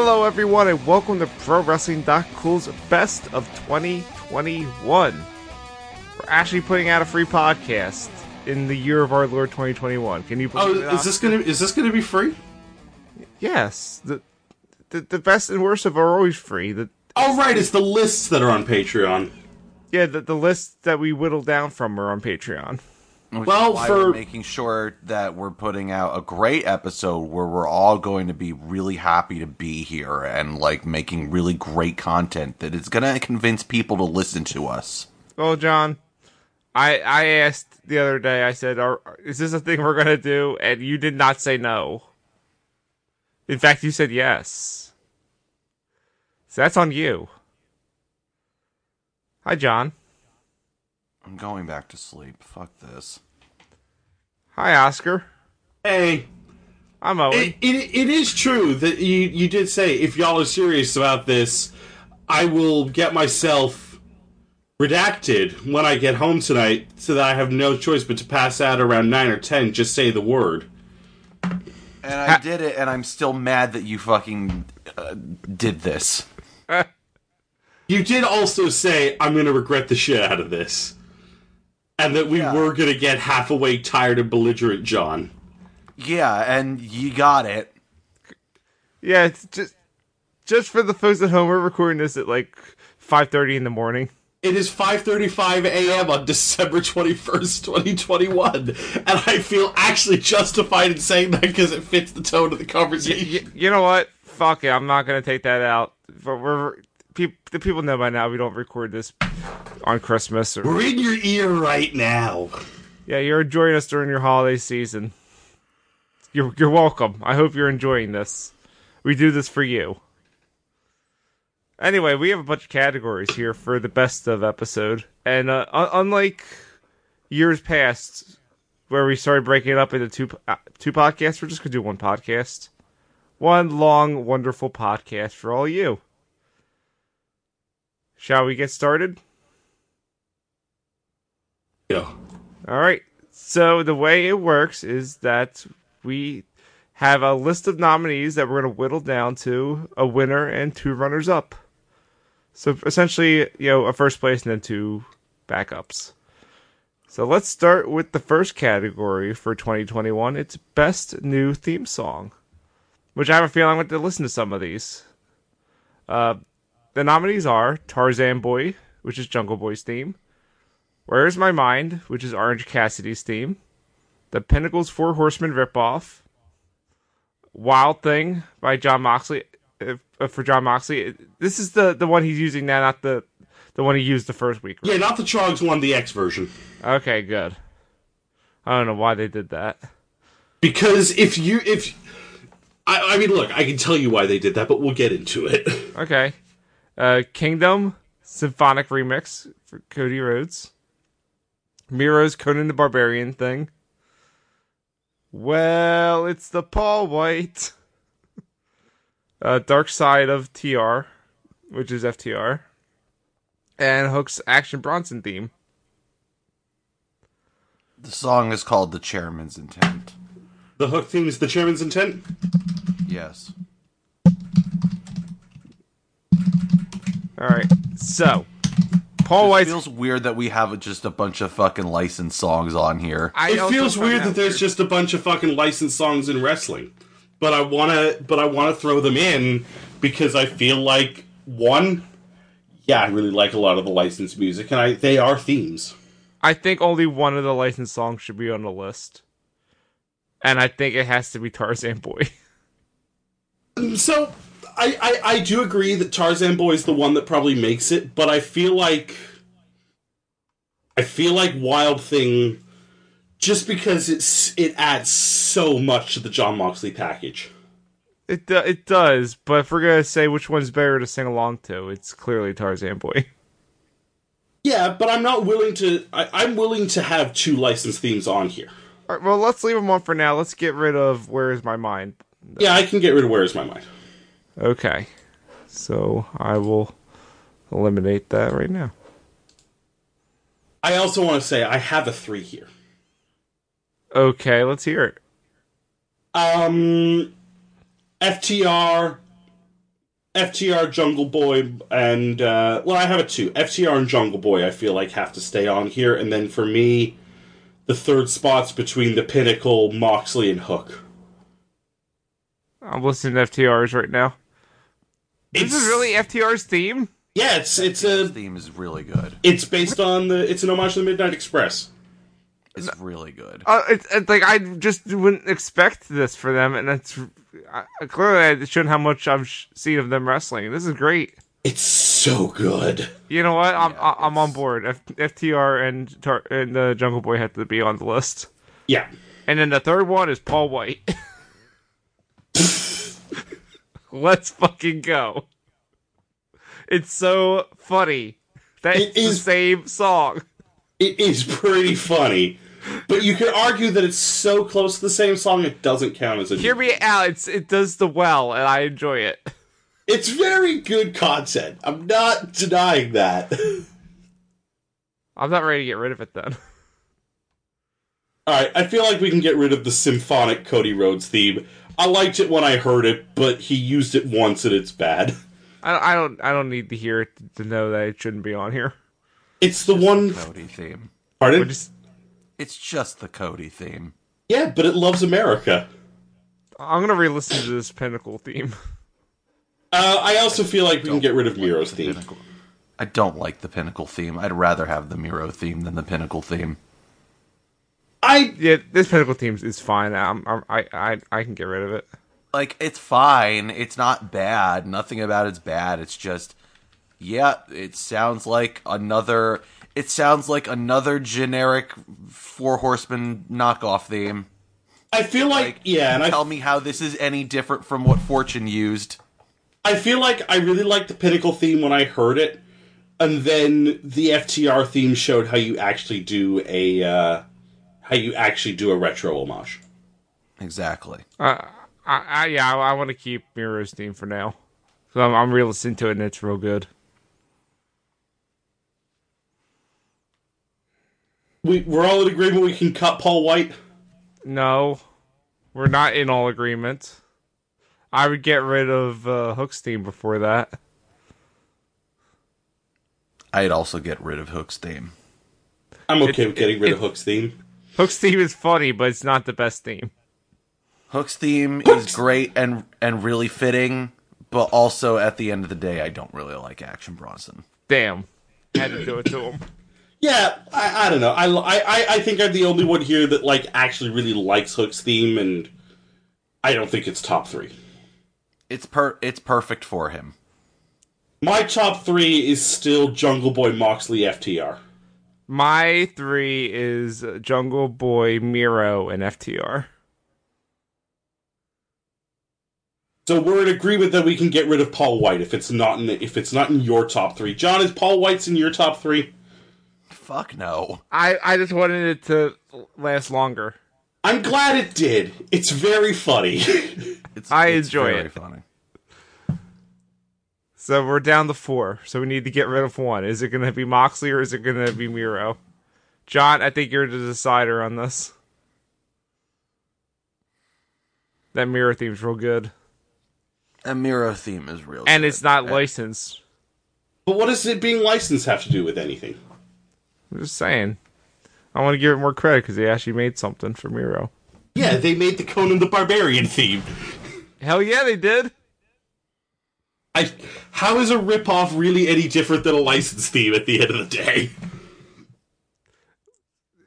Hello, everyone, and welcome to Pro Wrestling Cool's Best of 2021. We're actually putting out a free podcast in the year of our Lord 2021. Can you? Oh, believe it, is this gonna is this gonna be free? Yes. The, the the best and worst of are always free. The Oh, right, it's the lists that are on Patreon. yeah, the, the lists that we whittle down from are on Patreon. Which Well, is why for- we're making sure that we're putting out a great episode where we're all going to be really happy to be here and like making really great content that is going to convince people to listen to us. Well, John, I I asked the other day. I said, are, "Is this a thing we're gonna do?" And you did not say no. In fact, you said yes. So that's on you. Hi, John. I'm going back to sleep. Fuck this. Hi, Oscar. Hey, I'm Owen. it, it, it is true that you you did say if y'all are serious about this, I will get myself redacted when I get home tonight, so that I have no choice but to pass out around nine or ten. Just say the word. And I did it, and I'm still mad that you fucking uh, did this. You did also say I'm going to regret the shit out of this, and that we Yeah. were going to get half awake, tired, and belligerent, John. Yeah, and you got it. yeah, it's just just for the folks at home. We're recording this at like 5:30 in the morning. It is 5:35 a.m. on December 21st, 2021, and I feel actually justified in saying that because it fits the tone of the conversation. Y- you know what? Fuck it. I'm not gonna take that out. But we're the people know by now we don't record this on Christmas or We're in your ear right now. Yeah, you're enjoying us during your holiday season. You're you're welcome. I hope you're enjoying this. We do this for you. Anyway, we have a bunch of categories here for the best of episode, and uh, un- unlike years past, where we started breaking it up into two uh, two podcasts, we're just gonna do one podcast, one long, wonderful podcast for all you. Shall we get started? Yeah. All right. So the way it works is that we have a list of nominees that we're going to whittle down to a winner and two runners up. So essentially, you know, a first place and then two backups. So let's start with the first category for 2021. It's best new theme song, which I have a feeling I'm going to listen to some of these. Uh, the nominees are Tarzan Boy, which is Jungle Boy's theme. Where's My Mind, which is Orange Cassidy's theme. The Pinnacles Four Horsemen ripoff. Wild Thing by Jon Moxley uh, uh, for Jon Moxley. This is the the one he's using now, not the the one he used the first week. right? Yeah, not the Troggs one, the X version. Okay, good. I don't know why they did that. Because if you if I, I mean, look, I can tell you why they did that, but we'll get into it. Okay. Uh, Kingdom Symphonic Remix for Cody Rhodes. Miro's Conan the Barbarian thing. Well, it's the Paul White. Uh, Dark Side of TR, which is FTR. And Hook's Action Bronson theme. The song is called The Chairman's Intent. The hook theme is the chairman's intent. Yes. Alright, so. Paul White It feels weird that we have just a bunch of fucking licensed songs on here. I It feels weird that there's just a bunch of fucking licensed songs in wrestling, but I wanna, but I wanna throw them in because I feel like one, yeah, I really like a lot of the licensed music, and I they are themes. I think only one of the licensed songs should be on the list. And I think it has to be Tarzan Boy. So I, I I do agree that Tarzan Boy is the one that probably makes it, but I feel like I feel like Wild Thing just because it's it adds so much to the Jon Moxley package. It do- it does, but if we're gonna say which one's better to sing along to, it's clearly Tarzan Boy. Yeah, but I'm not willing to. I, I'm willing to have two licensed themes on here. All right, well, let's leave them on for now. Let's get rid of Where Is My Mind. Yeah, I can get rid of Where's My Mind. Okay, so I will eliminate that right now. I also want to say I have a three here. Okay, let's hear it. Um, FTR, FTR, Jungle Boy, and uh, well, I have it too. FTR and Jungle Boy, I feel like have to stay on here, and then for me, the third spot's between the Pinnacle, Moxley, and Hook. I'm listening to FTR's right now. This is really FTR's theme. Yeah, it's it's This a theme is really good. it's based on the it's an homage to the Midnight Express. It's really good. Uh, it's, it's like I just wouldn't expect this for them, and it's I, clearly I showed how much I've sh- seen of them wrestling. This is great. It's so good. You know what? I'm Yeah, I- I'm on board. F- FTR and Tar- and the Jungle Boy have to be on the list. Yeah. And then the third one is Paul White. Let's fucking go. It's so funny that it's the same song. It is pretty funny. But you could argue that it's so close to the same song it doesn't count as a Hear me out. It's it does the well, and I enjoy it. It's very good content. I'm not denying that. I'm not ready to get rid of it then. Alright, I feel like we can get rid of the symphonic Cody Rhodes theme. I liked it when I heard it, but he used it once and it's bad. I, I don't I don't need to hear it to know that it shouldn't be on here. It's the one Cody theme. pardon? Just It's just the Cody theme. Yeah, but it loves America. I'm gonna re-listen to this Pinnacle theme. Uh, I also feel like we can get rid of Miro's theme. Pinnacle. I don't like the Pinnacle theme. I'd rather have the Miro theme than the Pinnacle theme. I Yeah, this Pinnacle theme is fine. I'm, I'm, I I I can get rid of it. Like it's fine. It's not bad. Nothing about it's bad. It's just yeah, it sounds like another it sounds like another generic four horsemen knockoff theme. I feel like yeah, and I Tell me how this is any different from what Fortune used. I feel like I really liked the Pinnacle theme when I heard it, and then the FTR theme showed how you actually do a uh, how you actually do a retro homage. Exactly. Uh, I, I yeah, I, I want to keep Miro's theme for now. So I'm, I'm re-listening to it and it's real good. We we're all in agreement we can cut Paul White. No, we're not in all agreement. I would get rid of uh, Hook's theme before that. I'd also get rid of Hook's theme. I'm okay It- with getting it- rid it- of Hook's theme. Hook's theme is funny, but it's not the best theme. Hook's theme Hook's- is great and and really fitting, but also at the end of the day, I don't really like Action Bronson. Damn, had to do it to him. Yeah, I, I don't know. I, I I think I'm the only one here that like actually really likes Hook's theme, and I don't think it's top three. It's per it's perfect for him. My top three is still Jungle Boy, Moxley, FTR. My three is Jungle Boy, Miro, and FTR. So we're in agreement that we can get rid of Paul White if it's not in the, if it's not in your top three. John, is Paul White's in your top three? Fuck no. I I just wanted it to last longer. I'm glad it did. It's very funny. It's, I it's enjoy very it. Funny. So we're down to four. So we need to get rid of one. Is it going to be Moxley or is it going to be Miro? John, I think you're the decider on this. That Miro theme's real good, And Miro theme is real. and good. it's not licensed. but what does it being licensed have to do with anything? I'm just saying. I want to give it more credit because they actually made something for Miro. Yeah, they made the Conan the Barbarian theme. Hell yeah, they did. I how is a ripoff really any different than a licensed theme at the end of the day?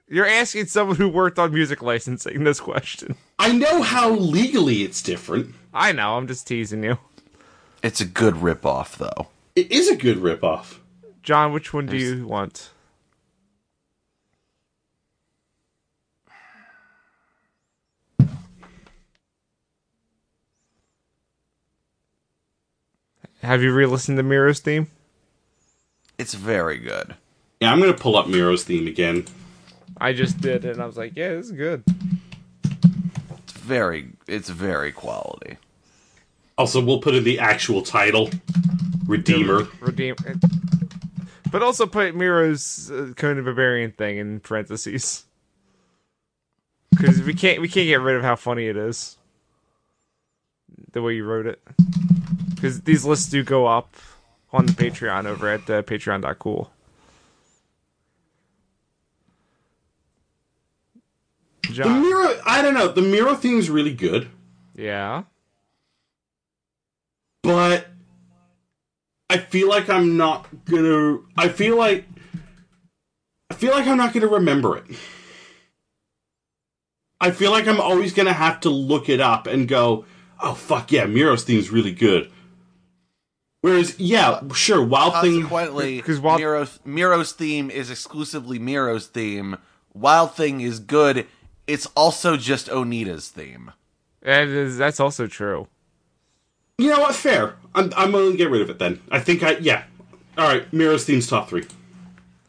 You're asking someone who worked on music licensing this question. I know how legally it's different. I know. I'm just teasing you, It's a good ripoff though. It is a good ripoff. John. Which one do you want? Have you re-listened to Miro's theme? It's very good. Yeah, I'm gonna pull up Miro's theme again. I just did, and I was like, "Yeah, this is good." It's very it's very quality. Also, we'll put in the actual title, Redeemer. Redeem, but also put Miro's uh, Conan Barbarian thing in parentheses because we can't we can't get rid of how funny it is. The way you wrote it. Because these lists do go up on the Patreon over at uh, patreon.cool. The John, Miro, I don't know. The Miro theme's really good, yeah, but I feel like I'm not gonna. I feel like I feel like I'm not gonna remember it. I feel like I'm always gonna have to look it up and go, "Oh fuck yeah, Miro's theme's really good." Whereas, yeah, sure, Wild Thing. Consequently, 'Cause Wild- Miro's, Miro's theme is exclusively Miro's theme. Wild Thing is good. It's also just Onita's theme. that is that's also true. You know what? Fair. I'm I'm willing to get rid of it then. I think I yeah. All right, Miro's theme's top three.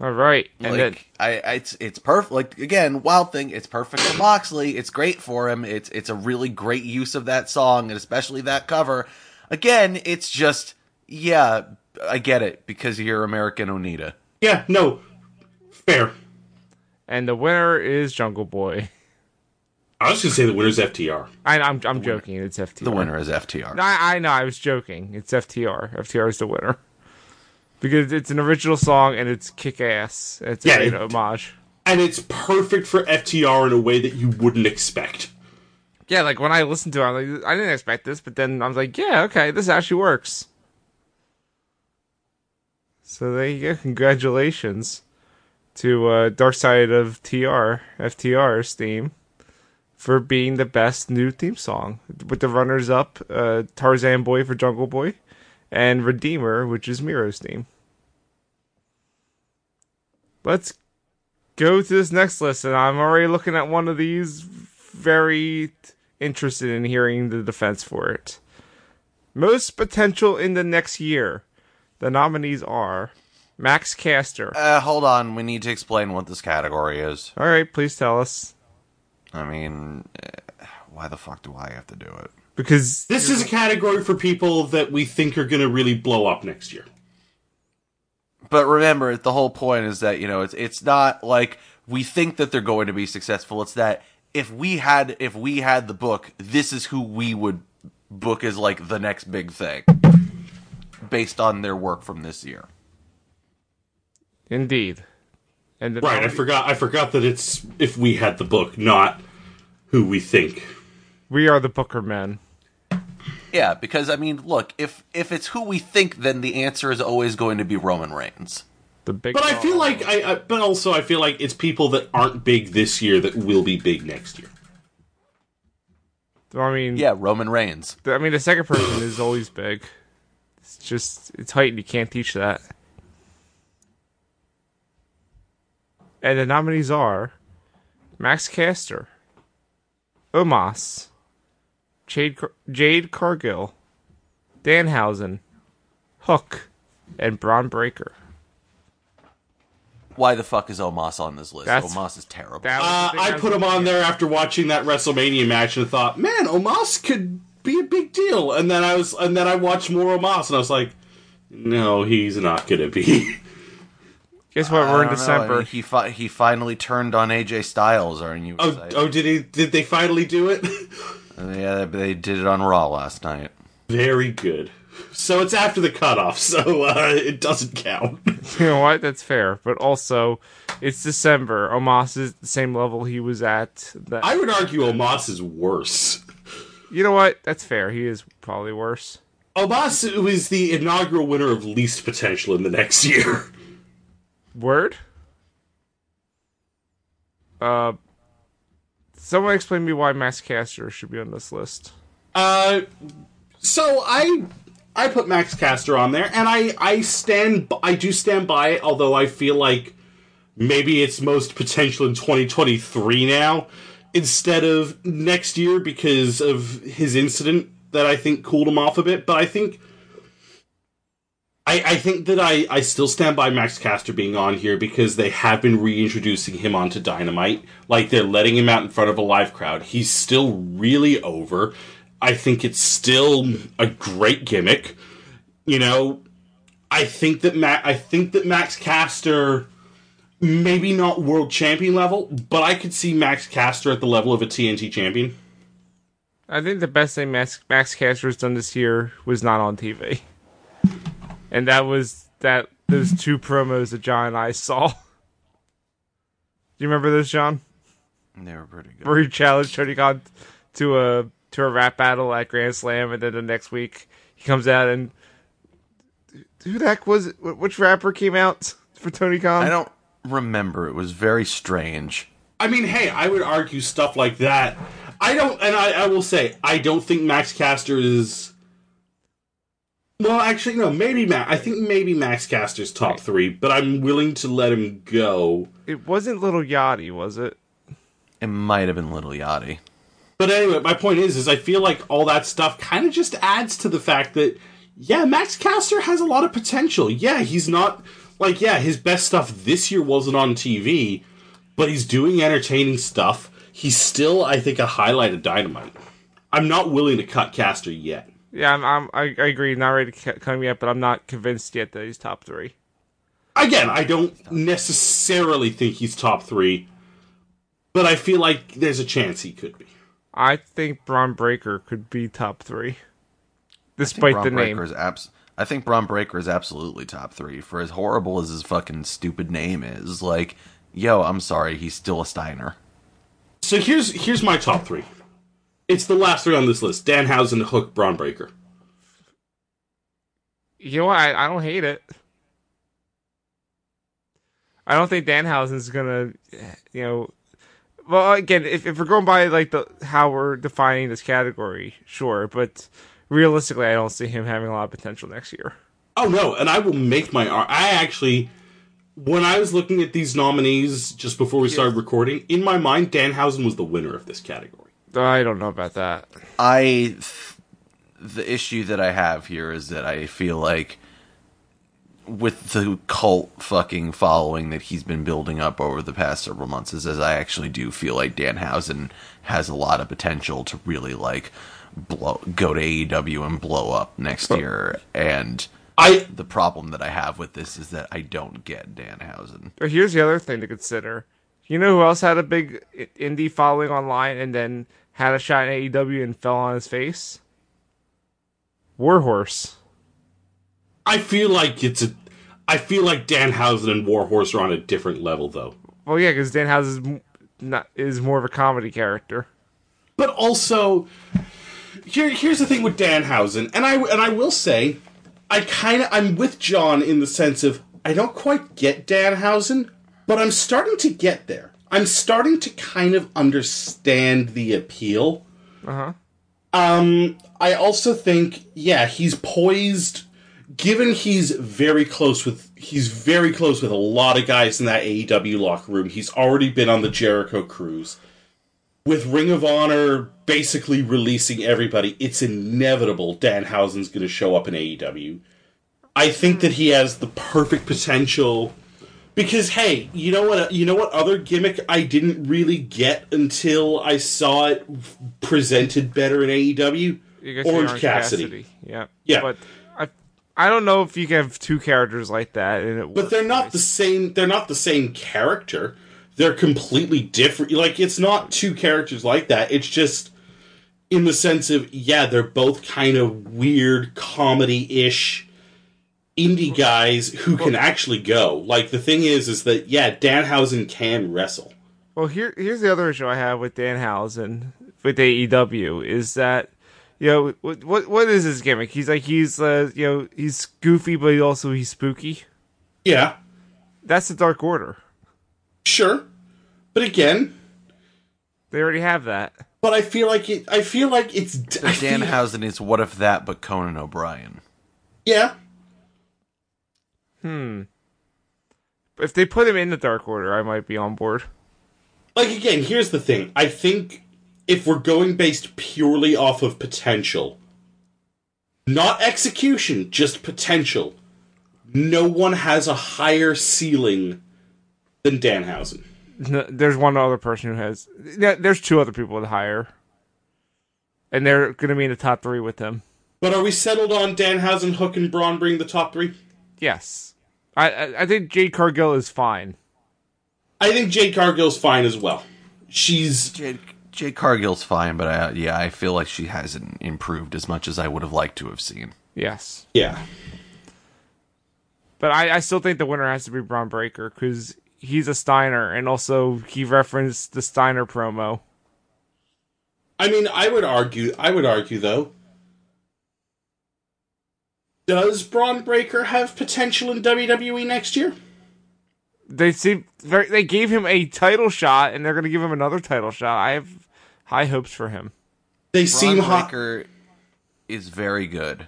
All right, and then Like I, I, it's it's perfect. Like again, Wild Thing. It's perfect for Moxley. It's great for him. It's it's a really great use of that song and especially that cover. Again, it's just yeah, I get it because you're American Onita. Yeah, no, fair. and the winner is Jungle Boy. I was gonna say the winner's FTR. I, I'm I'm joking. It's FTR. The winner is FTR. I, I know. I was joking. It's FTR. FTR is the winner because it's an original song and it's kick ass. It's Yeah, a it- homage. And it's perfect for FTR in a way that you wouldn't expect. Yeah, like when I listened to it, I'm like, I didn't expect this, but then I was like, yeah, okay, this actually works. So there you go. Congratulations to uh, Dark Side of TR, FTR's theme, for being the best new theme song. With the runners up, uh, Tarzan Boy for Jungle Boy, and Redeemer, which is Miro's theme. Let's go to this next list, and I'm already looking at one of these very interested in hearing the defense for it. Most potential in the next year. The nominees are Max Caster. Uh, hold on, we need to explain what this category is. All right, please tell us. I mean, uh, why the fuck do I have to do it? Because This is a category for people that we think are gonna really blow up next year. But remember, the whole point is that you know it's it's not like we think that they're going to be successful. It's that if we had if we had the book, this is who we would book as like the next big thing, based on their work from this year. indeed. And the Right, I forgot I forgot that it's if we had the book, not who we think. we are the Booker men. Yeah, because I mean, look, if if it's who we think, then the answer is always going to be Roman Reigns. The big But I feel like I, I but also I feel like it's people that aren't big this year that will be big next year. I mean, Yeah, Roman Reigns. I mean, the second person is always big. It's just it's height, and you can't teach that. And the nominees are Max Caster, Omos, Jade, Car- Jade Cargill, Danhausen, Hook, and Bron Breakker. Why the fuck is Omos on this list? That's- Omos is terrible. That was Uh, thing I was put him looking on at. there after watching that WrestleMania match and thought, man, Omos could be a big deal. And then I was, and then I watched more Omos and I was like, no, he's not gonna be. Guess what? We're in I don't know, I December. mean, he fi- he finally turned on AJ Styles. Aren't you? oh, excited? oh, did he? Did they finally do it? Yeah, they did it on Raw last night. Very good. So it's after the cutoff, so uh, it doesn't count. you know what? That's fair. But also, it's December. Omos is the same level he was at. That I would argue Omos is worse. You know what? That's fair. He is probably worse. Omos was the inaugural winner of least potential in the next year. Word. Uh, someone explain me why Max Caster should be on this list. Uh, so I I put Max Caster on there, and I I stand I do stand by it. Although I feel like maybe it's most potential in 2023 now instead of next year because of his incident that I think cooled him off a bit. But I think. I, I think that I, I still stand by Max Caster being on here because they have been reintroducing him onto Dynamite. Like they're letting him out in front of a live crowd. He's still really over. I think it's still a great gimmick. You know, I think that Ma- I think that Max Caster maybe not world champion level, but I could see Max Caster at the level of a TNT champion. I think the best thing Max, Max Caster has done this year was not on TV, and that was that those two promos that John and I saw. Do you remember those, John? They were pretty good. Where he challenged Tony Khan to a to a rap battle at Grand Slam, and then the next week he comes out and who the heck was it? Which rapper came out for Tony Khan? I don't remember. It was very strange. I mean, hey, I would argue stuff like that. I don't, and I, I will say, I don't think Max Caster is. Well, actually, no, maybe Max. I think maybe Max Caster's top three, but I'm willing to let him go. It wasn't Little Yachty, was it? It might have been Little Yachty. But anyway, my point is, is I feel like all that stuff kind of just adds to the fact that, yeah, Max Caster has a lot of potential. Yeah, he's not like, yeah, his best stuff this year wasn't on TV, but he's doing entertaining stuff. He's still, I think, a highlight of Dynamite. I'm not willing to cut Caster yet. Yeah, I'm, I'm I, I agree. Not ready to cut him yet, but I'm not convinced yet that he's top three. Again, I don't necessarily think he's top three, but I feel like there's a chance he could be. I think Bron Breakker could be top three, despite Bron the Breakker name. is abs- I think Bron Breakker is absolutely top three. For as horrible as his fucking stupid name is, like, yo, I'm sorry, he's still a Steiner. So here's here's my top three. It's the last three on this list: Danhausen, Hook, Bron Breakker. You know what? I, I don't hate it. I don't think Danhausen's gonna, you know. Well, again, if, if we're going by like the how we're defining this category, sure, but realistically, I don't see him having a lot of potential next year. Oh no, and I will make my. ar- I actually, when I was looking at these nominees just before we started recording, in my mind, Danhausen was the winner of this category. I don't know about that. I the issue that I have here is that I feel like with the cult fucking following that he's been building up over the past several months is as I actually do feel like Danhausen has a lot of potential to really like blow go to AEW and blow up next year and I the problem that I have with this is that I don't get Danhausen. But here's the other thing to consider. You know who else had a big indie following online and then had a shot in AEW and fell on his face? Warhorse. I feel like it's a. I feel like Danhausen and Warhorse are on a different level, though. Well, yeah, because Dan House is not is more of a comedy character. But also, here here's the thing with Danhausen, and I and I will say, I kind of I'm with John in the sense of I don't quite get Danhausen, but I'm starting to get there. I'm starting to kind of understand the appeal. Uh huh. Um, I also think, yeah, he's poised. Given he's very close with, he's very close with a lot of guys in that AEW locker room. He's already been on the Jericho cruise. With Ring of Honor basically releasing everybody, it's inevitable Danhausen's going to show up in AEW. I think that he has the perfect potential because hey, you know what? You know what other gimmick I didn't really get until I saw it presented better in AEW. Orange Orange Cassidy. Cassidy. Yeah. Yeah. But I, I don't know if you can have two characters like that and it But they're not the same. They're not the same character. They're completely different. Like it's not two characters like that. It's just in the sense of yeah, they're both kind of weird comedy ish indie guys who can actually go. Like the thing is, is that yeah, Danhausen can wrestle. Well, here here's the other issue I have with Danhausen with AEW is that you know what what what is his gimmick? He's like he's uh, you know he's goofy, but also he's spooky. Yeah, That's the Dark Order. Sure, but again, They already have that. but I feel like it. I feel like it's I feel- Danhausen is what if that but Conan O'Brien. Yeah, Hmm. If they put him in the Dark Order, I might be on board. like again, here's the thing. I think if we're going based purely off of potential, not execution, just potential, no one has a higher ceiling than Danhausen. No, there's one other person who has. Yeah, there's two other people with higher, and they're going to be in the top three with him. But are we settled on Danhausen, Hook, and Bron being the top three? Yes, I I, I think Jade Cargill is fine. I think Jade Cargill's fine as well. She's Jade, Jade Cargill's fine, but I, yeah, I feel like she hasn't improved as much as I would have liked to have seen. Yes. Yeah. But I, I still think the winner has to be Bron Breakker because he's a Steiner, and also he referenced the Steiner promo. I mean, I would argue. I would argue though. Does Bron Breakker have potential in WWE next year? They seem very, they gave him a title shot, and they're going to give him another title shot. I have high hopes for him. They Bron seem hot. Breakker is very good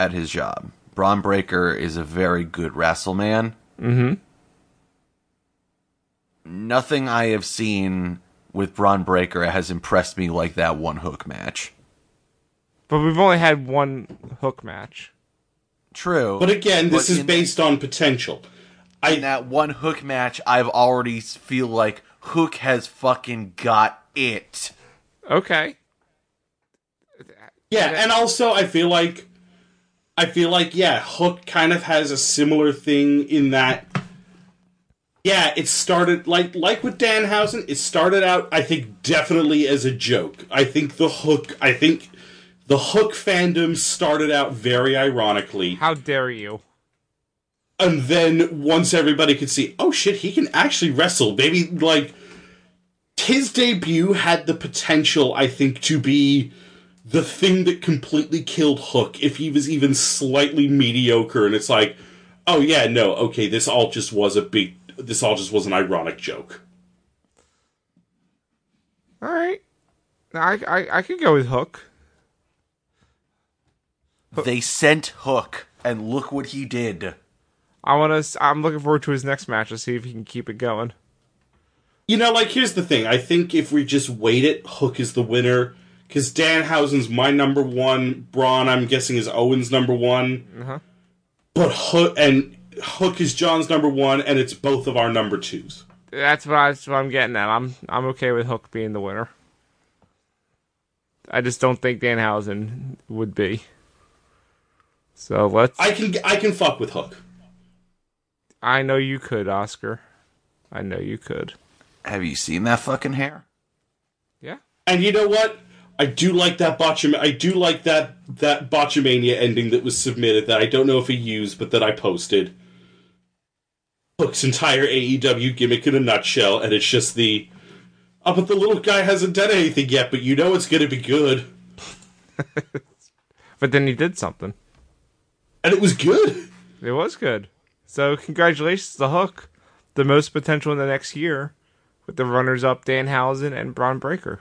at his job. Bron Breakker is a very good wrestleman. Mm-hmm. Nothing I have seen with Bron Breakker has impressed me like that one hook match. But we've only had one hook match. True. But again, this But is in- based on potential. I in that one hook match, I've already feel like Hook has fucking got it. Okay. yeah, and also I feel like I feel like yeah, Hook kind of has a similar thing in that yeah, it started like like with Danhausen, it started out I think definitely as a joke. I think the Hook I think the Hook fandom started out very ironically. How dare you? and then once everybody could see, oh shit, he can actually wrestle. Maybe like his debut had the potential, I think, to be the thing that completely killed Hook if he was even slightly mediocre. And it's like, oh yeah, no, okay, this all just was a big, this all just was an ironic joke. All right. I I I could go with Hook. They sent Hook, and look what he did. I want to. I'm looking forward to his next match to see if he can keep it going. You know, like here's the thing. I think if we just wait it, Hook is the winner. Because Danhausen's my number one. Bron, I'm guessing, is Owen's number one. Uh-huh. But Hook and Hook is John's number one, and it's both of our number twos. That's what, I, that's what I'm getting at. I'm I'm okay with Hook being the winner. I just don't think Danhausen would be. So let's. I can I can fuck with Hook. I know you could, Oscar. I know you could. Have you seen that fucking hair? Yeah. And you know what? I do like that botcham. I do like that that botchamania ending that was submitted that I don't know if he used, but that I posted. Hook's entire AEW gimmick in a nutshell, and it's just the. Oh, but the little guy hasn't done anything yet, but you know it's going to be good, But then he did something. and it was good. It was good. So congratulations to Hook, the most potential in the next year, with the runners-up Danhausen and Bron Breakker.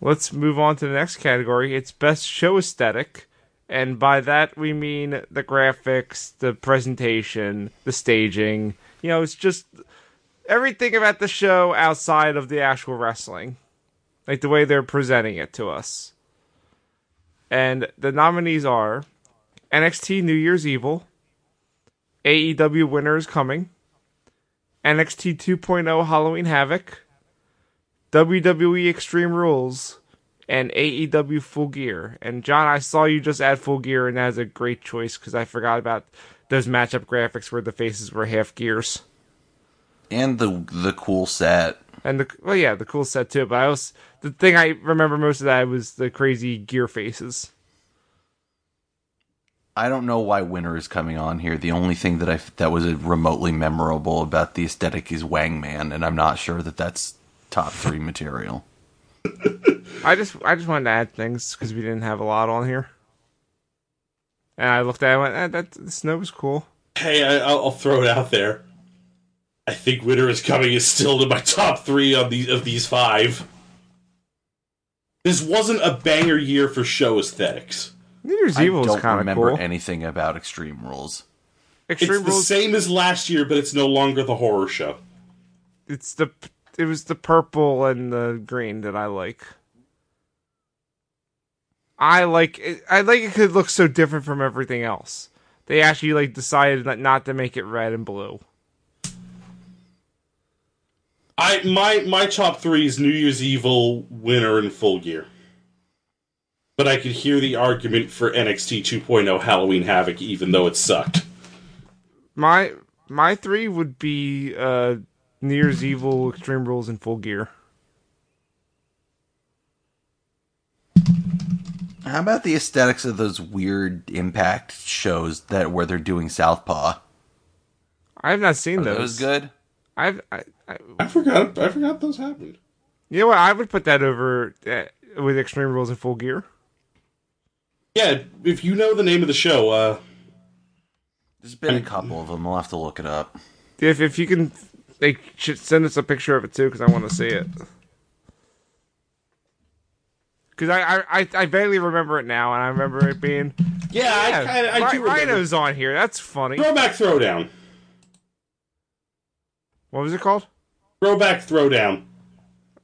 Let's move on to the next category. It's best show aesthetic, and by that we mean the graphics, the presentation, the staging. You know, it's just everything about the show outside of the actual wrestling, like the way they're presenting it to us. And the nominees are NXT New Year's Evil, AEW Winter is Coming, NXT 2.0 Halloween Havoc, WWE Extreme Rules, and AEW Full Gear. And John, I saw you just add Full Gear, and that's a great choice because I forgot about those matchup graphics where the faces were half gears. And the the cool set. And the well, yeah, the cool set too. But I was the thing I remember most of that was the crazy gear faces. I don't know why Winter is coming on here. The only thing that I that was remotely memorable about the aesthetic is Wang Man, and I'm not sure that that's top three material. I just I just wanted to add things because we didn't have a lot on here. And I looked at it and went, eh, that the snow was cool. Hey, I, I'll, I'll throw it out there. I think Winter is Coming is still in my top three of these of these five. This wasn't a banger year for show aesthetics. New Year's I Evil was don't kind of remember cool. anything about Extreme Rules. Extreme it's the Rules. same as last year, but it's no longer the horror show. It's the it was the purple and the green that I like. I like it, I like it 'cause it looks so different from everything else. They actually like decided not- not to make it red and blue. I my my top three is New Year's Evil, Winter, and Full Gear. But I could hear the argument for NXT 2.0 Halloween Havoc, even though it sucked. My my three would be uh New Year's Evil, Extreme Rules, and Full Gear. How about the aesthetics of those weird impact shows that where they're doing Southpaw? I have not seen Are those. those good? I've, I, I, I forgot. I forgot those happened. you know what? I would put that over uh, with Extreme Rules and Full Gear. Yeah, if you know the name of the show, uh, There's been a couple of them. I'll have to look it up. If if you can, they should send us a picture of it too, because I want to see it. Because I, I I I barely remember it now, and I remember it being yeah, I yeah, kind of I Ri- do remember. Rhino's on here. That's funny. Throwback Throwdown. What was it called? Throwback Throwdown.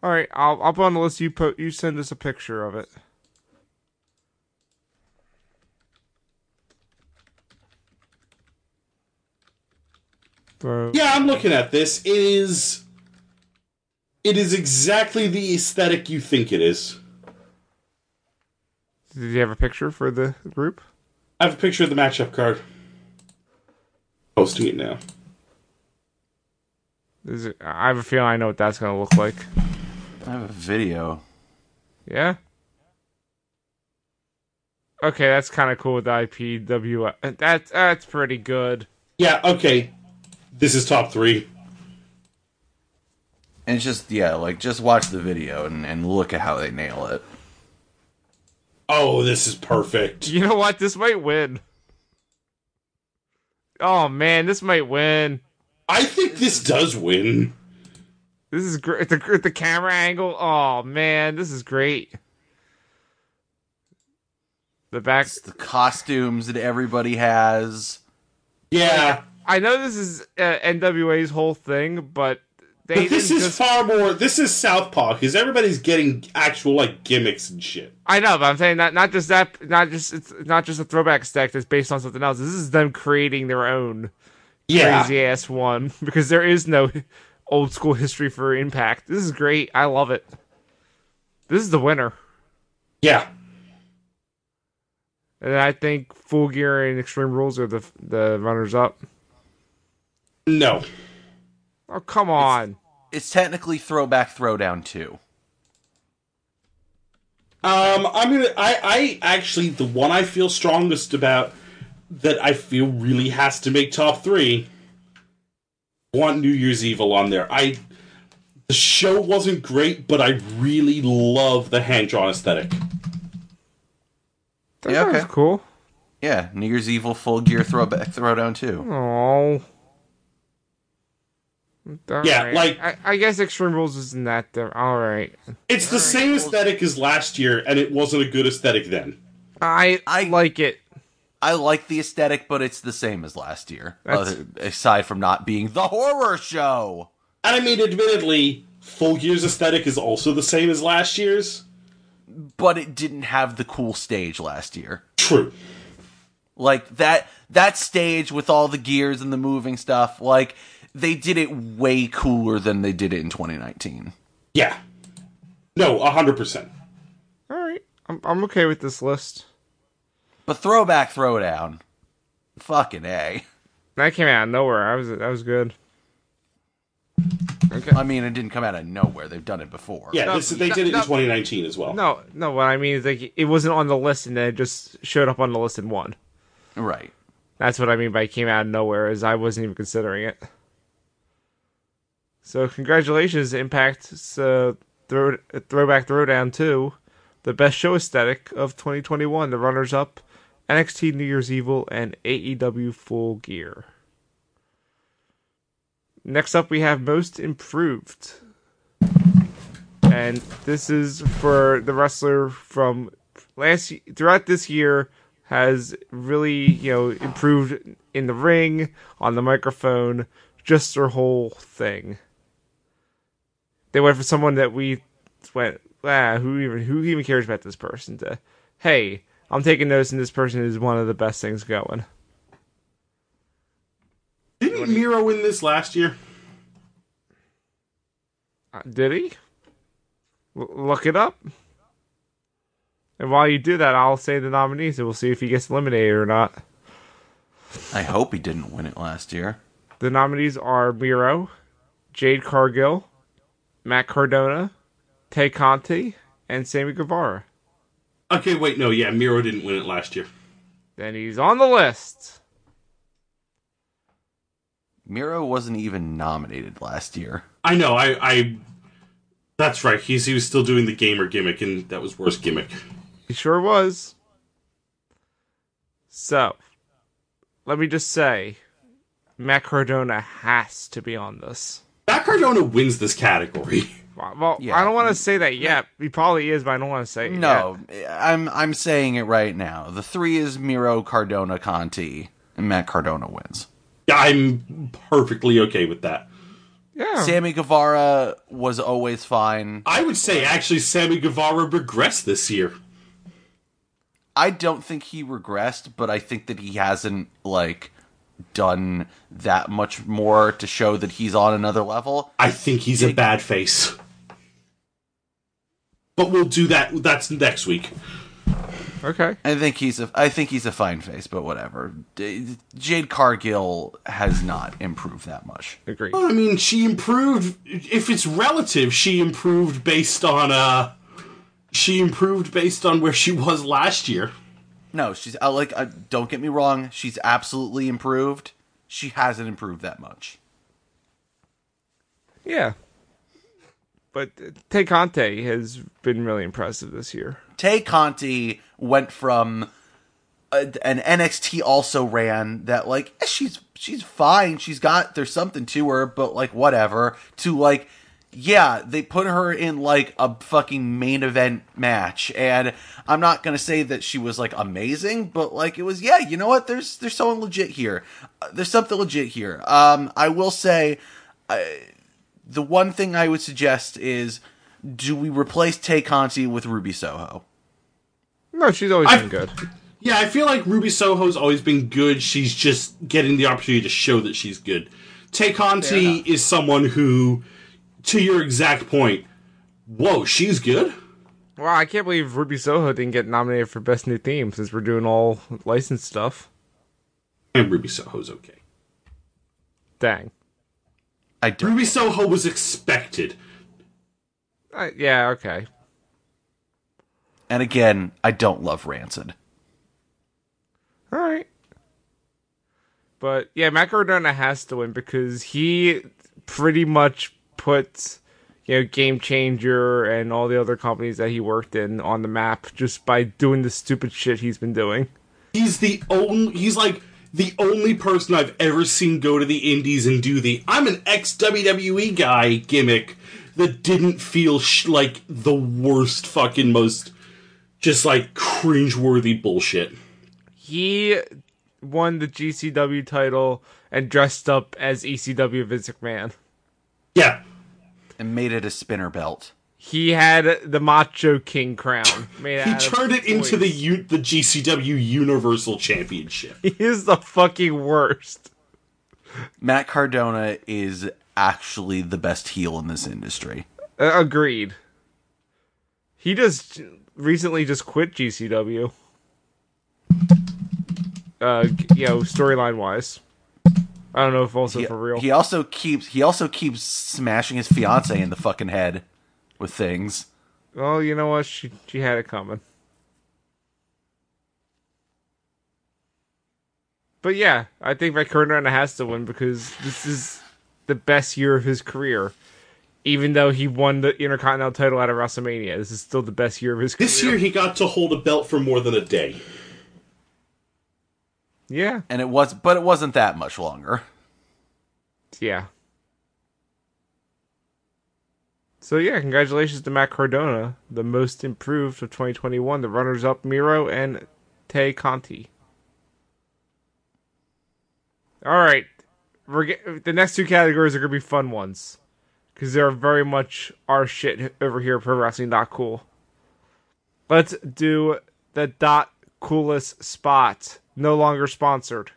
All right, I'll I'll put on the list. You put you send us a picture of it. Throw- Yeah, I'm looking at this. It is. It is exactly the aesthetic you think it is. Did you have a picture for the group? I have a picture of the matchup card. Posting it now. Is it? I have a feeling I know what that's gonna look like. I have a video. Yeah. Okay, that's kind of cool with the IPW. Uh, that's that's pretty good. Yeah, okay. This is top three. And it's just yeah, like just watch the video and, and look at how they nail it. Oh, this is perfect. You know what? This might win. Oh man, this might win. I think this does win. This is great. The the camera angle. Oh man, this is great. The back. It's the costumes that everybody has. Yeah, I know this is uh, NWA's whole thing, but they but this is just- far more. This is Southpaw because everybody's getting actual like gimmicks and shit. I know, but I'm saying that not just that, not just it's not just a throwback stack that's based on something else. This is them creating their own Yeah, crazy ass one because there is no old school history for Impact. This is great. I love it. This is the winner, yeah. and I think Full Gear and Extreme Rules are the the runners up. No, Oh come on! It's technically throwback throwdown too. Um, I'm gonna. I, I actually the one I feel strongest about that I feel really has to make top three. Want New Year's Evil on there? I the show wasn't great, but I really love the hand drawn aesthetic. That Yeah, okay. sounds cool. Yeah, New Year's Evil full gear throwback throwdown too. Oh. Yeah, like- I, I guess Extreme Rules isn't that different. All right, It's the same aesthetic as last year, and it wasn't a good aesthetic then. I I I- like it. I like the aesthetic, but it's the same as last year. Other- uh, aside from not being the horror show. And I mean, admittedly, Full Gear's aesthetic is also the same as last year's. But it didn't have the cool stage last year. True. Like that that stage with all the gears and the moving stuff, like they did it way cooler than they did it in 2019. Yeah. No, hundred percent. All right, I'm I'm okay with this list. But throwback throwdown. Fucking A. That came out of nowhere. I was that was good. Okay. I mean, it didn't come out of nowhere. They've done it before. Yeah, No, this, they no, did it no. in 2019 as well. No, no. What I mean is like it wasn't on the list and then it just showed up on the list and won. Right. That's what I mean by it came out of nowhere, Is I wasn't even considering it. So congratulations, Impact uh, throw, Throwback Throwdown 2, the best show aesthetic of 2021. The runners-up, NXT New Year's Evil and AEW Full Gear. Next up, we have Most Improved. And this is for the wrestler from last throughout this year has really, you know, improved in the ring, on the microphone, just their whole thing. They went for someone that we went, ah, who even who even cares about this person? To, hey, I'm taking notice, and this person is one of the best things going. Didn't Miro win this last year? Uh, did he? L- look it up. And while you do that, I'll say the nominees, and we'll see if he gets eliminated or not. I hope he didn't win it last year. The nominees are Miro, Jade Cargill, Matt Cardona, Tay Conti, and Sammy Guevara. Okay, wait, no, yeah, Miro didn't win it last year. Then he's on the list. Miro wasn't even nominated last year. I know, I, I. That's right. He's he was still doing the gamer gimmick, and that was worse gimmick. He sure was. So, let me just say, Matt Cardona has to be on this. Matt Cardona wins this category. Well, Yeah. I don't want to say that yet. He probably is, but I don't want to say it No, I'm I'm saying it right now. The three is Miro, Cardona, Conti, and Matt Cardona wins. I'm perfectly okay with that. Yeah. Sammy Guevara was always fine. I would say actually Sammy Guevara regressed this year. I don't think he regressed, but I think that he hasn't like done that much more to show that he's on another level. I think he's a bad face. But we'll do that. That's next week. Okay. I think he's a I think he's a fine face, but whatever. Jade Cargill has not improved that much. Agreed. Well, I mean, she improved. If it's relative, she improved based on uh, she improved based on where she was last year. No, she's uh, like uh, don't get me wrong, she's absolutely improved. She hasn't improved that much. Yeah. But uh, Tay Conti has been really impressive this year. Tay Conti went from a, an NXT also ran that like eh, she's she's fine, she's got there's something to her, but like whatever. To like yeah, they put her in like a fucking main event match, and I'm not gonna say that she was like amazing, but like it was yeah, you know what? There's there's someone legit here. Uh, there's something legit here. Um, I will say, I, the one thing I would suggest is. Do we replace Tay Conti with Ruby Soho? No, she's always I've- been good. Yeah, I feel like Ruby Soho's always been good. She's just getting the opportunity to show that she's good. Tay Conti is someone who, to your exact point, whoa, she's good. Wow, I can't believe Ruby Soho didn't get nominated for Best New Theme since we're doing all licensed stuff. And Ruby Soho's okay. Dang. I don't. Ruby Soho was expected. Uh, yeah, okay. And again, I don't love Rancid. All right. But yeah, Matt Cardona has to win because he pretty much put you know Game Changer and all the other companies that he worked in on the map just by doing the stupid shit he's been doing. He's the only. He's like the only person I've ever seen go to the Indies and do the "I'm an ex WWE guy" gimmick that didn't feel sh- like the worst fucking most just like cringeworthy bullshit. He won the GCW title and dressed up as ECW Vince McMahon. Yeah, And made it a spinner belt. He had the Macho King crown made he out of turned it into the. U- the GCW Universal Championship. He is the fucking worst. Matt Cardona is actually the best heel in this industry. Uh, agreed. He just recently just quit GCW. Uh, you know, storyline wise. I don't know if also He, for real. he also keeps he also keeps smashing his fiance in the fucking head with things. well, you know what? She she had it coming. But yeah, I think Matt Cardona has to win because this is the best year of his career. Even though he won the Intercontinental title at WrestleMania, this is still the best year of his career. This year he got to hold a belt for more than a day. Yeah, And it was but it wasn't that much longer. Yeah. So yeah, congratulations to Matt Cardona, the most improved of 2021. The runners-up Miro and Tay Conti. All right, we're get, the next two categories are gonna be fun ones because they're very much our shit over here. Pro Wrestling Not Cool. Let's do the dot coolest spot. No longer sponsored.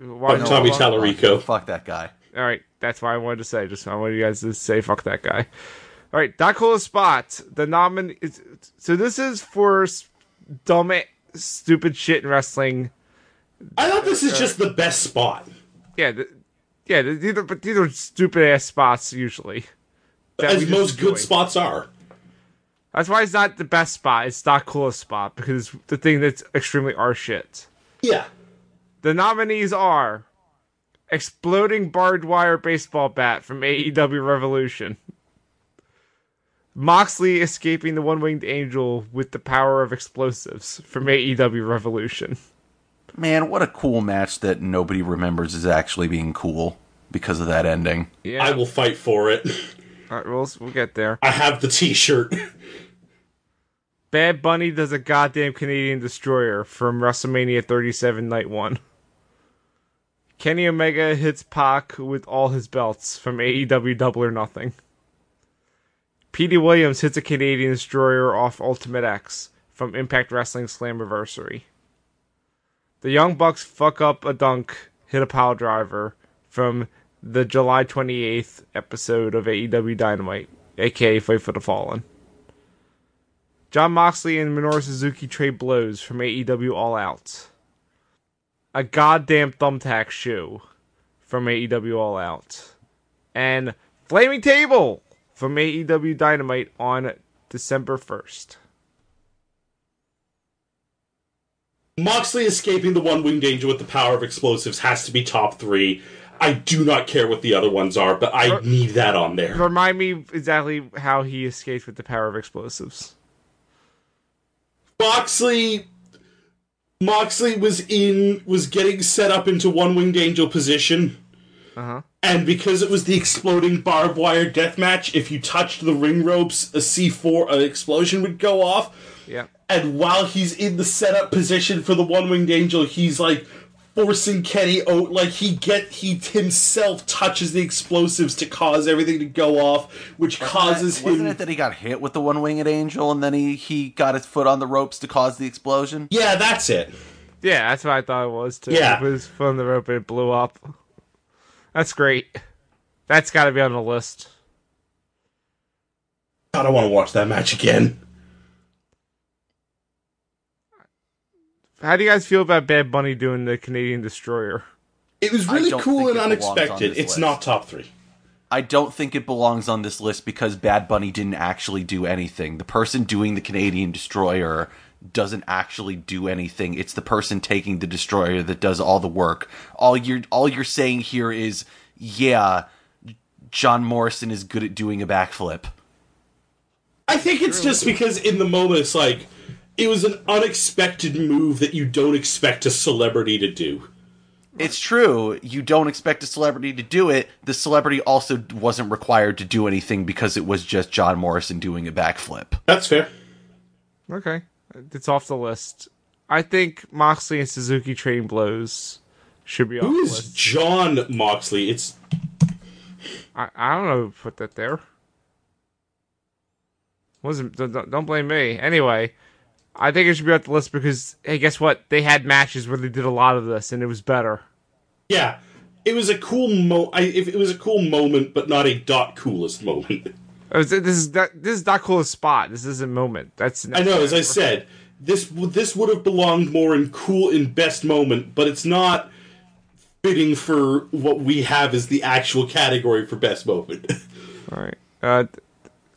Why By Tommy no- Tallarico. Fuck that guy. all right, that's why I wanted to say. Just I wanted you guys to say fuck that guy. All right, Dot coolest spot. The nomin. is- So this is for s- dumb, stupid shit in wrestling. I thought this is just the best spot. Yeah, th- Yeah, these are, but these are stupid ass spots usually. As most good enjoy. spots are. That's why it's not the best spot. It's not coolest spot because it's the thing that's extremely our shit. Yeah. The nominees are Exploding Barbed Wire Baseball Bat from AEW Revolution. Moxley escaping the One Winged Angel with the power of explosives from AEW Revolution. Man, what a cool match that nobody remembers is actually being cool because of that ending. Yeah, I will fight for it. All right, we'll, we'll get there. I have the t shirt. Bad Bunny does a goddamn Canadian Destroyer from WrestleMania 37 Night 1. Kenny Omega hits Pac with all his belts from AEW Double or Nothing. Petey Williams hits a Canadian Destroyer off Ultimate X from Impact Wrestling Slammiversary. The Young Bucks fuck up a dunk, hit a pile driver from the July 28th episode of AEW Dynamite, aka Fight for the Fallen. Jon Moxley and Minoru Suzuki trade blows from AEW All Out. A goddamn thumbtack shoe from AEW All Out. And Flaming Table from AEW Dynamite on December 1st. Moxley escaping the one winged angel with the power of explosives has to be top three. I do not care what the other ones are, but I need that on there. Remind me exactly how he escaped with the power of explosives. Moxley Moxley was in was getting set up into one winged angel position. Uh-huh. And because it was the exploding barbed wire death match, if you touched the ring ropes, a C4 an explosion would go off. Yeah. And while he's in the setup position for the one winged angel, he's like forcing Kenny out like he get he himself touches the explosives to cause everything to go off, which causes Wasn't him it that he got hit with the one winged angel and then he, he got his foot on the ropes to cause the explosion? Yeah, that's it. Yeah, that's what I thought it was too. Yeah. It was from the rope and it blew up. That's great. That's got to be on the list. God, I want to watch that match again. How do you guys feel about Bad Bunny doing the Canadian Destroyer? It was really cool and it unexpected. It's list. not top three. I don't think it belongs on this list because Bad Bunny didn't actually do anything. The person doing the Canadian Destroyer doesn't actually do anything. It's the person taking the destroyer that does all the work. All you're all you're saying here is, yeah, John Morrison is good at doing a backflip. I think it's just because in the moment it's like it was an unexpected move that you don't expect a celebrity to do. It's true. You don't expect a celebrity to do it. The celebrity also wasn't required to do anything because it was just John Morrison doing a backflip. That's fair. Okay, it's off the list. I think Moxley and Suzuki trading blows should be off Who the is list. Jon Moxley? It's I, I don't know who put that there. Wasn't don't, don't- don't blame me. Anyway, I think it should be off the list because hey, guess what? They had matches where they did a lot of this and it was better. yeah. It was a cool mo. I, it was a cool moment, but not a dot coolest moment. Was- this is that this is not coolest spot. This isn't moment. That's I know, as I said, this this would have belonged more in cool in best moment, but it's not fitting for what we have as the actual category for best moment. All right. Uh,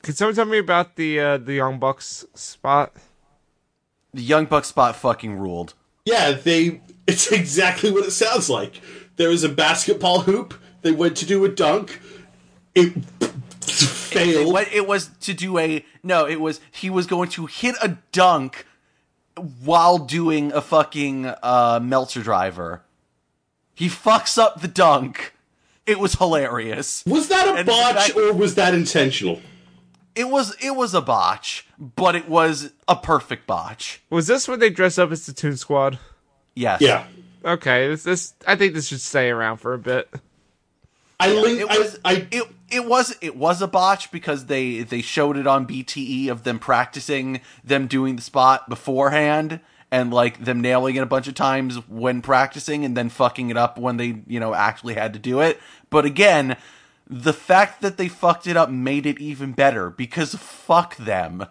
can someone tell me about the uh, the Young Bucks spot? The Young Buck spot fucking ruled. yeah, they. It's exactly what it sounds like. There was a basketball hoop. They went to do a dunk. It It, failed. wa- it was to do a no. It was he was going to hit a dunk while doing a fucking uh, Meltzer driver. He fucks up the dunk. It was hilarious. was that a And botch that- or was that intentional? It was it was a botch, but it was a perfect botch. Was this when they dress up as the Toon Squad? Yes. Yeah. Okay, this, this I think this should stay around for a bit. I linked. It was I, I it it was it was a botch because they they showed it on BTE of them practicing them doing the spot beforehand and like them nailing it a bunch of times when practicing and then fucking it up when they you know actually had to do it. But again, the fact that they fucked it up made it even better because fuck them.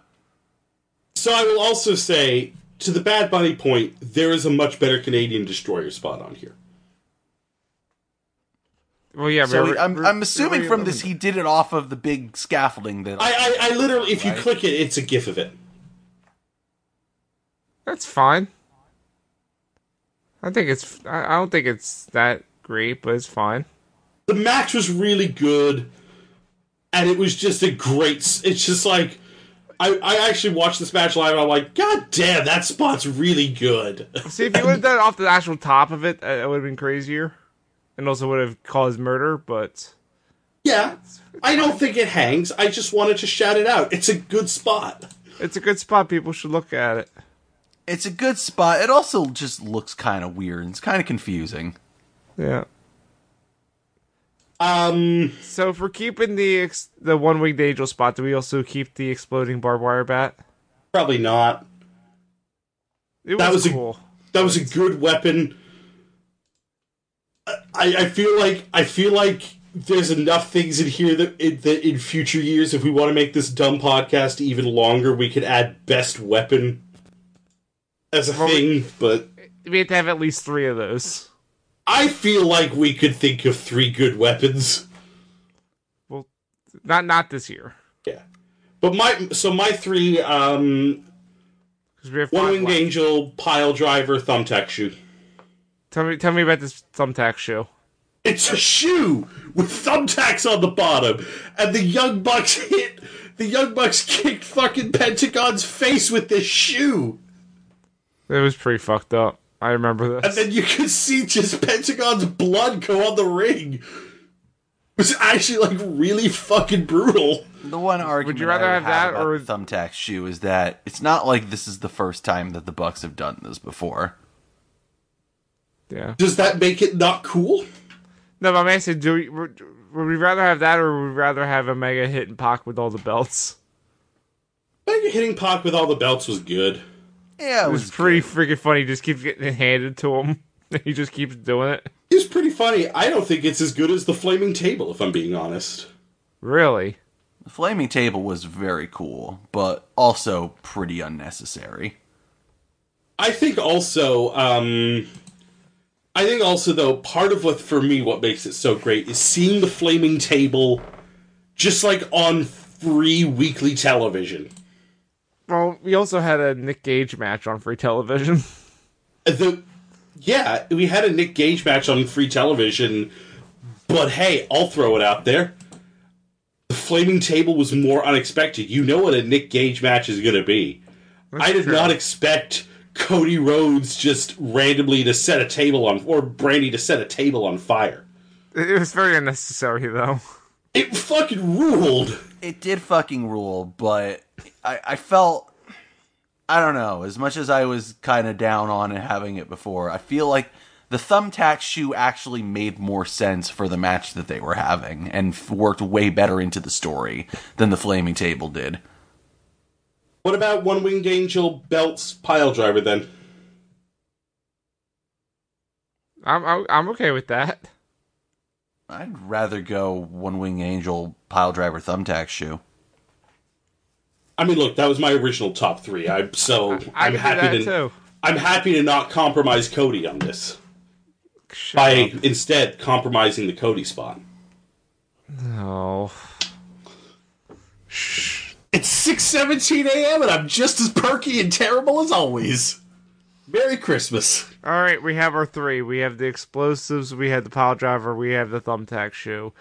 So I will also say, to the Bad Bunny point, there is a much better Canadian Destroyer spot on here. Well, yeah. So we he- I'm, we're- I'm assuming we're- from this he did it off of the big scaffolding that. I, I, I literally, if you Right. click it, it's a GIF of it. That's fine. I think it's. I I don't think it's that great, but it's fine. The match was really good, and it was just a great. It's just like. I, I actually watched this match live and I'm like, God damn, that spot's really good. See, if you would have done it off the actual top of it, uh, it would have been crazier, and also would have caused murder. But yeah, I don't think it hangs. I just wanted to shout it out. It's a good spot. it's a good spot. People should look at it. it's a good spot. It also just looks kind of weird. It's kind of confusing. Yeah. Um, So if we're keeping the ex- the one winged angel spot, do we also keep the exploding barbed wire bat? probably not. It That was a- That was a good weapon. I, I feel like I feel like there's enough things in here that in, that in future years, if we want to make this dumb podcast even longer, we could add best weapon as a Well, we- thing. But we have to have at least three of those. I feel like we could think of three good weapons. Well, not not this year Yeah, but my so my three um, we have one winged angel, pile driver, thumbtack shoe. Tell me, tell me about this thumbtack shoe. It's a shoe with thumbtacks on the bottom, and the Young Bucks hit. The Young Bucks kicked fucking Pentagon's face with this shoe, It was pretty fucked up. I remember this. and then you could see just Pentagon's blood go on the ring. It was actually like really fucking brutal. The one argument would you rather I have would that about or- the thumbtack shoe is that it's not like this is the first time that the Bucks have done this before. yeah. Does that make it not cool? No, but I'm asking, do we, would would we rather have that, or would we rather have a mega hit and Pac with all the belts? I think hitting Pac with all the belts was good. Yeah, it It was, was pretty freaking funny. He just keeps getting it handed to him. he just keeps doing it. It's pretty funny. I don't think it's as good as the flaming table, if I'm being honest. Really? The flaming table was very cool, but also pretty unnecessary. I think also, um, I think also though part of what for me what makes it so great is seeing the flaming table, just like on free weekly television. Well, we also had a Nick Gage match on free television. The yeah, we had a Nick Gage match on free television, but hey, I'll throw it out there. The flaming table was more unexpected. You know what a Nick Gage match is going to be. I did true. not expect Cody Rhodes just randomly to set a table on, or Brandy to set a table on fire. it was very unnecessary, though. It fucking ruled. It did fucking rule, but I, I felt I don't know. As much as I was kind of down on it having it before, I feel like the thumbtack shoe actually made more sense for the match that they were having and f- worked way better into the story than the flaming table did. What about One Winged Angel belts pile driver then? I'm I'm, I'm okay with that. I'd rather go one wing angel pile driver thumbtack shoe. I mean, look, that was my original top three. I so I I'm can happy to too. I'm happy to not compromise Cody on this Shut by up. instead compromising the Cody spot. Oh. It's six seventeen a.m. and I'm just as perky and terrible as always. Merry Christmas. All right, we have our three. We have the explosives. We have the pile driver. We have the thumbtack shoe.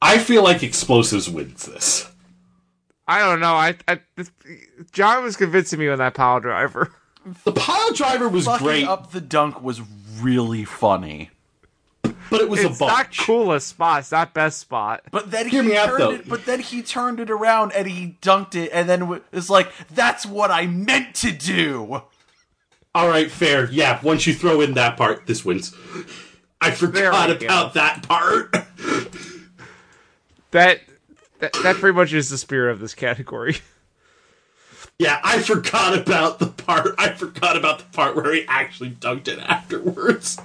I feel like explosives wins this. I don't know. I, I this, John was convincing me on that pile driver. The pile driver was Fucking great, up the dunk was really funny. but it was It's a not coolest spot. It's not best spot. But then Hear he me out, turned though. it. But then he turned it around and he dunked it, and then w- it's like that's what I meant to do. All right, fair. Yeah, once you throw in that part, this wins. I forgot we go. about that part. That, that that pretty much is the spirit of this category. yeah, I forgot about the part. I forgot about the part where he actually dunked it afterwards.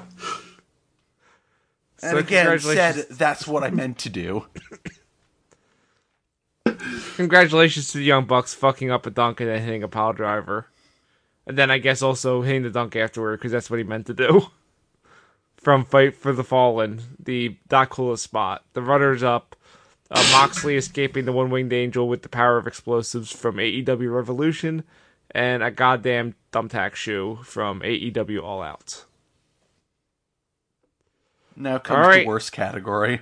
And So again, said that's what I meant to do. Congratulations to the Young Bucks fucking up a dunk and then hitting a pile driver. And then I guess also hitting the dunk afterward because that's what he meant to do. from Fight for the Fallen, the Dot coolest spot. The runners up, uh, Moxley escaping the One Winged Angel with the power of explosives from AEW Revolution, and a goddamn thumbtack shoe from AEW All Out. Now comes All right. the worst category.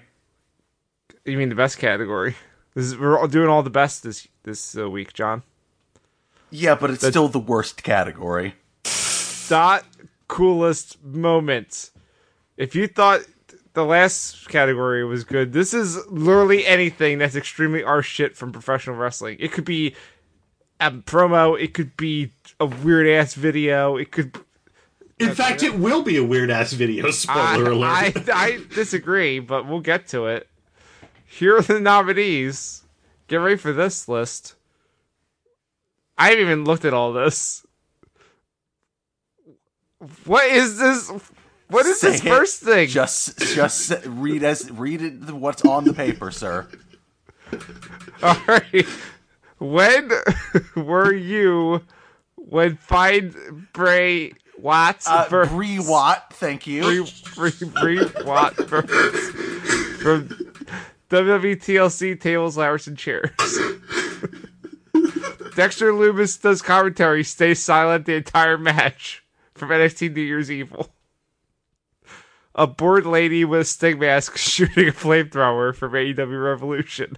You mean the best category? This is, we're doing all the best this this uh, week, John. Yeah, but it's still the worst category. Dot coolest moments. If you thought the last category was good, this is literally anything that's extremely our shit from professional wrestling. It could be a promo, it could be a weird ass video, it could. In fact, it will be a weird ass video. I, Spoiler alert. I, I disagree, but we'll get to it. Here are the nominees. Get ready for this list. I haven't even looked at all this. What is this? What is Say this it. first thing? Just, just read as read it. What's on the paper, sir? All right. When were you when Find Bray Watts Uh, for Bree Watt, thank you. Bree, Bree, Bree Watt from, from WWTLC tables, ladders, and chairs. Dexter Loomis does commentary, stays silent the entire match from NXT New Year's Evil. A bored lady with a sting mask shooting a flamethrower from AEW Revolution.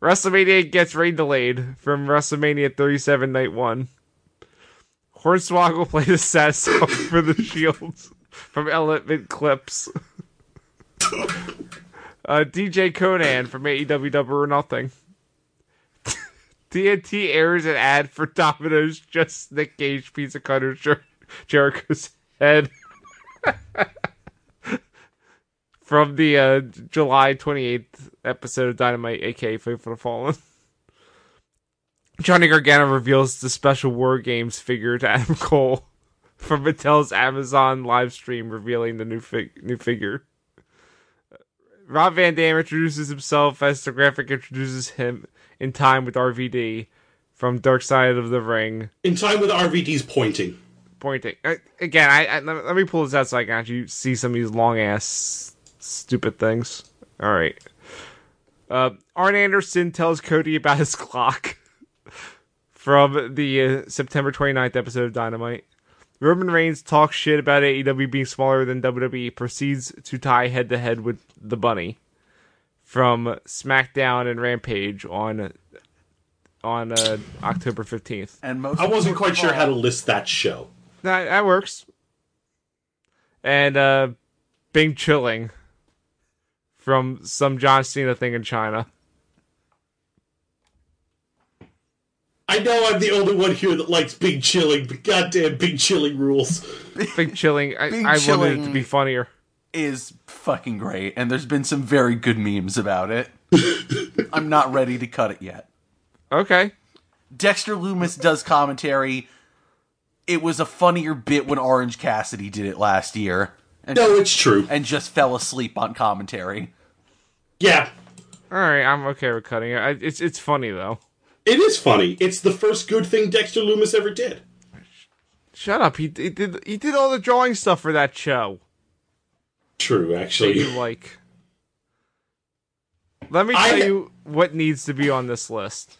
WrestleMania gets rain delayed from WrestleMania 37 Night 1. Hornswoggle played a sad song for the Shields from Element Clips. uh, DJ Conan from AEW Double or Nothing. TNT airs an ad for Domino's just Nick Gage pizza cutter Jer- Jericho's head. From the uh, July 28th episode of Dynamite, aka Fight for the Fallen. Johnny Gargano reveals the special War Games figure to Adam Cole from Mattel's Amazon live stream, revealing the new fig- new figure. Rob Van Dam introduces himself as the graphic introduces him in time with RVD from Dark Side of the Ring, In time with RVD's pointing. Pointing. Uh, again, I, I let, let me pull this out so I can actually see some of these long ass stupid things. All right. Uh, Arn Anderson tells Cody about his Glock from the uh, September 29th episode of Dynamite. Roman Reigns talks shit about AEW being smaller than WWE, proceeds to tie head to head with the Bunny from SmackDown and Rampage on on uh, October 15th. And most I wasn't quite sure how to list that show. That that works. And uh Bing Chilling from some John Cena thing in China. I know I'm the only one here that likes Bing Chilling, but goddamn Bing Chilling rules. Bing Chilling. I, Bing I wanted it to be funnier. is fucking great, and there's been some very good memes about it. I'm not ready to cut it yet. Okay. Dexter Loomis does commentary. It was a funnier bit when Orange Cassidy did it last year, and, No, it's true. and just fell asleep on commentary. Yeah, All right, I'm okay with cutting it. I, it's it's funny though. it is funny. It's the first good thing Dexter Loomis ever did. Shut up. He, he did he did all the drawing stuff for that show. True, that actually. you like. Let me I- tell you what needs to be on this list.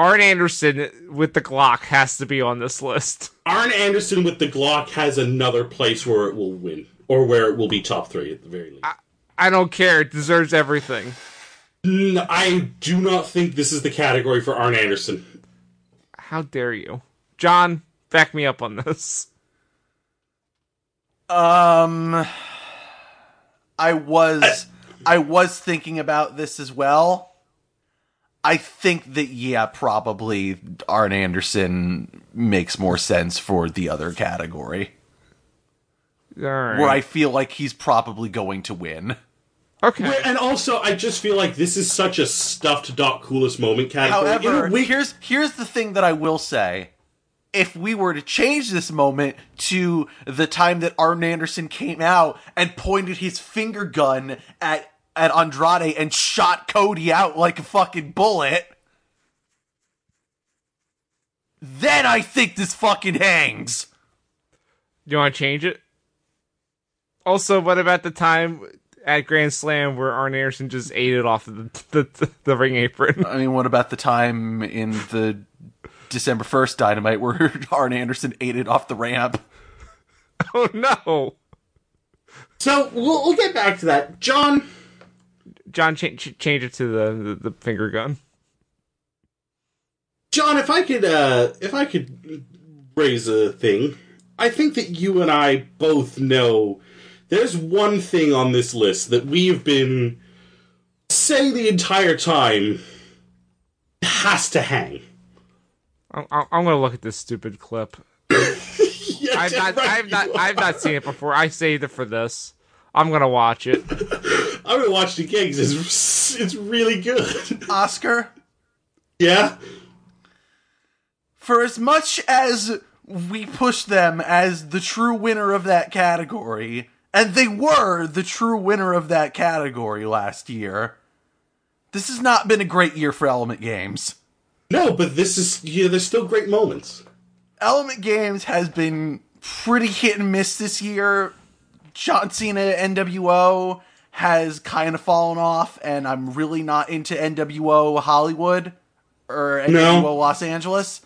Arn Anderson with the Glock has to be on this list. Arn Anderson with the Glock has another place where it will win, or where it will be top three at the very least. I don't care. It deserves everything. I do not think this is the category for Arn Anderson. How dare you? John, back me up on this. Um, I was I was thinking about this as well. I think that yeah, probably Arn Anderson makes more sense for the other category, All right. where I feel like he's probably going to win. okay. Where- and also, I just feel like this is such a stuffed dot coolest moment category. However, a week- here's here's the thing that I will say. If we were to change this moment to the time that Arn Anderson came out and pointed his finger gun at at Andrade and shot Cody out like a fucking bullet, then I think this fucking hangs. Do you want to change it? Also, what about the time at Grand Slam where Arn Anderson just ate it off of the the, the, the ring apron? I mean, what about the time in the December 1st Dynamite where Arn Anderson ate it off the ramp? oh no! So we'll, we'll get back to that, John. John, change change it to the, the the finger gun. John, if I could, uh, if I could raise a thing, I think that you and I both know there's one thing on this list that we have been saying the entire time has to hang. I'm, I'm gonna look at this stupid clip. Yeah, I've not, right, I've not, you I've not seen it before. I saved it for this. I'm gonna watch it. I'm gonna watch the gigs. It's it's really good. Oscar, yeah. for as much as we push them as the true winner of that category, and they were the true winner of that category last year, this has not been a great year for Element Games. No, but this is yeah. There's still great moments. Element Games has been pretty hit and miss this year. John Cena NWO has kind of fallen off, and I'm really not into NWO Hollywood or NWO No. Los Angeles.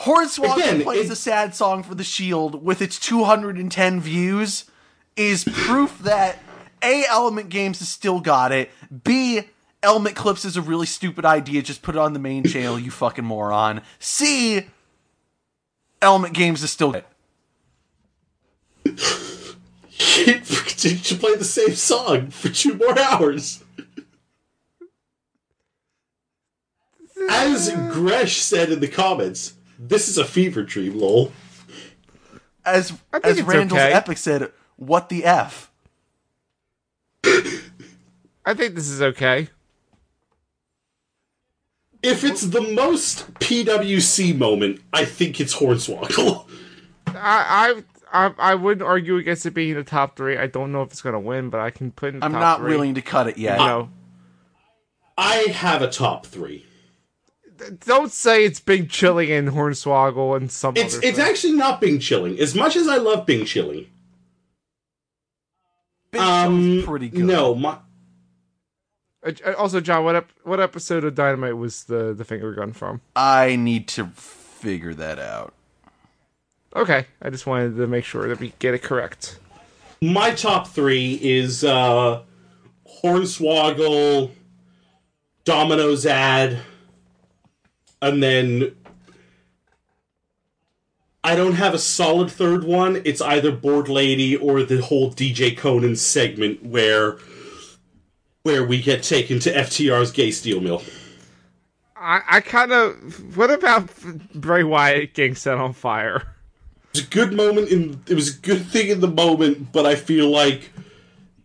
Hornswoggle Again, plays it- a sad song for the Shield with its 210 views is proof that A, Element Games has still got it. B, Element Clips is a really stupid idea. Just put it on the main channel, you fucking moron. C, Element Games is still. you should play the same song for two more hours. As Gresh said in the comments, this is a fever dream, lol. As as Randall's okay. Epic said, what the F? I think this is okay. If it's the most PWC moment, I think it's Hornswoggle. I I, I, I, I wouldn't argue against it being in the top three. I don't know if it's gonna win, but I can put it in the I'm top not three. willing to cut it yet. You know, I have a top three. don't say it's Bing Chilling and Hornswoggle and some. It's other it's thing. actually not Bing Chilling. As much as I love Bing Chilling, Big um, pretty good. no, my Uh, Also, John, what ep- what episode of Dynamite was the the finger gun from? I need to figure that out. Okay, I just wanted to make sure that we get it correct. my top three is uh, Hornswoggle, Domino's ad, and then I don't have a solid third one. It's either Board Lady or the whole DJ Conan segment where where we get taken to FTR's gay steel mill. I, I kind of. What about Bray Wyatt getting set on fire? It was a good moment in it was a good thing in the moment, but I feel like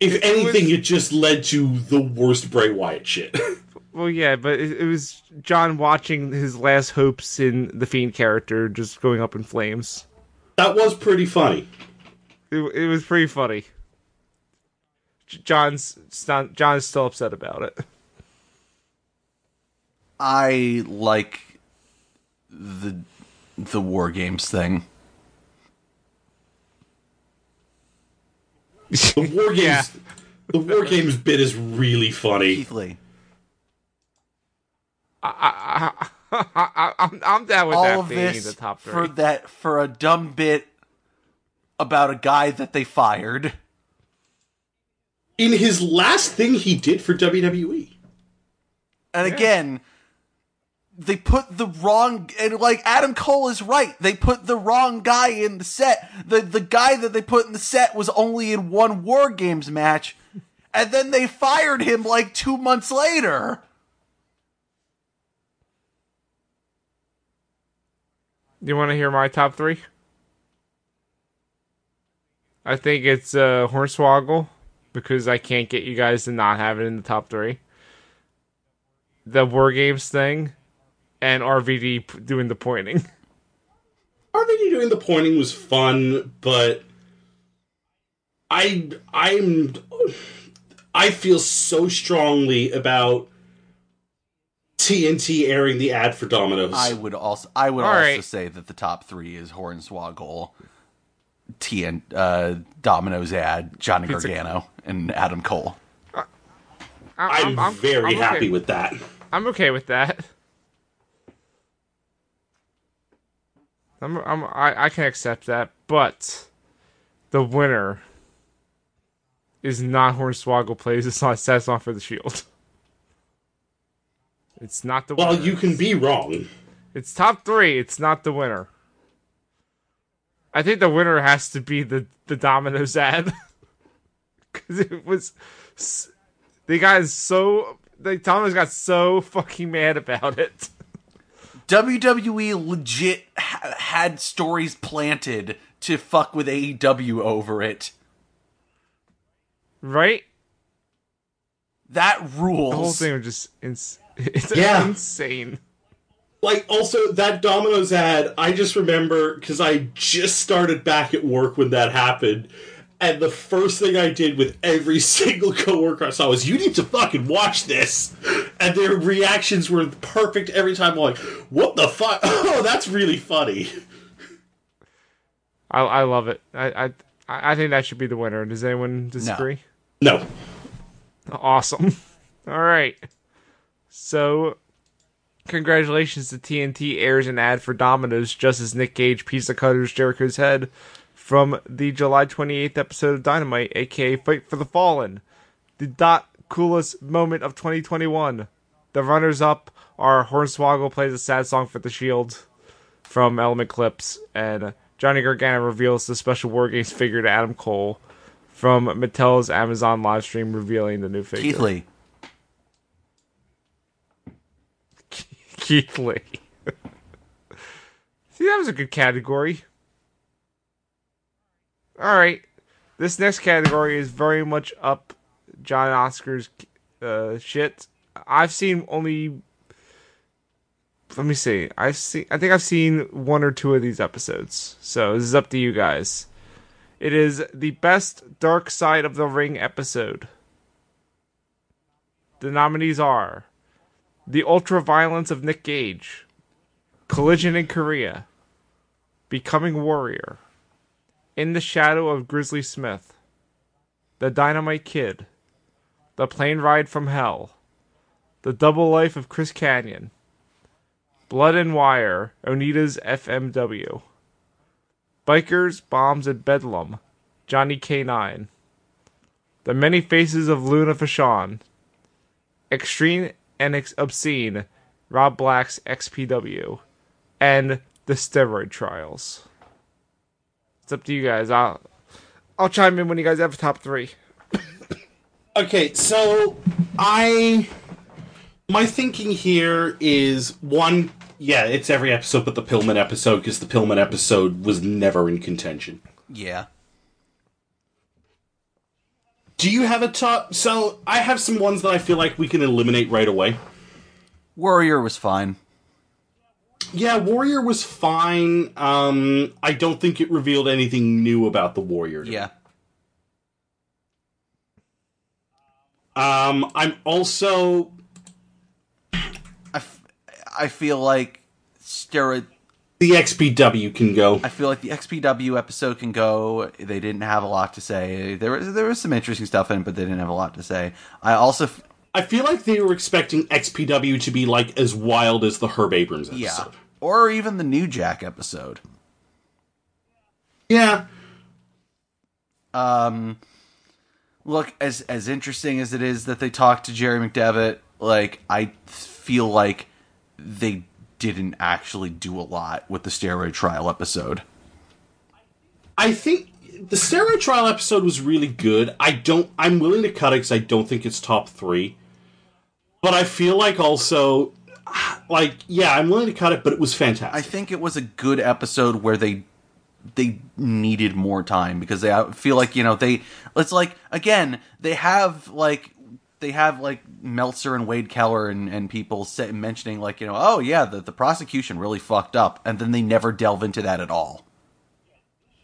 if It- it anything, was- it just led to the worst Bray Wyatt shit. Well, yeah, but it, it was John watching his last hopes in the Fiend character just going up in flames. that was pretty funny. It, it was pretty funny. John's st- John's still upset about it. I like the the war games thing. The war games, Yeah. the war games bit is really funny. Keith Lee. I, I'm I'm down with All that of being this the top for that for a dumb bit about a guy that they fired. In his last thing he did for WWE, And again, they put the wrong and like Adam Cole is right. They put the wrong guy in the set. The the guy that they put in the set was only in one War Games match, and then they fired him like two months later. You want to hear my top three? I think it's uh, Hornswoggle because I can't get you guys to not have it in the top three. The War Games thing, and RVD p- doing the pointing. RVD doing the pointing was fun, but I I'm I feel so strongly about TNT airing the ad for Domino's. I would also I would All also right. say that the top three is Hornswoggle, TN uh, Domino's ad, Johnny Pizza- Gargano and Adam Cole. I- I'm, very I'm okay. happy with that. I'm okay with that. I'm, I'm, I, I can accept that, but the winner is not Hornswoggle plays. It's not sad song for the Shield. It's not the Well, winner. you can be wrong. It's top three. It's not the winner. I think the winner has to be the the Domino's ad because it was they got so the Domino's got so fucking mad about it. WWE legit ha- had stories planted to fuck with AEW over it. Right? That rules. The whole thing was just ins- it's Yeah. insane. Like, also, that Domino's ad, I just remember because I just started back at work when that happened. And the first thing I did with every single coworker I saw was, "You need to fucking watch this," and their reactions were perfect every time. I'm like, "What the fuck? Oh, that's really funny." I I love it. I I I think that should be the winner. Does anyone disagree? No, Awesome. All right. So, congratulations to TNT airs an ad for Domino's just as Nick Gage pizza cutters Jericho's head from the July 28th episode of Dynamite, aka Fight for the Fallen. The dot coolest moment of 2021. The runners up are Hornswoggle plays a sad song for the Shield from Element Clips, and Johnny Gargano reveals the special War Games figure to Adam Cole from Mattel's Amazon live stream revealing the new figure. Keith Lee. Keith Lee. See, that was a good category. All right, this next category is very much up John Oscar's uh, shit. I've seen only. Let me see. I've seen. I think I've seen one or two of these episodes. So this is up to you guys. It is the best Dark Side of the Ring episode. The nominees are The Ultra Violence of Nick Gage, Collision in Korea, Becoming Warrior, In the Shadow of Grizzly Smith, The Dynamite Kid, The Plane Ride from Hell, The Double Life of Chris Kanyon, Blood and Wire, Onita's FMW, Bikers, Bombs, and Bedlam, Johnny K9, The Many Faces of Luna Vachon, Extreme and ex- Obscene, Rob Black's XPW, and the steroid trials. It's up to you guys. I'll I'll chime in when you guys have a top three. Okay, so I my thinking here is one, yeah, it's every episode but the Pillman episode because the Pillman episode was never in contention. Yeah. Do you have a top? So I have some ones that I feel like we can eliminate right away. Warrior was fine. Yeah, Warrior was fine. Um, I don't think it revealed anything new about the Warrior. Yeah. Um, I'm also I, f- I feel like steroid. the XPW can go. I feel like the XPW episode can go. They didn't have a lot to say. There was there was some interesting stuff in it, but they didn't have a lot to say. I also f- I feel like they were expecting XPW to be like as wild as the Herb Abrams episode. yeah, or even the New Jack episode. Yeah. Um, look as as interesting as it is that they talked to Jerry McDevitt. Like I feel like they didn't actually do a lot with the steroid trial episode. I think the steroid trial episode was really good. I don't. I'm willing to cut it because I don't think it's top three. But I feel like also, like, yeah, I'm willing to cut it. But it was fantastic. I think it was a good episode where they they needed more time because they I feel like you know they it's like again they have like they have like Meltzer and Wade Keller and, and people say, mentioning like you know oh yeah the, the prosecution really fucked up and then they never delve into that at all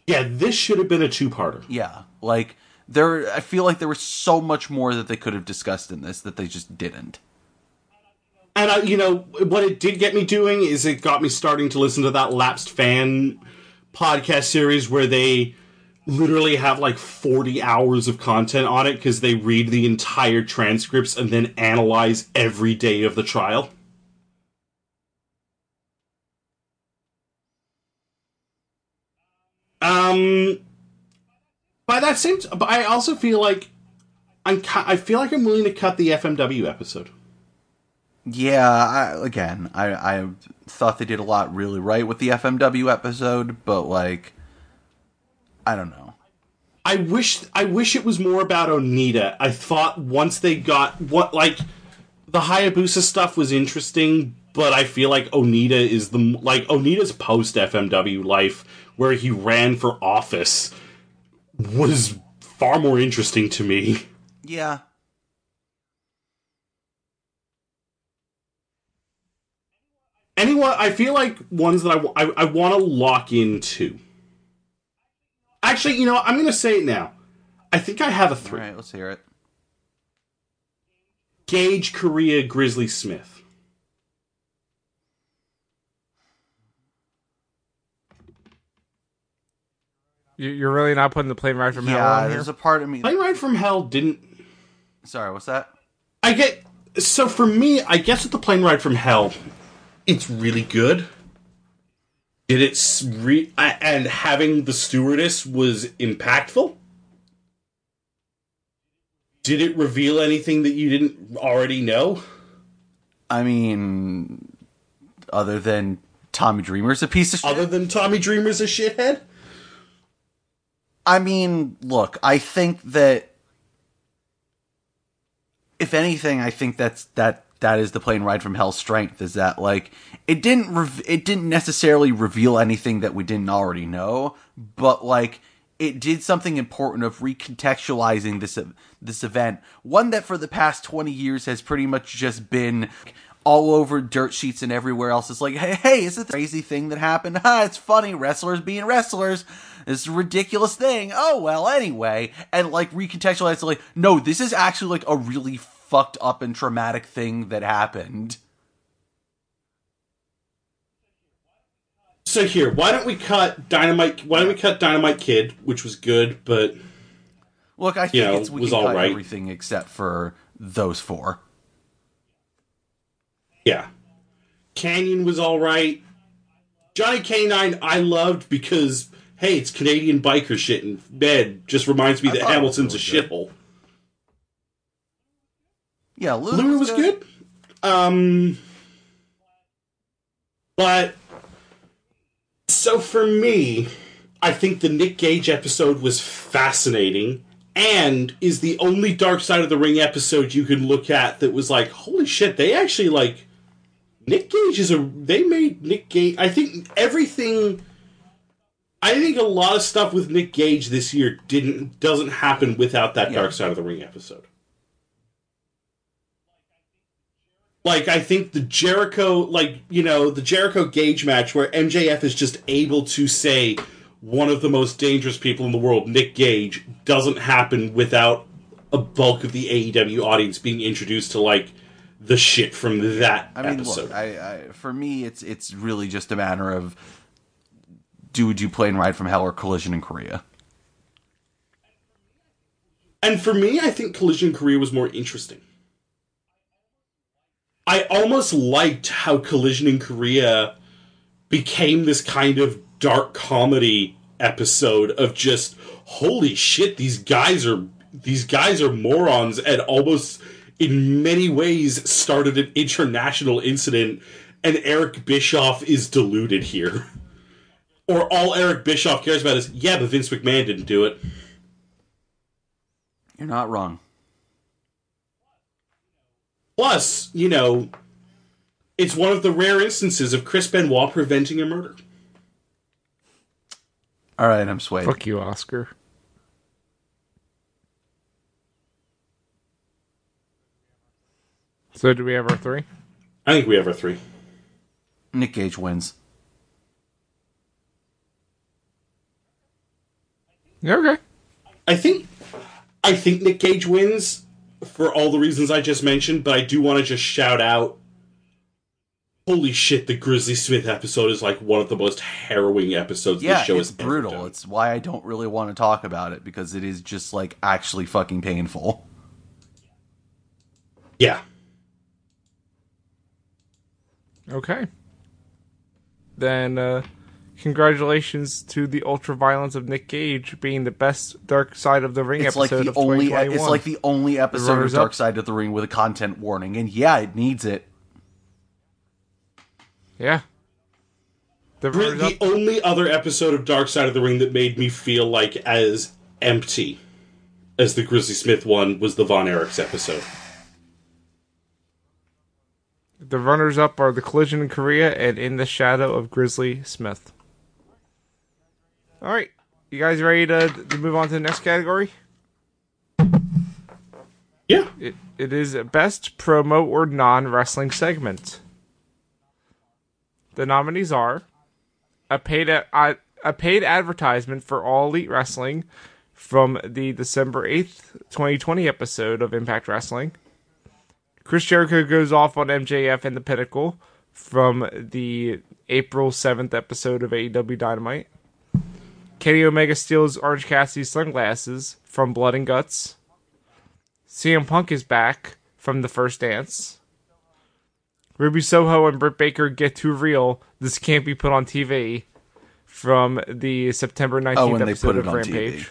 yeah, this should have been a two-parter. yeah like there I feel like there was so much more that they could have discussed in this that they just didn't And I, you know what it did get me doing is it got me starting to listen to that lapsed fan podcast series where they literally have like 40 hours of content on it because they read the entire transcripts and then analyze every day of the trial. Um, by that same, t- but I also feel like I'm. I feel like I'm willing to cut the FMW episode. Yeah, I, again, I, I thought they did a lot really right with the FMW episode, but like, I don't know. I wish I wish it was more about Onita. I thought once they got what like the Hayabusa stuff was interesting, but I feel like Onita is the like Onita's post FMW life where he ran for office was far more interesting to me. Yeah, Anyone, I feel like ones that I I want to lock into. Actually, you know. I'm going to say it now. I think I have a three. right, let's hear it. Gage Korea Grizzly Smith. You- You're really not putting the plane ride from hell Yeah, on here. there's a part of me. Plane Ride from Hell didn't. Sorry, what's that? I get. So for me, I guess with the Plane Ride from Hell, it's really good. Did it re- and having the stewardess was impactful? Did it reveal anything that you didn't already know? I mean, other than Tommy Dreamer's a piece of shit. Other than Tommy Dreamer's a shithead? I mean, look, I think that if anything, I think that's that that is the plane ride from hell strength is that like it didn't rev- it didn't necessarily reveal anything that we didn't already know, but like it did something important of recontextualizing this this event, one that for the past 20 years has pretty much just been all over dirt sheets and everywhere else. It's like, hey, hey, is the crazy thing that happened? Ha, it's funny, wrestlers being wrestlers. This ridiculous thing. Oh well, anyway, and like recontextualize like, no, this is actually like a really fucked up and traumatic thing that happened. So here, why don't we cut Dynamite? Why don't we cut Dynamite Kid, which was good, but Look, I think know, it's we was can all cut right. everything except for those four. Yeah. Kanyon was all right. Johnny K9 I loved because hey, it's Canadian biker shit and bed just reminds me I that Hamilton's a shithole. Yeah, Luna, Luna was good. Um but so for me, I think the Nick Gage episode was fascinating and is the only Dark Side of the Ring episode you can look at that was like, holy shit, they actually like Nick Gage is a they made Nick Gage I think everything I think a lot of stuff with Nick Gage this year didn't doesn't happen without that Yeah. Dark Side of the Ring episode. Like I think the Jericho like, you know, the Jericho Gage match where MJF is just able to say one of the most dangerous people in the world, Nick Gage, doesn't happen without a bulk of the AEW audience being introduced to like the shit from that I mean, episode. look, I, I for me, it's it's really just a matter of do would you plane ride from hell or collision in Korea? And for me, I think Collision Korea was more interesting. I almost liked how Collision in Korea became this kind of dark comedy episode of just holy shit, these guys are these guys are morons and almost in many ways started an international incident and Eric Bischoff is deluded here. Or all Eric Bischoff cares about is, yeah, but Vince McMahon didn't do it. You're not wrong. Plus, you know, it's one of the rare instances of Chris Benoit preventing a murder. All right, I'm swayed. Fuck you, Oscar. So do we have our three? I think we have our three. Nick Gage wins. Okay. I think I think Nick Gage wins for all the reasons I just mentioned, but I do want to just shout out holy shit, the Grizzly Smith episode is like one of the most harrowing episodes Yeah, this show it's has ever brutal. done. It's why I don't really want to talk about it because it is just like actually fucking painful. Yeah. Okay. Then, uh, congratulations to the ultra violence of Nick Gage being the best Dark Side of the Ring It's episode like the of only 2021. it's like the only episode of Dark up. Side of the Ring with a content warning, and yeah, it needs it. yeah. The Gri- The only other episode of Dark Side of the Ring that made me feel like as empty as the Grizzly Smith one was the Von Erichs episode. the runners up are the collision in Korea and in the shadow of Grizzly Smith. All right, you guys ready to, to move on to the next category? Yeah. It, it is best promo or non wrestling segment. The nominees are a paid a, a, a paid advertisement for All Elite Wrestling from the December 8th, 2020 episode of Impact Wrestling. Chris Jericho goes off on MJF and the Pinnacle from the April 7th episode of AEW Dynamite. Kenny Omega steals Orange Cassidy's sunglasses from Blood and Guts. CM Punk is back from the first dance. Ruby Soho and Britt Baker get too real. This can't be put on TV. From the September 19th Oh, when they episode put it of on Rampage. TV.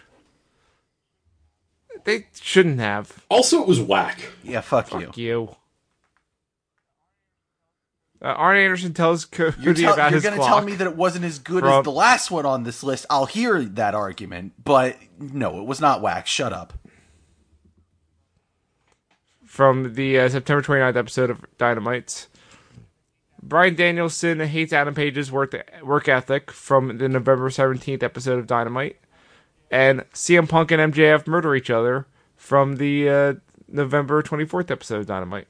They shouldn't have. Also, it was whack. Yeah, fuck, you. Fuck you. Uh, Arn Anderson tells You're, Cody tell- about you're his gonna tell me that it wasn't as good from- as the last one on this list. I'll hear that argument, but no, it was not whack. Shut up. from the uh, September 29th episode of Dynamite. Bryan Danielson hates Adam Page's work, work ethic from the November 17th episode of Dynamite. And CM Punk and MJF murder each other from the uh, November 24th episode of Dynamite.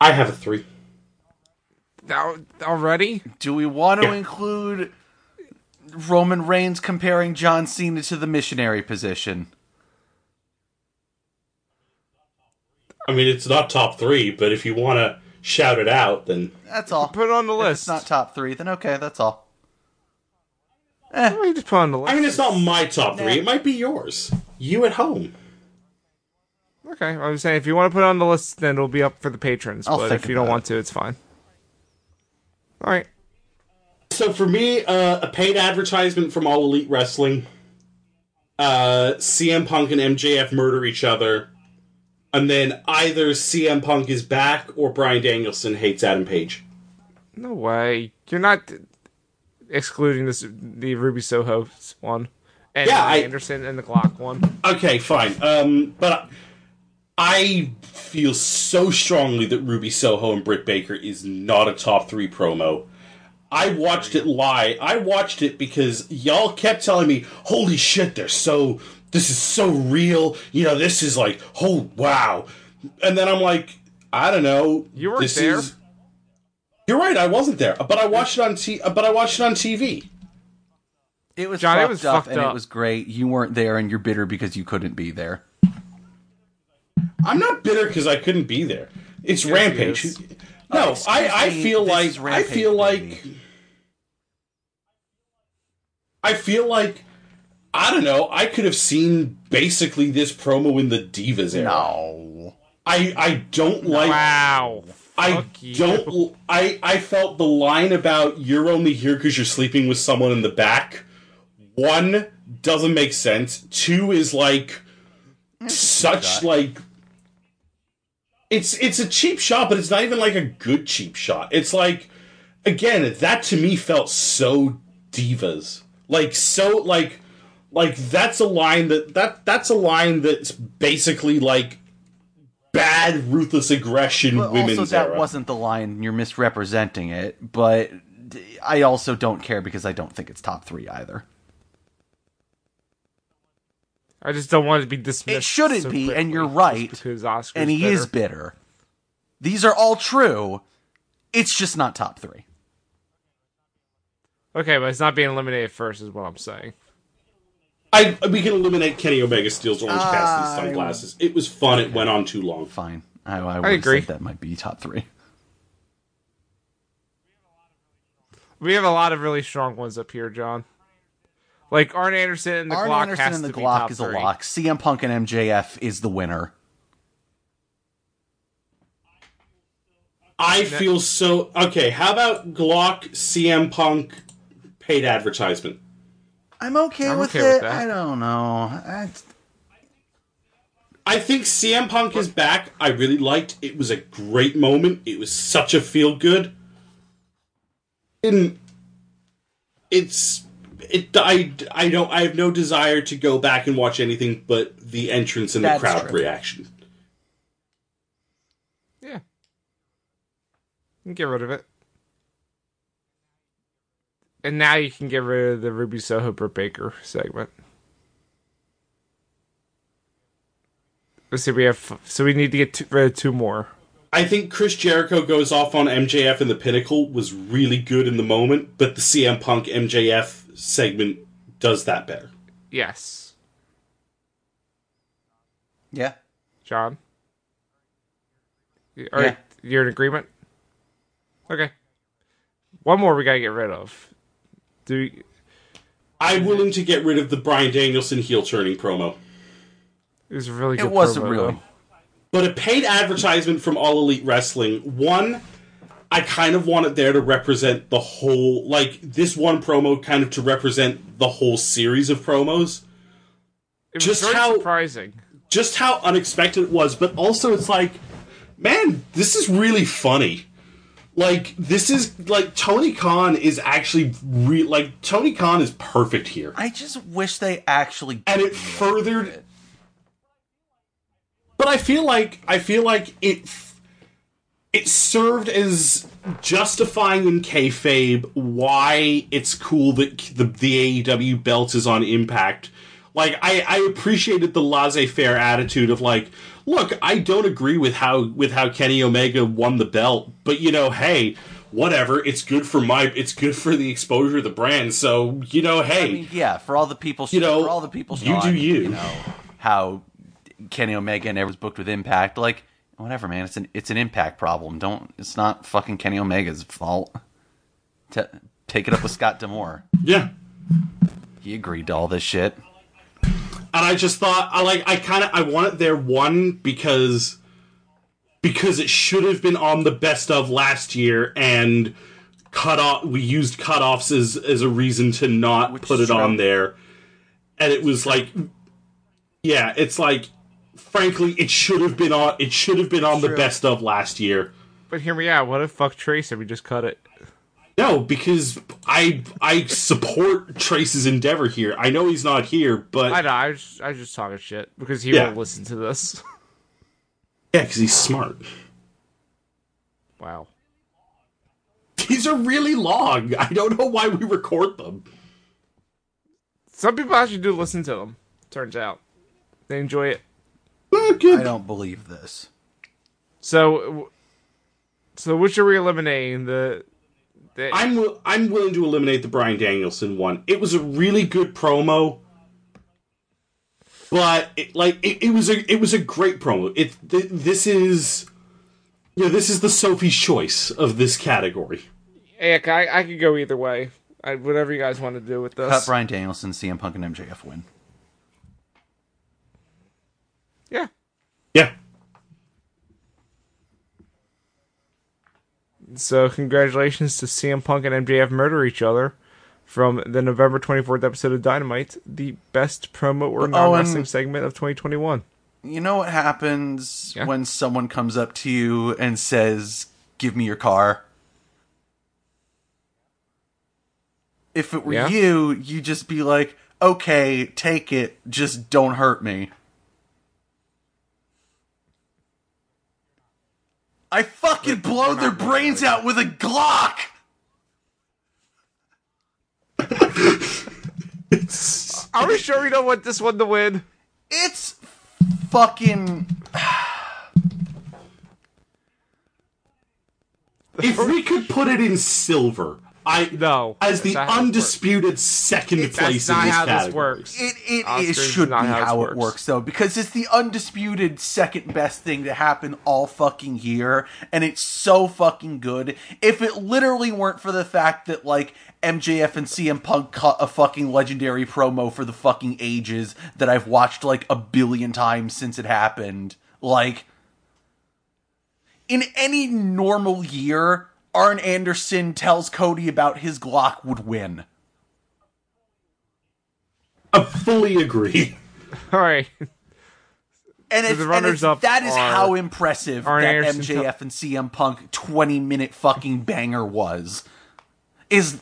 I have a three. Now, already? Do we want to Yeah. include Roman Reigns comparing John Cena to the missionary position? I mean, it's not top three, but if you want to shout it out, then That's all. Put it on the If list. it's not top three, then okay, that's all. Why you just put on the list? I mean, it's not my top three. Nah. It might be yours. You at home. Okay, I was saying if you want to put it on the list, then it'll be up for the patrons. I'll but if you don't about want to, it's fine. All right. So for me, uh, a paid advertisement from All Elite Wrestling. Uh, CM Punk and MJF murder each other, and then either CM Punk is back or Bryan Danielson hates Adam Page. No way. You're not excluding this the Ruby Soho one. And Yeah, I- Anderson and the Glock one. Okay, fine. Um, but I feel so strongly that Ruby Soho and Britt Baker is not a top three promo. I watched it live. I watched it because y'all kept telling me, "Holy shit, they're so. This is so real. You know, this is like, oh wow." And then I'm like, I don't know. You weren't this there. Is... You're right. I wasn't there, but I watched it on t- But I watched it on TV. It was John, it fucked was up fucked and up. it was great. You weren't there and you're bitter because you couldn't be there. I'm not bitter because I couldn't be there. It's Yes, Rampage. he is. No, excuse I, I feel like is I Rampage, feel like baby. I feel like I don't know. I could have seen basically this promo in the Divas era. No. I I don't like. wow. I Fuck don't. I I felt the line about you're only here because you're sleeping with someone in the back. One doesn't make sense. Two is like such like. It's it's a cheap shot, but it's not even like a good cheap shot. It's like, again, that to me felt so divas, like so like, like that's a line that that that's a line that's basically like bad ruthless aggression But women's also, that era. wasn't the line. You're misrepresenting it. But i also don't care because I don't think it's top three either. I just don't want it to be dismissed. It shouldn't so be, and you're right. Because Oscar's And he better. is bitter. These are all true. It's just not top three. Okay, but it's not being eliminated first, is what I'm saying. I we can eliminate Kenny Omega steals Orange Cassidy's I- sunglasses. It was fun. It went on too long. Fine. I, I, would agree. That might be top three. We have a lot of really strong ones up here, John. Like Arn Anderson and the Arn Glock Anderson has and the to be Glock top is a three. lock. CM Punk and MJF is the winner. I feel so okay. How about Glock, CM Punk, paid advertisement? I'm okay I'm with okay it. with that. I don't know. I, I think CM Punk is back. I really liked. It was a great moment. It was such a feel good. And it's it. I I don't. I have no desire to go back and watch anything but the entrance and the crowd true. reaction. Yeah. Get rid of it. And now you can get rid of the Ruby Soho Britt Baker segment. Let's see, we have so we need to get two, rid of two more. I think Chris Jericho goes off on MJF and the Pinnacle was really good in the moment, but the CM Punk MJF segment does that better. Yes, yeah. John. All right, you're in agreement. Okay. One more we gotta get rid of. Do we, I'm willing to get rid of the Bryan Danielson heel turning promo. it was a really good. It wasn't promo, really. though. But a paid advertisement from All Elite Wrestling, one, I kind of want it there to represent the whole, like, this one promo kind of to represent the whole series of promos. It was Just very how- surprising. Just how unexpected it was, but also it's like, man, this is really funny. Like, this is, like, Tony Khan is actually, re- like, Tony Khan is perfect here. I just wish they actually. and it furthered it. but i feel like i feel like it it served as justifying in kayfabe why it's cool that the, the AEW belt is on Impact. Like I, I appreciated the laissez-faire attitude of like, look, I don't agree with how with how Kenny Omega won the belt, but you know, hey, whatever, it's good for my it's good for the exposure of the brand. So, you know, hey, I mean, yeah, for all the people, You know, for all the people, you do you. You know how Kenny Omega and was booked with Impact. Like, whatever, man. It's an it's an Impact problem. Don't. It's not fucking Kenny Omega's fault. T- take it up with Scott D'Amore. yeah. He agreed to all this shit. and I just thought I like I kind of I want it there one because because it should have been on the best of last year and cut off we used cutoffs as as a reason to not Which put it on there and it was like yeah it's like frankly it should have been on it should have been on the best of last year But hear me out. What if fuck Trace and we just cut it? no because I I support Trace's endeavor here I know he's not here but I know. I was just, I was just talking shit because he Yeah. won't listen to this. yeah because he's smart wow. These are really long. I don't know why we record them. Some people actually do listen to them. Turns out they enjoy it. I don't believe this. So, so which are we eliminating? The, the I'm I'm willing to eliminate the Bryan Danielson one. It was a really good promo, but it, like it, it was a it was a great promo. It th- this is you know this is the Sophie's choice of this category. Heck, I I could go either way. I, whatever you guys want to do with this. Cut Bryan Danielson, CM Punk, and MJF win. Yeah. Yeah, So congratulations to CM Punk and MJF murder each other from the November 24th episode of Dynamite, the best promo or Oh, non-wrestling and- segment of 2021. You know what happens Yeah. when someone comes up to you and says, "Give me your car." If it were Yeah. you, you just be like, "Okay, take it. Just don't hurt me." I fucking blow their brains out with a Glock. Are we sure we don't want this one to win? It's fucking if we could put it in silver, I No, as the that's not how it undisputed second That's place not in this how this works. It it, Oscars it is should be not how how, this it works. works though, because it's the undisputed second best thing to happen all fucking year, and it's so fucking good. If it literally weren't for the fact that like MJF and CM Punk cut a fucking legendary promo for the fucking ages that I've watched like a billion times since it happened, like in any normal year, Arn Anderson tells Cody about his Glock would win. I fully agree. All right. And it's, the and it's up that is are how impressive Arn that Anderson MJF and CM Punk 20 minute fucking banger was. Is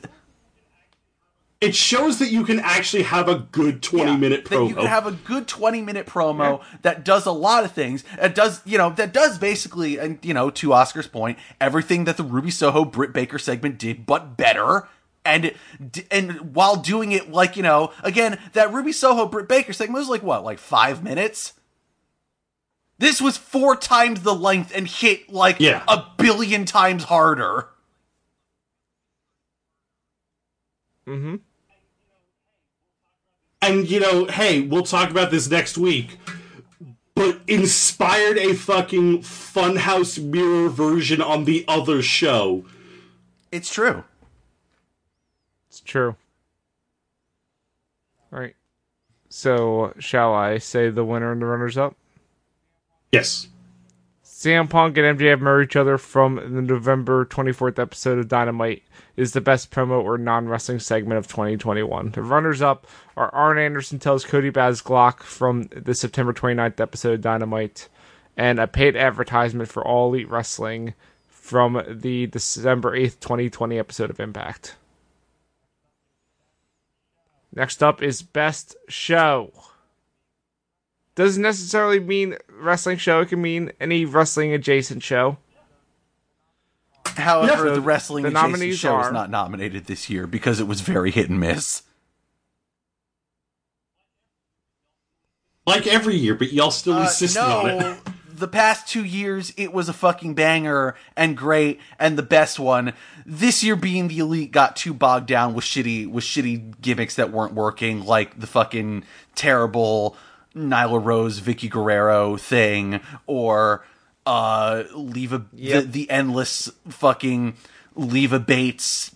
It shows that you can actually have a good twenty yeah, minute that promo. you can have a good 20 minute promo that does a lot of things. It does, you know, that does basically, and you know, to Oscar's point, everything that the Ruby Soho Britt Baker segment did, but better. And and while doing it like you know, again, that Ruby Soho Britt Baker segment was like what, like five minutes. This was four times the length and hit like Yeah. a billion times harder. Mm-hmm. and you know, hey, we'll talk about this next week. But inspired a fucking funhouse mirror version on the other show. It's true. It's true. All right. So, shall I say the winner and the runners up? Yes. CM Punk and MJF marry each other from the November 24th episode of Dynamite is the best promo or non-wrestling segment of 2021. The runners-up are Arn Anderson tells Cody Baz Glock from the September 29th episode of Dynamite and a paid advertisement for All Elite Wrestling from the December 8th, 2020 episode of Impact. Next up is Best Show. Doesn't necessarily mean wrestling show, it can mean any wrestling adjacent show. However, Yeah. the wrestling The nominees show is are- not nominated this year because it was very hit and miss. Like every year, but y'all still Uh, insisted on it. the past two years it was a fucking banger and great and the best one. This year, being the elite got too bogged down with shitty with shitty gimmicks that weren't working, like the fucking terrible Nyla Rose, Vickie Guerrero thing, or uh, Leva Yep. the, the endless fucking Leva Bates,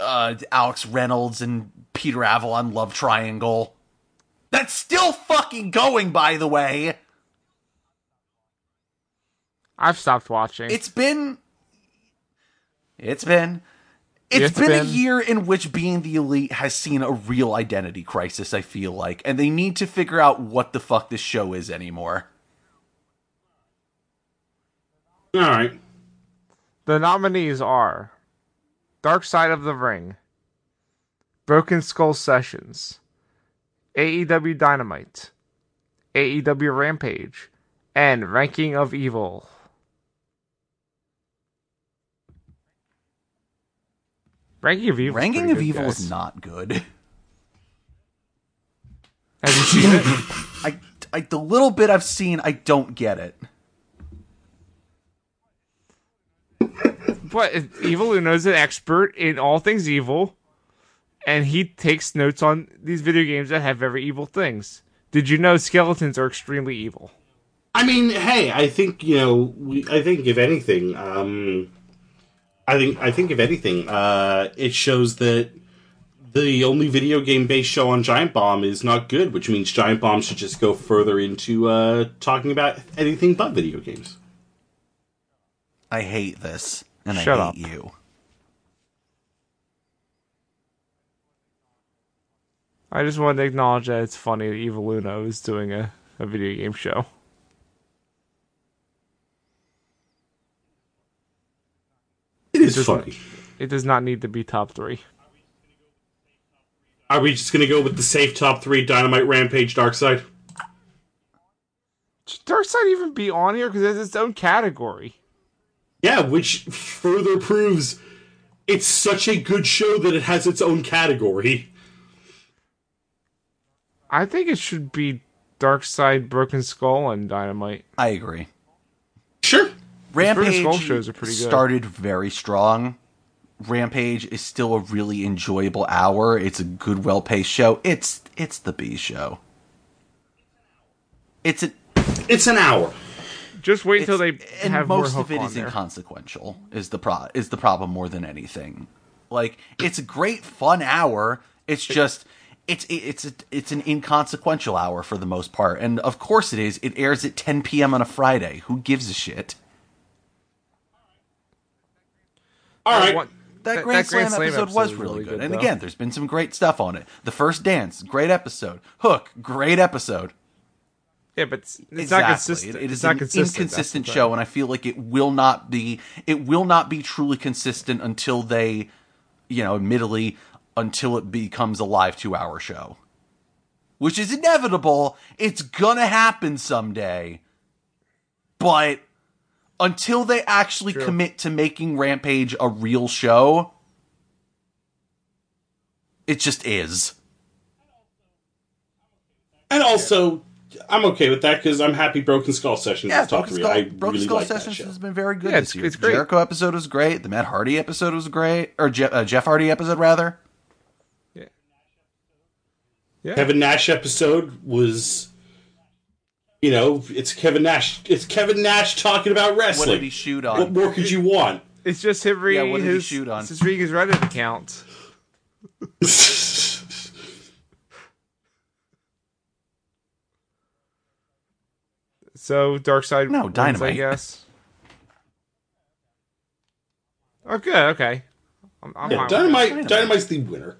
uh, Alex Reynolds, and Peter Avalon love triangle. That's still fucking going, by the way. I've stopped watching. It's been. It's been. it's It's been, a year in which being the elite has seen a real identity crisis, I feel like. And they need to figure out what the fuck this show is anymore. All right. the nominees are Dark Side of the Ring, Broken Skull Sessions, AEW Dynamite, AEW Rampage, and Ranking of Evil. Ranking of Evil. Ranking of Evil is not good. Have you seen it? I, I, the little bit I've seen, I don't get it. But Evil Uno's an expert in all things evil, and he takes notes on these video games that have very evil things. Did you know skeletons are extremely evil? I mean, hey, I think you know. We, I think if anything, um, I think I think if anything, uh, it shows that the only video game based show on Giant Bomb is not good, which means Giant Bomb should just go further into uh, talking about anything but video games. I hate this. And Shut I up. you. I just wanted to acknowledge that it's funny that Evil Uno is doing a, a video game show. It is doesn't- funny. It does not need to be top three. Are we just going to go with the safe top three: Dynamite, Rampage, Dark Side? Should Dark Side even be on here because it's its own category? Yeah, which further proves it's such a good show that it has its own category. I think it should be Dark Side, Broken Skull, and Dynamite. I agree. Sure. Rampage Skull shows are pretty good. started very strong, Rampage is still a really enjoyable hour. It's a good, well paced show. It's it's the B show. It's a It's an hour. Just wait until they and have most more of hook it on is there. inconsequential. Is the pro is the problem more than anything? Like it's a great fun hour. It's just it's it's a, it's an inconsequential hour for the most part, and of course it is. It airs at 10 p.m. on a Friday. Who gives a shit? All right. One- That, Grand, Slam, episode, was really good. and though. again, there's been some great stuff on it. The first dance, great episode. Hook, great episode. Yeah, but it's, it's not consistent. It- it it's is not an consistent. inconsistent show, and I feel like it will not be. It will not be truly consistent until they, you know, admittedly, until it becomes a live two-hour show, which is inevitable. It's gonna happen someday, but until they actually True. commit to making Rampage a real show, it just is. And also, I'm okay with that because I'm happy Broken Skull Sessions Yeah, is top Broken three. Skull, I Broken really Skull like that Sessions show. has been very good Yeah, this it's- year. it's great. Jericho episode was great. The Matt Hardy episode was great, or Je- uh, Jeff Hardy episode rather. Yeah. Yeah. Kevin Nash episode was, you know, it's Kevin Nash. It's Kevin Nash talking about wrestling. What did he shoot on? What more could you want? It's just him reading Yeah, what did he his, shoot on? it's just reading his Reddit account. So Dark Side, No, wins, Dynamite. I guess. Oh, good. Okay. I'm, I'm yeah, Dynamite. Dynamite. Dynamite's the winner.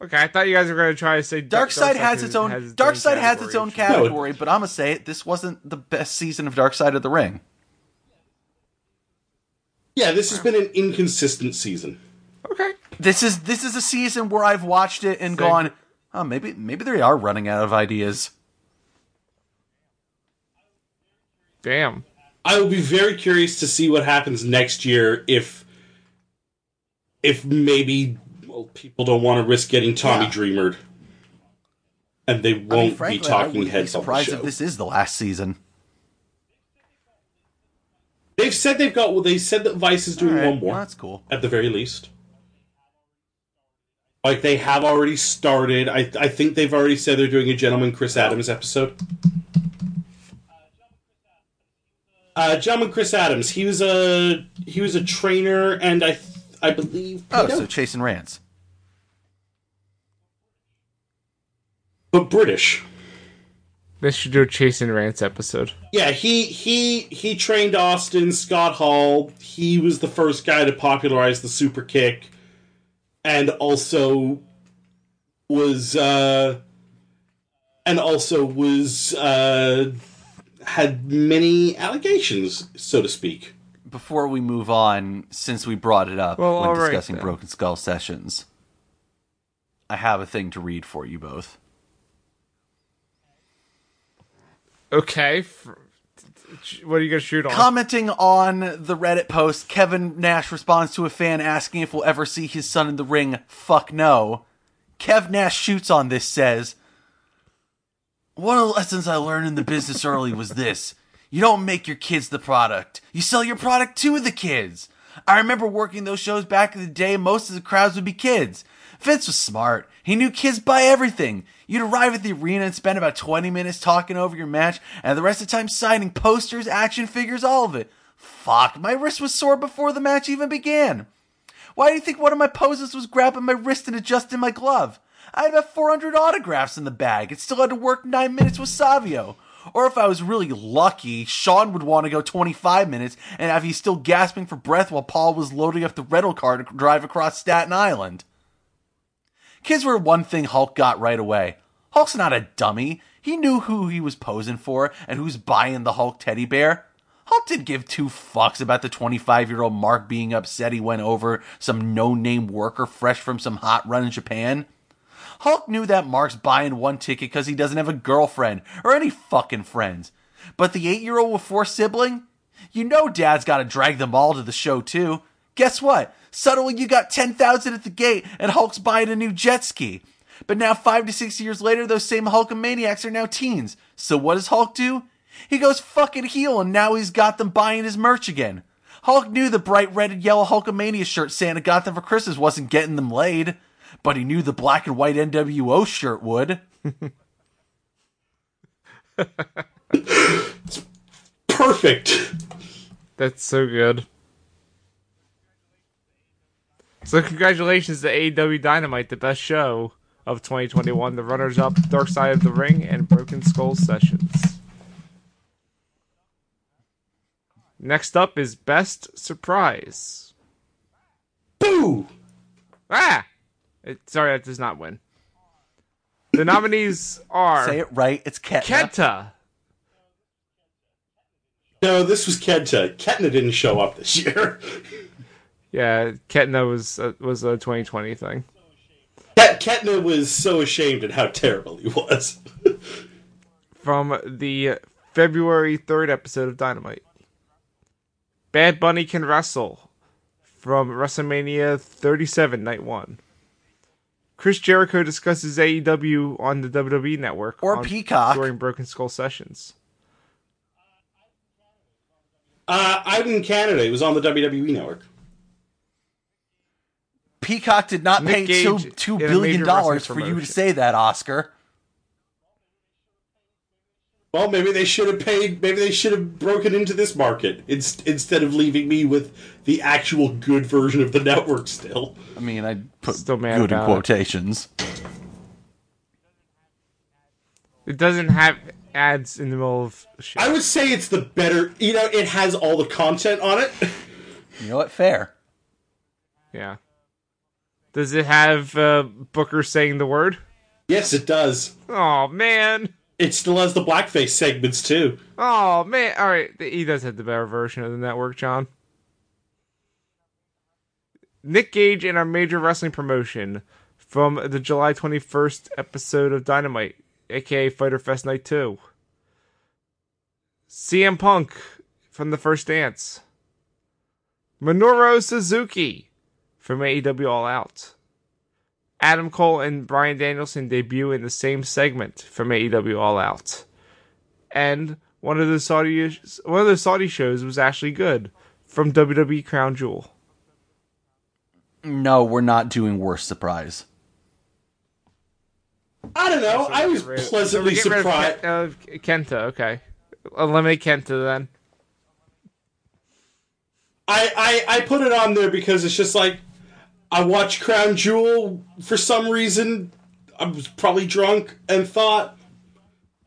Okay, I thought you guys were going to try to say Dark Side has its own. Dark Side has its own category. category, but I'm gonna say it. This wasn't the best season of Dark Side of the Ring. Yeah, this has been an inconsistent season. Okay. This is this is a season where I've watched it and Same. gone, oh, maybe maybe they are running out of ideas. Damn. I will be very curious to see what happens next year if, if maybe well, people don't want to risk getting Tommy Yeah. Dreamered, and they I mean, won't frankly, be talking wouldn't be heads on the surprised show. if this is the last season. They've said they've got. Well, they said that Vice is doing All right, one more well, that's cool. at the very least. Like they have already started. I I think they've already said they're doing a Gentleman Chris Adams episode. Uh, Gentleman Chris Adams. He was a he was a trainer, and I I believe Oh, no, so chasing rants. but British. They should do a Chase and Rants episode. Yeah, he he he trained Austin Scott Hall. He was the first guy to popularize the super kick, and also was uh, and also was uh, had many allegations, so to speak. Before we move on, since we brought it up Well, when all right discussing then. Broken Skull sessions, I have a thing to read for you both. Okay. What are you going to shoot on? Commenting on the Reddit post, Kevin Nash responds to a fan asking if we'll ever see his son in the ring. Fuck no. Kev Nash shoots on this, says, One of the lessons I learned in the business early was this you don't make your kids the product, you sell your product to the kids. I remember working those shows back in the day, most of the crowds would be kids. Vince was smart. He knew kids buy everything. You'd arrive at the arena and spend about 20 minutes talking over your match, and the rest of the time signing posters, action figures, all of it. Fuck, my wrist was sore before the match even began. Why do you think one of my poses was grabbing my wrist and adjusting my glove? I had about 400 autographs in the bag and still had to work 9 minutes with Savio. Or if I was really lucky, Shawn would want to go 25 minutes and have you still gasping for breath while Paul was loading up the rental car to drive across Staten Island. Kids were one thing Hulk got right away. Hulk's not a dummy. He knew who he was posing for and who's buying the Hulk teddy bear. Hulk didn't give two fucks about the 25 year old Mark being upset he went over some no name worker fresh from some hot run in Japan. Hulk knew that Mark's buying one ticket because he doesn't have a girlfriend or any fucking friends. But the eight year old with four siblings? You know dad's gotta drag them all to the show too. Guess what? Suddenly you got 10,000 at the gate and Hulk's buying a new jet ski. But now, five to six years later, those same Hulkamaniacs are now teens. So what does Hulk do? He goes fucking heel and now he's got them buying his merch again. Hulk knew the bright red and yellow Hulkamania shirt Santa got them for Christmas wasn't getting them laid, but he knew the black and white NWO shirt would. Perfect. That's so good. So congratulations to AEW Dynamite, the best show of 2021. The runners-up, Dark Side of the Ring and Broken Skull Sessions. Next up is Best Surprise. Boo! Ah! It, sorry, that does not win. The nominees are Say it right, it's Kenta. Kenta, No, this was Kenta. Ketna didn't show up this year. Yeah, Ketna was uh, was a 2020 thing. Ket- Ketna was so ashamed at how terrible he was. From the February 3rd episode of Dynamite. Bad Bunny can wrestle from WrestleMania 37 Night 1. Chris Jericho discusses AEW on the WWE network Or on- Peacock. during Broken Skull sessions. Uh, I'm in Canada. It was on the WWE network. Peacock did not Nick pay Gage two, two in a billion major dollars wrestling for you to say that, Oscar. Well, maybe they should have paid. Maybe they should have broken into this market ins- instead of leaving me with the actual good version of the network. Still, I mean, I put Still mad good in about it. quotations. It doesn't have ads in the middle of shit. I would say it's the better. You know, it has all the content on it. You know what? Fair. Yeah. Does it have uh, Booker saying the word? yes, it does. Oh man. It still has the blackface segments too. Oh man. All right, he does have the better version of the network, John. Nick Gage in our major wrestling promotion from the July 21st episode of Dynamite, aka Fighter Fest Night 2. CM Punk from the first dance. Minoru Suzuki from AEW All Out. Adam Cole and Bryan Danielson debut in the same segment from AEW All Out. And one of the Saudi one of the Saudi shows was actually good from WWE Crown Jewel. No, we're not doing worse surprise. I don't know. I was rid pleasantly so we get rid of surprised. Ken- of Kenta, okay. Eliminate Kenta then. I, I I put it on there because it's just like I watched Crown Jewel for some reason. I was probably drunk and thought,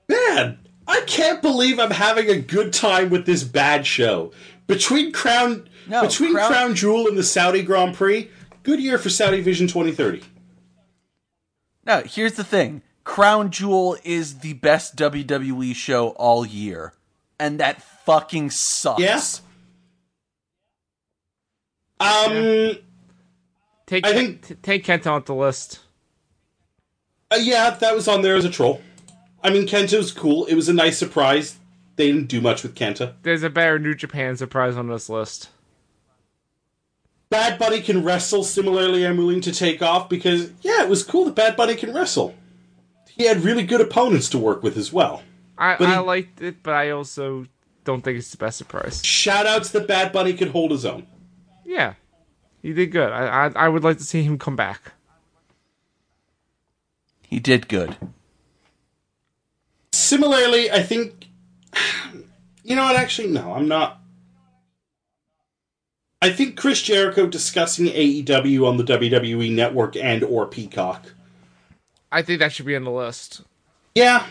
man, I can't believe I'm having a good time with this bad show. Between Crown No, between Crown- Crown Jewel and the Saudi Grand Prix, good year for Saudi Vision 2030. Now, here's the thing. Crown Jewel is the best WWE show all year. And that fucking sucks. Yes. Um. Take I think- t- take Kenta off the list. Uh, yeah, that was on there as a troll. I mean, Kenta was cool. It was a nice surprise. They didn't do much with Kenta. There's a better New Japan surprise on this list. Bad Bunny can wrestle. Similarly, I'm willing to take off because, yeah, it was cool that Bad Bunny can wrestle. He had really good opponents to work with as well. I, he- I liked it, but I also don't think it's the best surprise. Shout outs that Bad Bunny could hold his own. Yeah, he did good. I, I I would like to see him come back. He did good. Similarly, I think. You know what? Actually, no, I'm not. I think Chris Jericho discussing AEW on the WWE Network and or Peacock. I think that should be on the list. Yeah,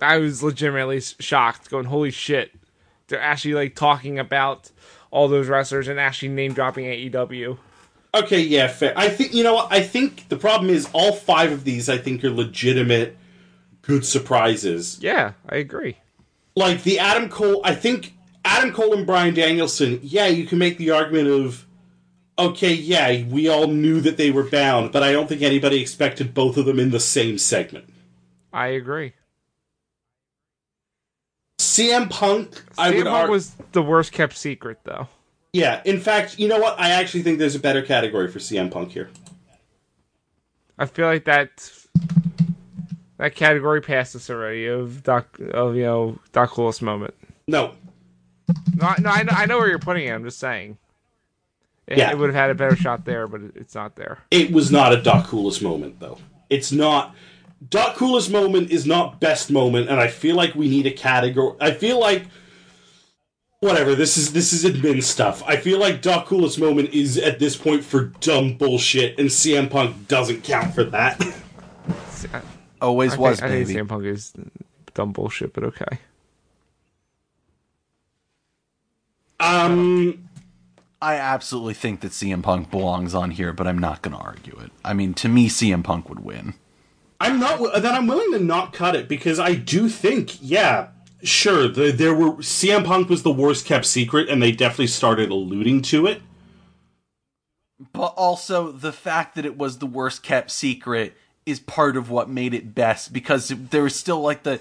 I was legitimately shocked, going, "Holy shit!" They're actually like talking about all those wrestlers and actually name dropping AEW. Okay, yeah, fair. I think you know what? I think the problem is all five of these. I think are legitimate, good surprises. Yeah, I agree. Like the Adam Cole. I think Adam Cole and Bryan Danielson. Yeah, you can make the argument of, okay, yeah, we all knew that they were bound, but I don't think anybody expected both of them in the same segment. I agree. CM Punk. I CM would Punk argue. was the worst kept secret, though. Yeah, in fact, you know what? I actually think there's a better category for CM Punk here. I feel like that that category passed us already of Dot of you know Dot Coolest moment. No, No, I- no, I know, I know where you're putting it. I'm just saying. It, Yeah. it would have had a better shot there, but it's not there. It was not a Dot Coolest moment, though. It's not. Dot Coolest moment is not best moment, and I feel like we need a category. I feel like. Whatever, this is this is admin stuff. I feel like Dot Coolest moment is at this point for dumb bullshit, and CM Punk doesn't count for that. I, Always I was, think, I think baby. CM Punk is dumb bullshit, but okay. Um, I absolutely think that CM Punk belongs on here, but I'm not going to argue it. I mean, to me, CM Punk would win. I'm not. Then I'm willing to not cut it because I do think, yeah, sure, the, there were CM Punk was the worst kept secret, and they definitely started alluding to it. But also, the fact that it was the worst kept secret is part of what made it best because there was still like the,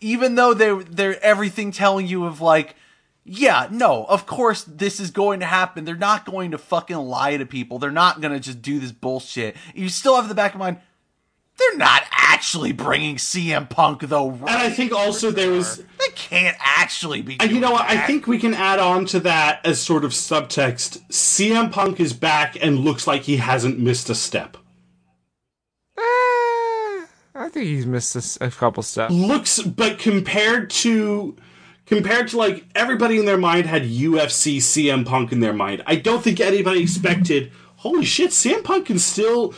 even though they they're everything telling you of like, yeah, no, of course this is going to happen. They're not going to fucking lie to people. They're not going to just do this bullshit. You still have the back of mind. They're not actually bringing CM Punk though. And I think also there was They can't actually be. And you know what? I think we can add on to that as sort of subtext. CM Punk is back and looks like he hasn't missed a step. Eh, I think he's missed a couple steps. Looks, but compared to compared to like everybody in their mind had UFC CM Punk in their mind. I don't think anybody expected. Holy shit! CM Punk can still.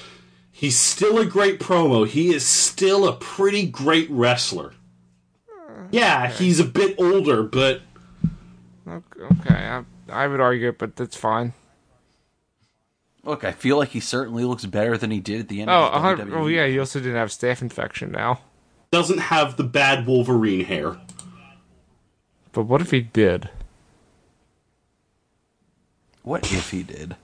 He's still a great promo. He is still a pretty great wrestler. Hmm. Yeah, he's a bit older, but Okay, okay, I, I would argue it, but that's fine. Look, I feel like he certainly looks better than he did at the end Oh, of the hundred- WWE. oh yeah, he also didn't have staph infection now. doesn't have the bad Wolverine hair. But what if he did? What if he did?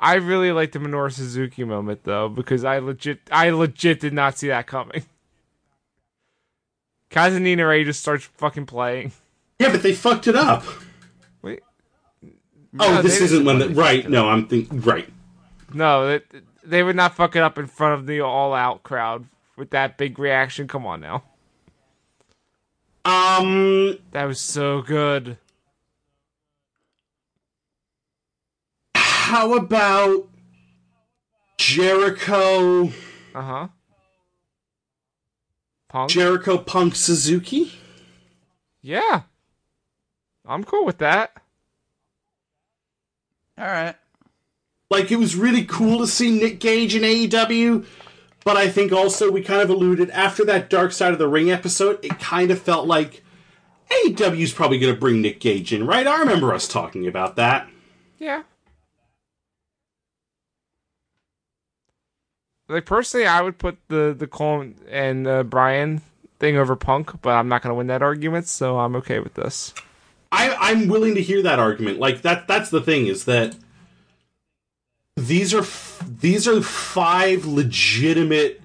I really like the Minoru Suzuki moment though, because I legit, I legit did not see that coming. Kaze ni Nare just starts fucking playing. Yeah, but they fucked it up. Wait, Oh, this isn't one that. Right? No, I'm thinking. Right. no, they, they would not fuck it up in front of the all-out crowd with that big reaction. Come on now, Um, that was so good. How about Jericho? Uh huh. Punk. Jericho Punk Suzuki. yeah, I'm cool with that. All right. Like it was really cool to see Nick Gage in AEW, but I think also we kind of alluded after that Dark Side of the Ring episode, it kind of felt like AEW's probably going to bring Nick Gage in, right? I remember us talking about that. Yeah. Like personally, I would put the the Cole and uh, Bryan thing over Punk, but I'm not going to win that argument, so I'm okay with this. I, I'm willing to hear that argument. Like that. That's the thing is that these are f- these are five legitimate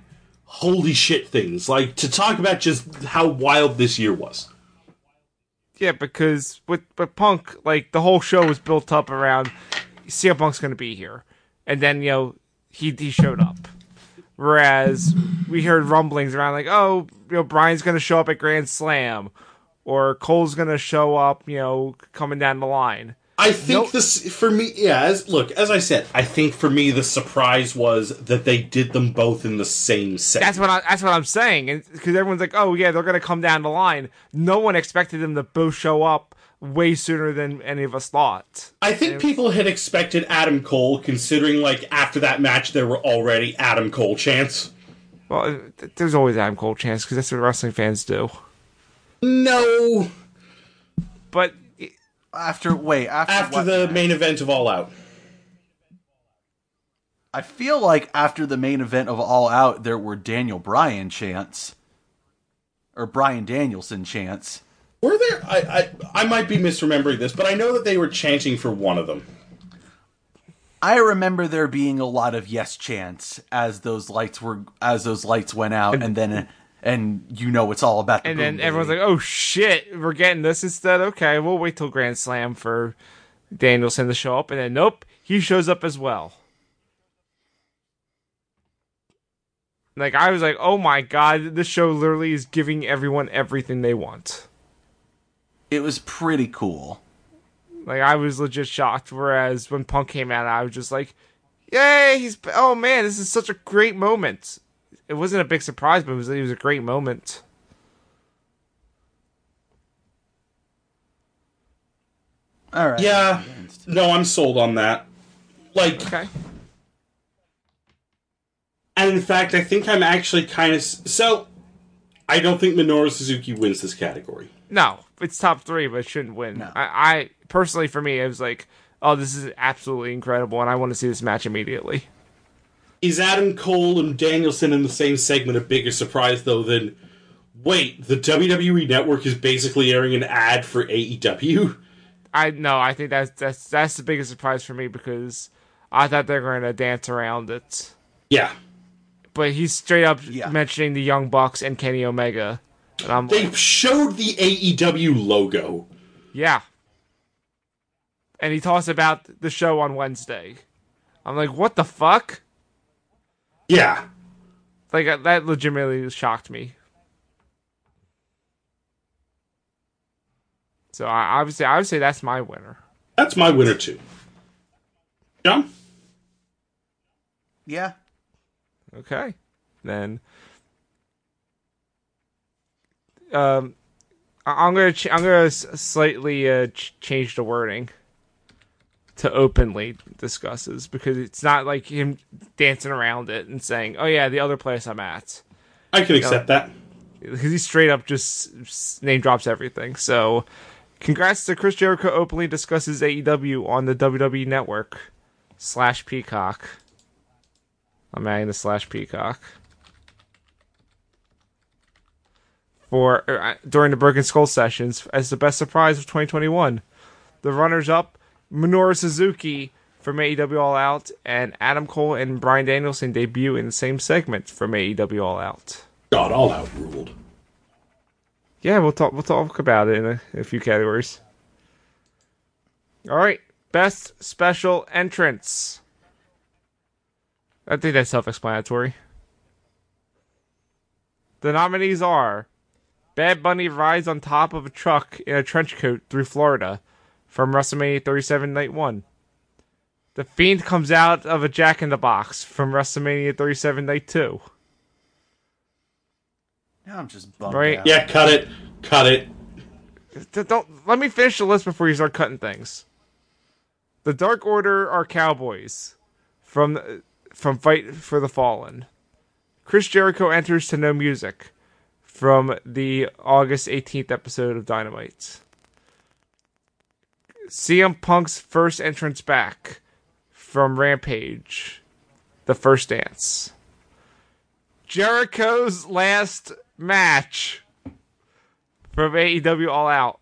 holy shit things. Like to talk about just how wild this year was. Yeah, because with with Punk, like the whole show was built up around CM Punk's going to be here, and then you know he he showed up. Whereas we heard rumblings around like, oh, you know, Bryan's going to show up at Grand Slam, or Cole's going to show up, you know, coming down the line. I think Nope. this for me. Yeah, as look as I said, I think for me the surprise was that they did them both in the same set. That's what I, that's what I'm saying, because everyone's like, oh yeah, they're going to come down the line. No one expected them to both show up way sooner than any of us thought. I think people had expected Adam Cole, considering like after that match there were already Adam Cole chants. Well, there's always Adam Cole chance because that's what wrestling fans do. No, But After wait, after, after what the main event of All Out. I feel like after the main event of All Out, there were Daniel Bryan chants, or Bryan Danielson chants. Were there? I, I I might be misremembering this, but I know that they were chanting for one of them. I remember there being a lot of yes chants as those lights were as those lights went out, and, then and you know it's all about. The and then boom, everyone's baby. like, "Oh shit, we're getting this instead." Okay, we'll wait till Grand Slam for Danielson to show up, and then nope, he shows up as well. Like I was like, "Oh my god, this show literally is giving everyone everything they want." It was pretty cool. Like I was legit shocked. Whereas when Punk came out, I was just like, "Yay! He's oh man, this is such a great moment." It wasn't a big surprise, but it was it was a great moment. All right. Yeah. No, I'm sold on that. Like, Okay. and in fact, I think I'm actually kind of so. I don't think Minoru Suzuki wins this category. No, it's top three, but it shouldn't win. No. I, I personally, for me, it was like, "Oh, this is absolutely incredible," and I want to see this match immediately. Is Adam Cole and Danielson in the same segment a bigger surprise though than wait, the WWE network is basically airing an ad for AEW? I no, I think that's that's that's the biggest surprise for me because I thought they were going to dance around it, Yeah. but he's straight up Yeah. mentioning the Young Bucks and Kenny Omega, and I'm They like, showed the AEW logo. yeah. And he talks about the show on Wednesday. I'm like, what the fuck? Yeah. Like uh, that legitimately shocked me. So I obviously I would say that's my winner. That's my winner too. John? Yeah. Okay, then. Um, I'm gonna ch- I'm gonna s- slightly uh, ch- change the wording to openly discusses because it's not like him dancing around it and saying, "Oh yeah, the other place I'm at," I can accept that. because he straight up just name drops everything. So, congrats to Chris Jericho openly discusses AEW on the WWE Network slash Peacock. I'm adding the slash Peacock for uh, during the Broken Skull sessions as the best surprise of 2021. The runners up Minoru Suzuki from AEW All Out and Adam Cole and Bryan Danielson debut in the same segment from AEW All Out. God, all out ruled. Yeah, we'll talk. We'll talk about it in a, a few categories. All right, best special entrance. I think that's self-explanatory. The nominees are Bad Bunny rides on top of a truck in a trench coat through Florida from WrestleMania 37 Night 1. The Fiend comes out of a Jack in the Box from WrestleMania 37 Night 2. Now I'm just bummed Right. out. Yeah, cut it. Cut it. Don't let me finish the list before you start cutting things. The Dark Order are cowboys from from Fight for the Fallen. Chris Jericho enters to no music from the August 18th episode of Dynamite. CM Punk's first entrance back from Rampage, The First Dance. Jericho's last match from AEW All Out.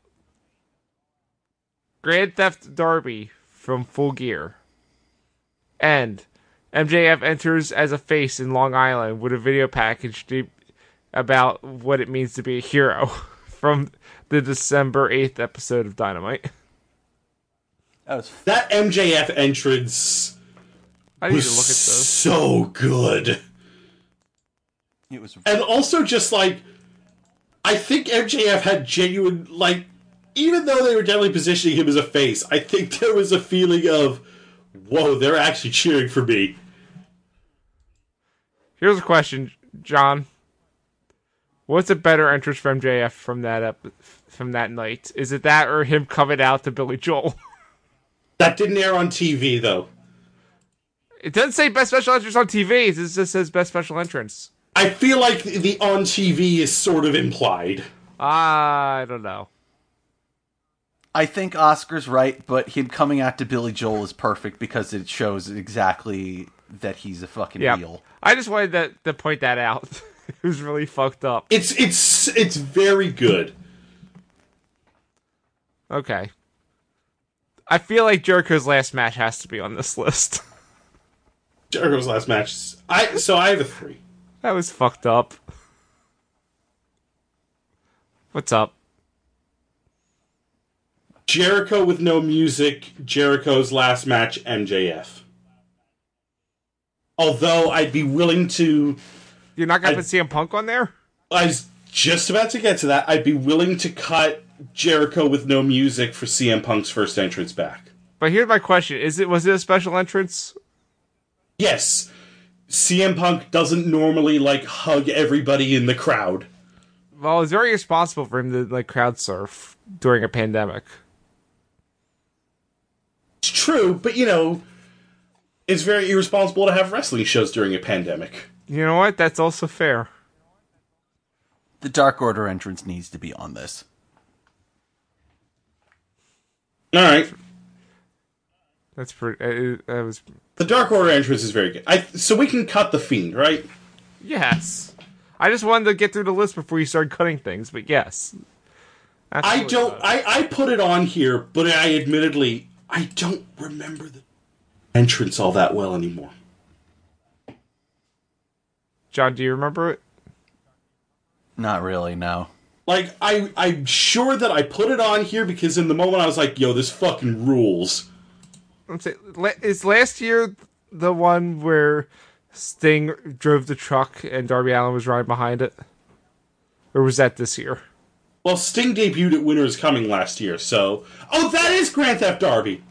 Grand Theft Darby from Full Gear. And MJF enters as a face in Long Island with a video package to, about what it means to be a hero from the December 8th episode of Dynamite. That was That MJF entrance I need was to look at those. so good. it was And also just like I think MJF had genuine like even though they were definitely positioning him as a face, I think there was a feeling of whoa, they're actually cheering for me. Here's a question, John. What's a better entrance for MJF from that ep- from that night? Is it that or him coming out to Billy Joel? That didn't air on TV though. It doesn't say best special entrance on TV. It just says best special entrance. I feel like the on TV is sort of implied. Ah, I don't know. I think Oscar's right, but him coming out to Billy Joel is perfect because it shows exactly that he's a fucking Yeah, heel. I just wanted to, to point that out. it was really fucked up. It's it's it's very good. Okay. I feel like Jericho's last match has to be on this list. Jericho's last match. I so I have a three. that was fucked up. What's up? Jericho with no music. Jericho's last match. MJF. Although I'd be willing to You're not gonna I- put CM Punk on there? I was just about to get to that. I'd be willing to cut Jericho with no music for CM Punk's first entrance back. But here's my question: Is it was it a special entrance? Yes, CM Punk doesn't normally like hug everybody in the crowd. Well, it's very irresponsible for him to like crowd surf during a pandemic. It's true, but you know, it's very irresponsible to have wrestling shows during a pandemic. You know what? That's also fair. The Dark Order entrance needs to be on this. All right, That's pretty. Uh, that was the Dark Order entrance is very good. I so we can cut the Fiend, right? yes. I just wanted to get through the list before you started cutting things, but yes. That's I don't. I I put it on here, but I admittedly I don't remember the entrance all that well anymore. John, do you remember it? Not really, no. Like I I'm sure that I put it on here because in the moment I was like, "Yo, this fucking rules." Let's say, is last year the one where Sting drove the truck and Darby Allin was riding behind it, or was that this year? Well, Sting debuted at Winter is Coming last year, so oh, that is Grand Theft Darby.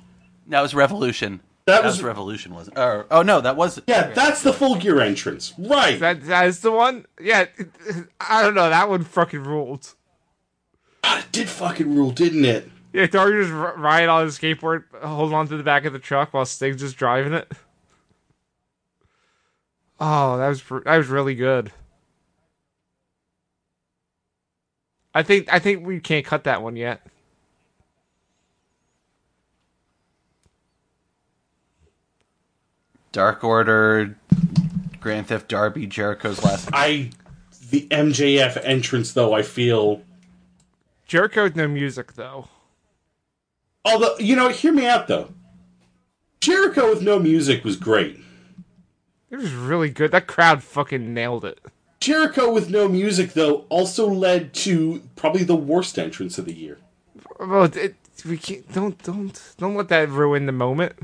That was Revolution. That That was- was Revolution, wasn't it? Or, oh, no, that was. Yeah, that's the full gear entrance, right? That that is the one. Yeah, I don't know. That one fucking ruled. God, it did fucking rule, didn't it? Yeah, Darby was r- riding on his skateboard, holding on to the back of the truck while Sting's just driving it. Oh, that was that was really good. I think I think we can't cut that one yet. Dark Order, Grand Theft Darby, Jericho's last. I the MJF entrance though, I feel Jericho with no music though. although you know, hear me out though. Jericho with no music was great. It was really good. That crowd fucking nailed it. Jericho with no music though also led to probably the worst entrance of the year. Well, it, we can't don't don't don't let that ruin the moment.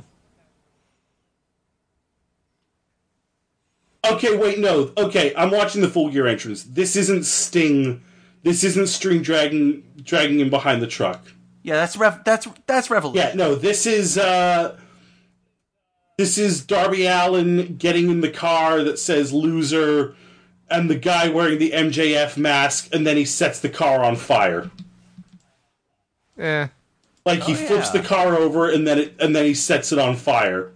Okay, wait, no. Okay, I'm watching the full gear entrance. This isn't Sting. This isn't Sting dragging dragging him behind the truck. Yeah, that's Rev- that's that's Revolution. Yeah, no, this is uh this is Darby Allin getting in the car that says loser and the guy wearing the MJF mask and then he sets the car on fire. Yeah. Like he Oh, flips yeah. the car over and then it and then he sets it on fire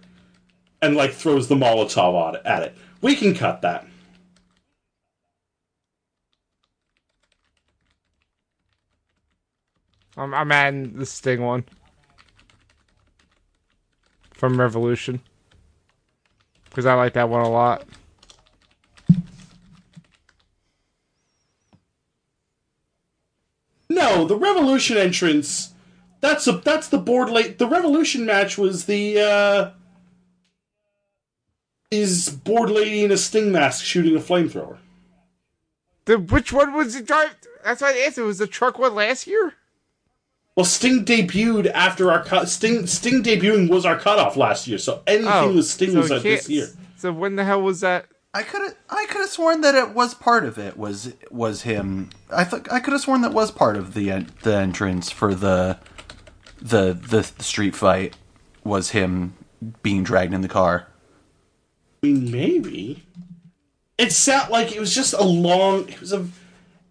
and like throws the Molotov on at it. We can cut that. I'm I'm adding the Sting one from Revolution because I like that one a lot. No, the Revolution entrance. That's a that's the board late. The Revolution match was the uh is board lady in a sting mask shooting a flamethrower. The which one was the drive? That's what I asked. It was the truck one last year. Well, Sting debuted after our cut. Sting Sting debuting was our cutoff last year, so anything oh, with Sting so was it at this year. So when the hell was that? I could have I could have sworn that it was part of it was was him. I thought I could have sworn that was part of the en- the entrance for the the the street fight was him being dragged in the car. I mean, maybe. It sounded like it was just a long. It was a.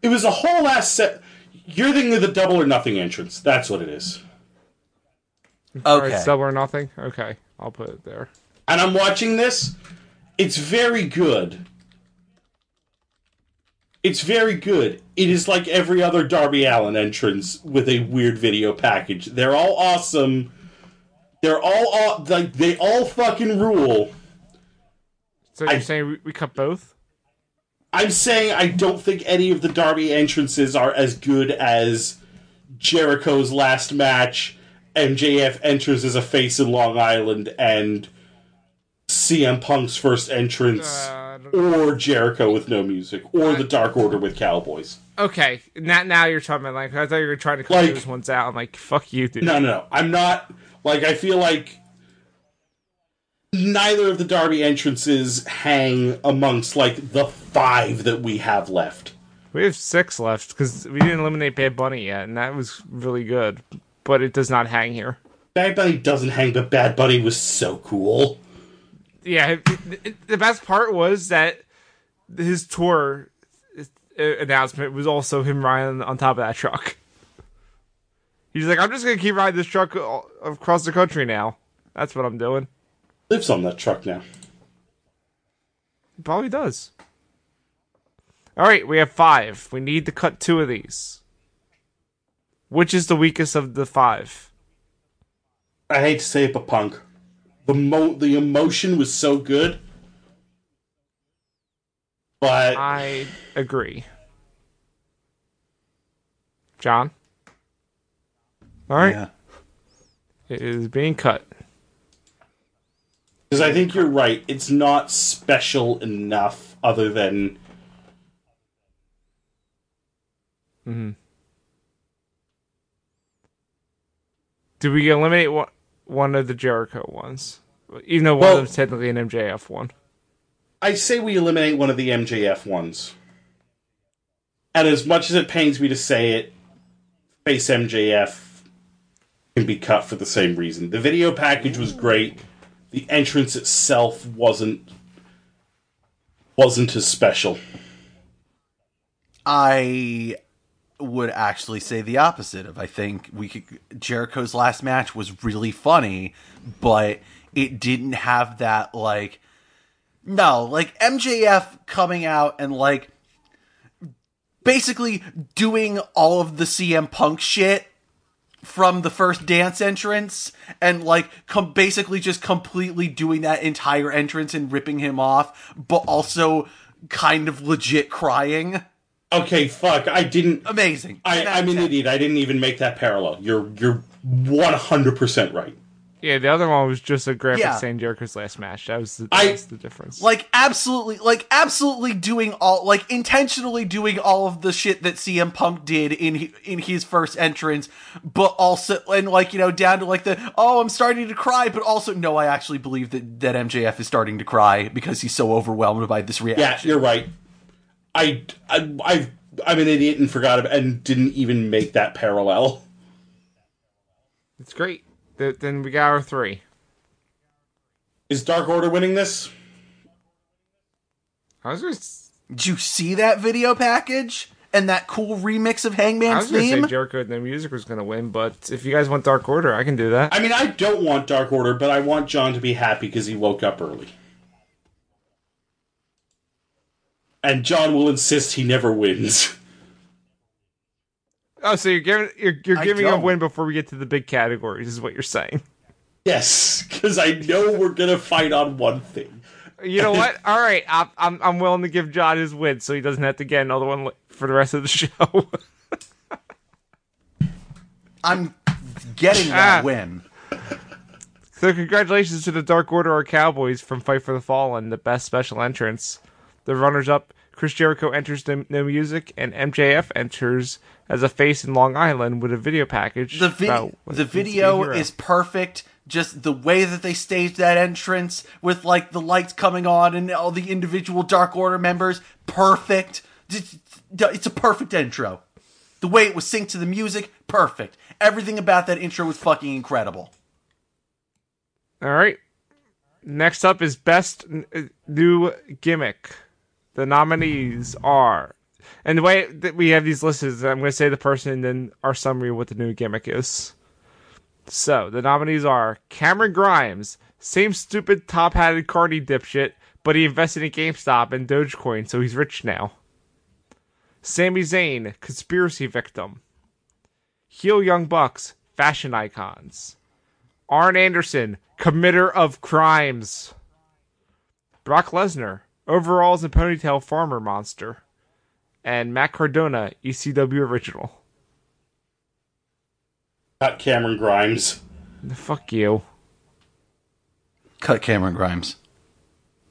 It was a whole ass set. You're thinking of the double or nothing entrance. That's what it is. Okay. it's double or nothing. Okay, I'll put it there. and I'm watching this. It's very good. It's very good. It is like every other Darby Allin entrance with a weird video package. They're all awesome. They're all aw- like they all fucking rule. So you're I- saying we, we cut both? I'm saying I don't think any of the Darby entrances are as good as Jericho's last match. MJF enters as a face in Long Island, and CM Punk's first entrance, Uh, or Jericho with no music, or the Dark Order with Cowboys. okay, now now you're talking about like I thought you were trying to cut Like- those ones out. I'm like, fuck you, dude. No, no, no. I'm not. Like, I feel like neither of the Darby entrances hang amongst, like, the five that we have left. We have six left because we didn't eliminate Bad Bunny yet, and that was really good. But it does not hang here. Bad Bunny doesn't hang, but Bad Bunny was so cool. Yeah, it, it, the best part was that his tour uh, announcement was also him riding on top of that truck. He's like, I'm just gonna keep riding this truck all- across the country now. That's what I'm doing. Lives on that truck now. He probably does. All right, we have five. We need to cut two of these. Which is the weakest of the five? I hate to say it, but Punk. The mo the emotion was so good, but I agree. John? All right, Yeah. it is being cut. Because I think you're right. It's not special enough, other than mm-hmm. Do we eliminate one, one of the Jericho ones? Even though one Well- of them's technically an MJF one. I say we eliminate one of the MJF ones. And as much as it pains me to say it, face MJF can be cut for the same reason. The video package was great. The entrance itself wasn't wasn't as special. I would actually say the opposite of I think we could Jericho's last match was really funny, but it didn't have that like no, like MJF coming out and like basically doing all of the CM Punk shit from the first dance entrance and like com- basically just completely doing that entire entrance and ripping him off, but also kind of legit crying. Okay, fuck. I didn't Amazing. I, 10 out of I'm an idiot. I didn't even make that parallel. You're you're one hundred percent right. Yeah, the other one was just a graphic Yeah. saying Jericho's last match. That was the, that I- was the difference. Like absolutely, like absolutely doing all, like intentionally doing all of the shit that CM Punk did in in his first entrance, but also and like you know down to like the oh I'm starting to cry, but also no I actually believe that that MJF is starting to cry because he's so overwhelmed by this reaction. Yeah, you're right. I, I I've I'm an idiot and forgot about and didn't even make that parallel. it's great. Th- Then we got our three. Is Dark Order winning this? I was gonna, s- Did you see that video package and that cool remix of I Hangman's was gonna say theme? Jericho and the music was gonna win, but if you guys want Dark Order, I can do that. I mean, I don't want Dark Order, but I want John to be happy because he woke up early. And John will insist he never wins. Oh, so you're giving you're, you're giving a win before we get to the big categories, is what you're saying. yes, because I know we're gonna fight on one thing. You know what? All right, I'm, I'm I'm willing to give John his win, so he doesn't have to get another one for the rest of the show. I'm getting that Ah. win. so congratulations to the Dark Order or Cowboys from Fight for the Fallen, the best special entrance. The runners-up: Chris Jericho enters the music, and MJF enters as a face in Long Island with a video package. The, what the it means to be a video is perfect. Just the way that they staged that entrance with like the lights coming on and all the individual Dark Order members, perfect. It's it's a perfect intro. The way it was synced to the music, perfect. Everything about that intro was fucking incredible. All right. Next up is best n- uh, new gimmick. The nominees are, and the way that we have these listed is I'm going to say the person and then our summary of what the new gimmick is. So the nominees are Cameron Grimes, same stupid top hatted Cardi dipshit, but he invested in GameStop and Dogecoin, so he's rich now. Sami Zayn, conspiracy victim. Heel Young Bucks, fashion icons. Arn Anderson, committer of crimes. Brock Lesnar, overalls and ponytail farmer monster. And Matt Cardona, ECW original. Cut Cameron Grimes. Fuck you. Cut Cameron Grimes.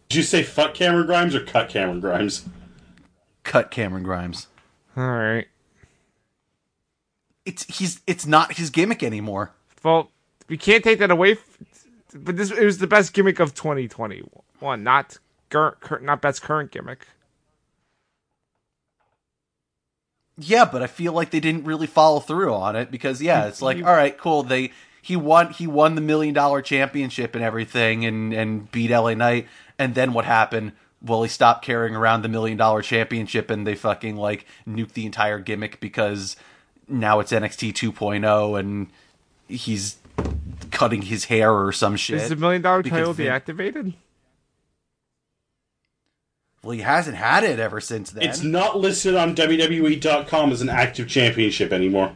Did you say fuck Cameron Grimes or cut Cameron Grimes? Cut Cameron Grimes. Alright. It's he's it's not his gimmick anymore. Well, we can't take that away. F- but this it was the best gimmick of 2021, not cur- cur- not best current gimmick. Yeah, but I feel like they didn't really follow through on it because yeah, it's like all right, cool. They he won he won the million dollar championship and everything and and beat LA Knight and then what happened? Well, he stopped carrying around the million dollar championship and they fucking like nuked the entire gimmick because now it's NXT 2.0 and he's cutting his hair or some shit. Is the million dollar title deactivated? Well, he hasn't had it ever since then. It's not listed on WWE.com as an active championship anymore.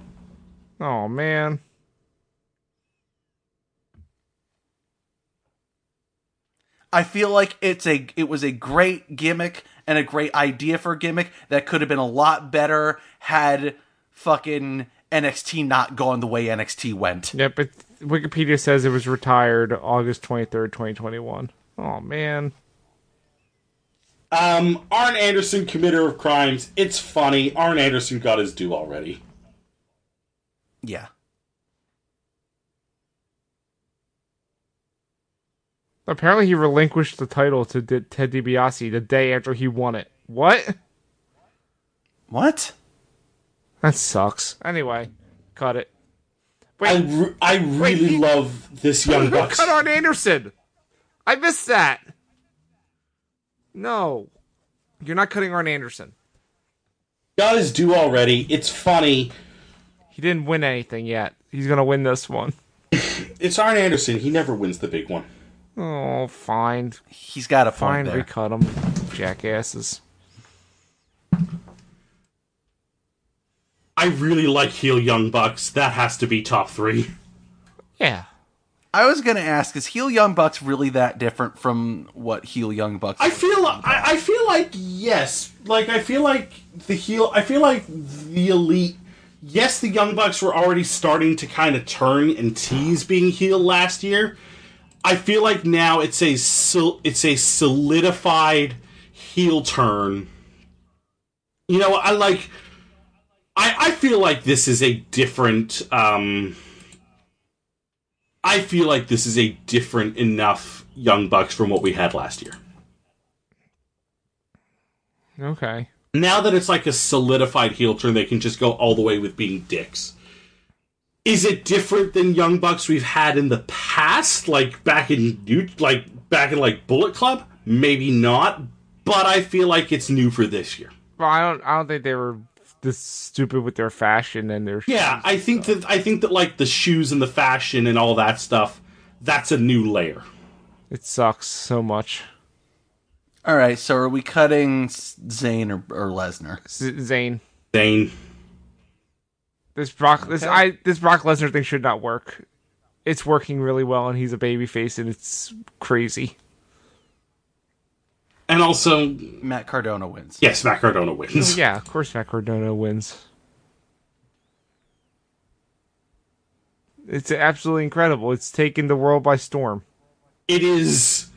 Oh man. I feel like it's a it was a great gimmick and a great idea for a gimmick that could have been a lot better had fucking NXT not gone the way NXT went. Yep, but Wikipedia says it was retired August 23rd, 2021. Oh man. Um, Arn Anderson, committer of crimes. It's funny. Arn Anderson got his due already. Yeah. Apparently he relinquished the title to D- Ted DiBiase the day after he won it. What? What? That sucks. Anyway, cut it. I, Wait, re- I really he- love this Young Bucks. cut Arn Anderson. I missed that. No, you're not cutting Arn Anderson. Got his due already. It's funny. He didn't win anything yet. He's gonna win this one. It's Arn Anderson. He never wins the big one. Oh, fine, He's got a fine, point there. recut him, jackasses. I really like heel Young Bucks. That has to be top three. Yeah, I was gonna ask, is heel Young Bucks really that different from what heel Young Bucks? I feel I, I feel like yes, like I feel like the heel. I feel like the elite. Yes, the Young Bucks were already starting to kind of turn and tease being heel last year. I feel like now it's a sol- it's a solidified heel turn. You know, I like. I I feel like this is a different. um I feel like this is a different enough Young Bucks from what we had last year. okay. now that it's like a solidified heel turn, they can just go all the way with being dicks. Is it different than Young Bucks we've had in the past, like back in new, like back in like Bullet Club? Maybe not, but I feel like it's new for this year. Well, I don't. I don't think they were this stupid with their fashion and their. Yeah, I think that I think that like the shoes and the fashion and all that stuff, that's a new layer. It sucks so much. All right, so are we cutting S- Zayn or, or Lesnar? Z- Zane, Dane. this Brock, this Okay. I this Brock Lesnar thing should not work. It's working really well, and he's a babyface, and it's crazy. And also, Matt Cardona wins. yes, Matt Cardona wins. Yeah, of course, Matt Cardona wins. It's absolutely incredible. It's taken the world by storm. it is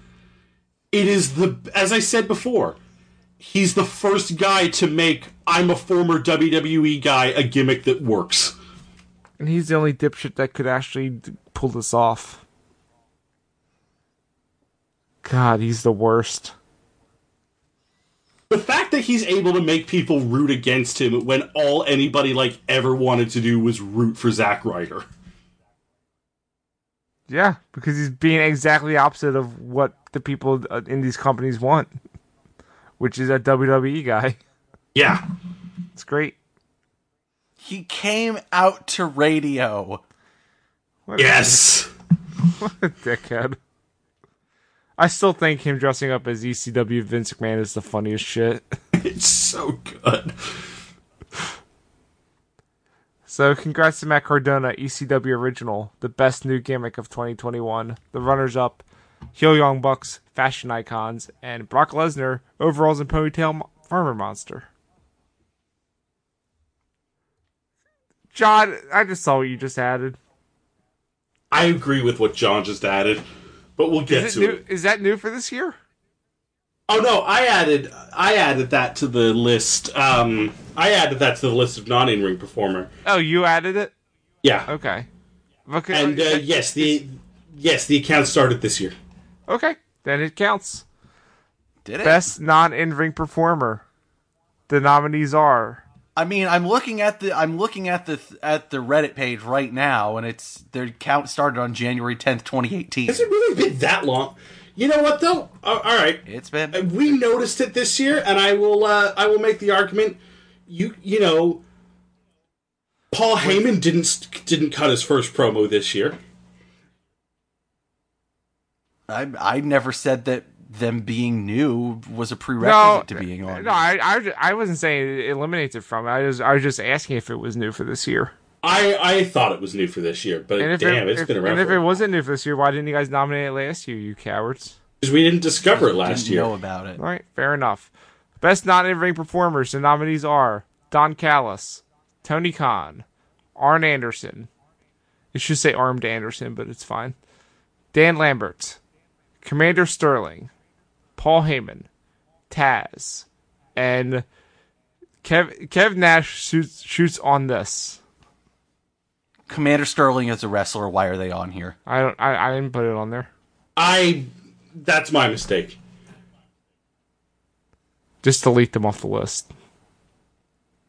it is the as I said before, he's the first guy to make I'm a former WWE guy a gimmick that works. And he's the only dipshit that could actually pull this off. God, he's the worst. The fact that he's able to make people root against him when all anybody like ever wanted to do was root for Zack Ryder. Yeah, because he's being exactly opposite of what the people uh, in these companies want, which is a WWE guy. Yeah. It's great. He came out to radio. What a Yes. dickhead. I still think him dressing up as ECW Vince McMahon is the funniest shit. it's so good. So congrats to Matt Cardona, ECW original, the best new gimmick of 2021. The runners up, Heel Young Bucks, fashion icons, and Brock Lesnar, overalls and ponytail farmer monster. John, I just saw what you just added. I agree with what John just added, but we'll get Is, to it it. new, is that new for this year? Oh no, I added I added that to the list. Um, I added that to the list of non in ring performer. Oh, you added it? Yeah, Okay. Okay. and uh, yes, the yes the account started this year. Okay, then it counts. Did it? Best non in ring performer. The nominees are I mean, I'm looking at the I'm looking at the at the Reddit page right now, and it's their count started on January 10th, 2018. Has it really been that long? You know what though? All right, It's been Uh, we noticed it this year, and I will uh, I will make the argument. You you know, Paul Heyman didn't didn't cut his first promo this year. I I never said that them being new was a prerequisite to being on. No, I, I, I wasn't saying it eliminates it from it. I was, I was just asking if it was new for this year. I I thought it was new for this year, but damn, it, it's if, been around and if for it wasn't new for this year, why didn't you guys nominate it last year, you cowards? because we didn't discover it last Didn't year. know about it. All right, fair enough. Best non-in-ring performers. The nominees are Don Callis, Tony Khan, Arn Anderson. It should say Armed Anderson, but it's fine. Dan Lambert, Commander Sterling, Paul Heyman, Taz, and Kev Kev Nash shoots shoots on this. Commander Sterling is a wrestler. Why are they on here? I don't. I, I didn't put it on there. I that's my mistake. Just delete them off the list.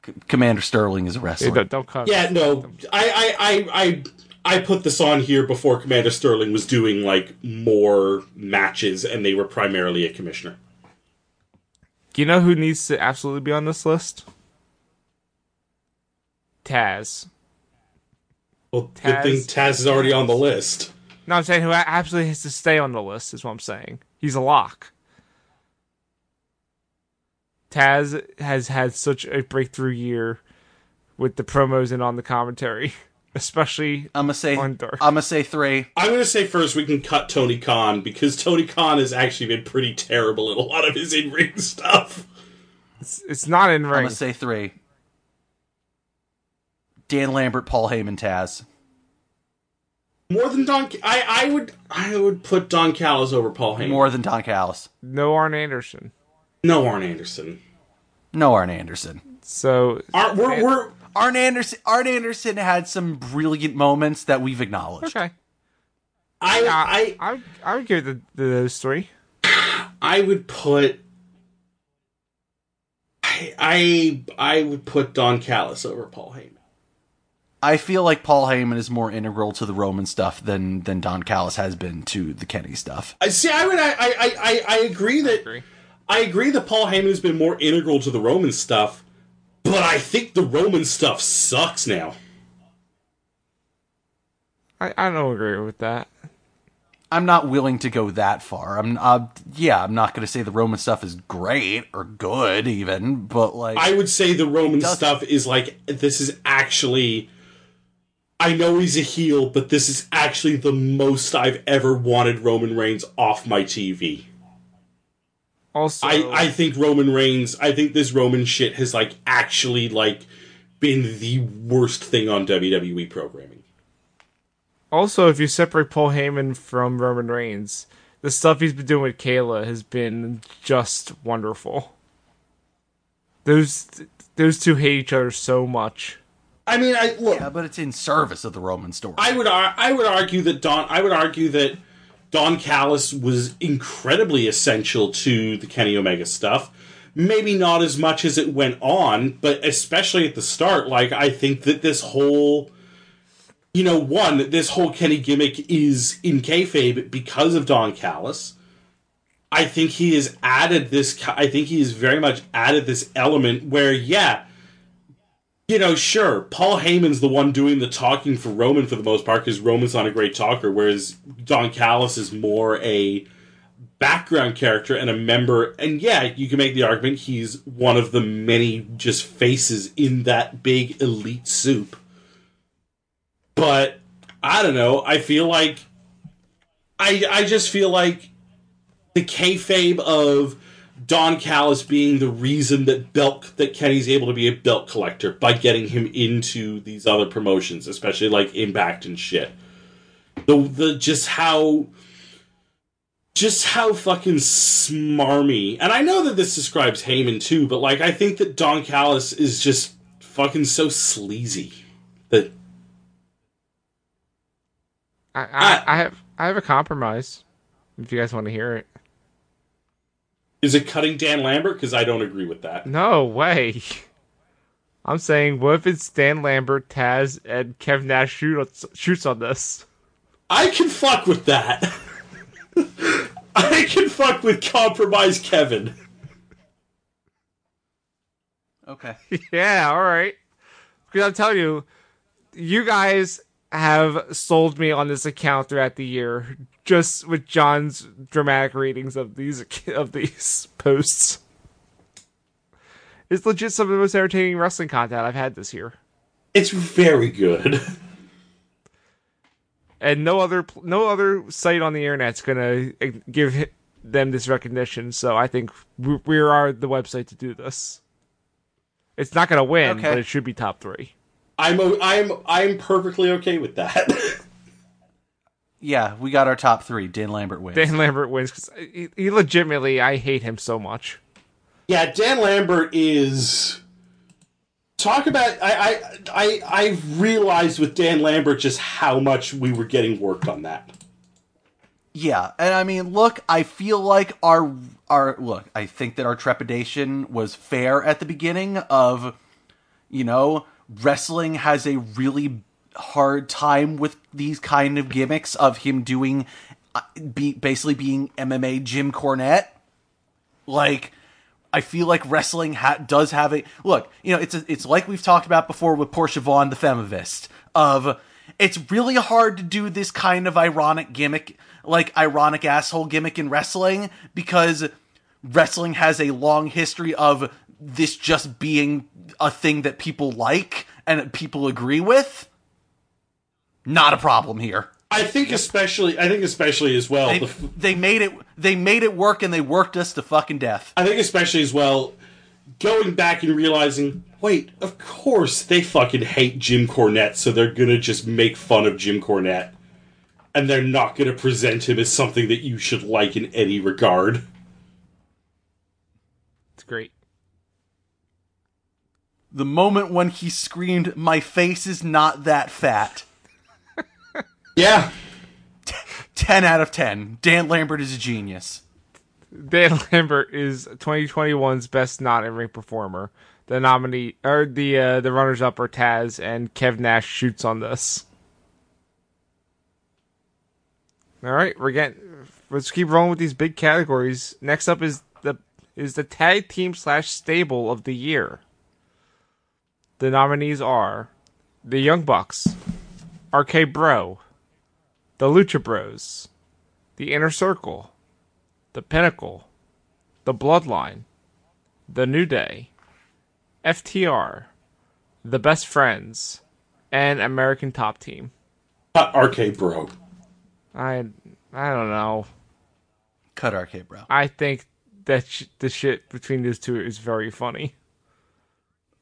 C- Commander Sterling is a Hey, wrestler. don't, don't cut. Yeah, no, I I I I. I put this on here before Commander Sterling was doing like more matches, and they were primarily a commissioner. Do you know who needs to absolutely be on this list? Taz. Well, good thing Taz- Taz is already on the list. No, I'm saying who absolutely has to stay on the list is what I'm saying. He's a lock. Taz has had such a breakthrough year with the promos and on the commentary, especially I'm gonna say. On I'm gonna say three. I'm going to say first we can cut Tony Khan because Tony Khan has actually been pretty terrible in a lot of his in ring stuff. it's, it's not in ring. I'm gonna say three. Dan Lambert, Paul Heyman, Taz. More than Don, I I would I would put Don Callis over Paul Heyman. More than Don Callis. No Arn Anderson. no Arn Anderson. No Arn Anderson. So Arn, we're we're Arn Anderson. Arn Anderson had some brilliant moments that we've acknowledged. okay. I I I I, I would give the, the those three. I would put. I I I would put Don Callis over Paul Heyman. I feel like Paul Heyman is more integral to the Roman stuff than than Don Callis has been to the Kenny stuff. I see. I would. I I I, I agree that. agree. I agree that Paul Heyman has been more integral to the Roman stuff, but I think the Roman stuff sucks now. I, I don't agree with that. I'm not willing to go that far. I'm uh, yeah, I'm not going to say the Roman stuff is great or good even, but like I would say the Roman does- stuff is like this is actually. I know he's a heel, but this is actually the most I've ever wanted Roman Reigns off my TV. Also, I, I think Roman Reigns. I think this Roman shit has like actually like been the worst thing on WWE programming. Also, if you separate Paul Heyman from Roman Reigns, the stuff he's been doing with Kayla has been just wonderful. Those those two hate each other so much. I mean, I look. yeah, but it's in service of the Roman story. I would ar- I would argue that Don I would argue that Don Callis was incredibly essential to the Kenny Omega stuff. Maybe not as much as it went on, but especially at the start, like I think that this whole you know, one, this whole Kenny gimmick is in kayfabe because of Don Callis. I think he has added this. I think he has very much added this element where, yeah, you know, sure, Paul Heyman's the one doing the talking for Roman for the most part because Roman's not a great talker, whereas Don Callis is more a background character and a member. And yeah, you can make the argument he's one of the many just faces in that big elite soup. But I don't know. I feel like I I just feel like the kayfabe of Don Callis being the reason that belt that Kenny's able to be a belt collector by getting him into these other promotions, especially like Impact and shit. The the just how just how fucking smarmy. And I know that this describes Heyman too, but like I think that Don Callis is just fucking so sleazy that I, I, Ah. I have I have a compromise. If you guys want to hear it, is it cutting Dan Lambert because I don't agree with that. no way. I'm saying, what if it's Dan Lambert, Taz, and Kevin Nash shoot, shoots on this? I can fuck with that. I can fuck with compromise Kevin. Okay. yeah, all right. Because I'm telling you, you guys have sold me on this account throughout the year, just with John's dramatic readings of these of these posts. It's legit some of the most entertaining wrestling content I've had this year. It's very good. And no other no other site on the internet's gonna eh, give them this recognition. So I think we, are the website to do this. It's not gonna win, Okay. but it should be top three. I'm I'm I'm perfectly okay with that. Yeah, we got our top three. Dan Lambert wins. Dan Lambert wins because he, he legitimately I hate him so much. yeah, Dan Lambert is talk about I I I I've realized with Dan Lambert just how much we were getting worked on that. Yeah, and I mean, look, I feel like our our look, I think that our trepidation was fair at the beginning of you know, wrestling has a really hard time with these kind of gimmicks of him doing uh, be basically being MMA Jim Cornette. Like I feel like wrestling ha- does have a look. You know, it's a, it's like we've talked about before with Portia Vaughn, the Femivist. Of it's really hard to do this kind of ironic gimmick, like ironic asshole gimmick in wrestling, because wrestling has a long history of this just being a thing that people like and people agree with. Not a problem here. I think especially I think especially as well They, the f- they made it. They made it work, and they worked us to fucking death. I think especially as well going back and realizing, wait, of course they fucking hate Jim Cornette, so they're gonna just make fun of Jim Cornette. And they're not gonna present him as something that you should like in any regard. It's great. The moment when he screamed, "My face is not that fat." Yeah. 10 out of 10. Dan Lambert is a genius. Dan Lambert is 2021's best not in ring performer. The nominee or the uh, the runners up are Taz and Kev Nash shoots on this. All right, we're getting. Let's keep rolling with these big categories. Next up is the is the tag team slash stable of the year. The nominees are the Young Bucks, RK Bro, the Lucha Bros, the Inner Circle, the Pinnacle, the Bloodline, the New Day, FTR, the Best Friends, and American Top Team. Not RK Bro. I I don't know. Cut RK, bro. I think that sh- the shit between these two is very funny.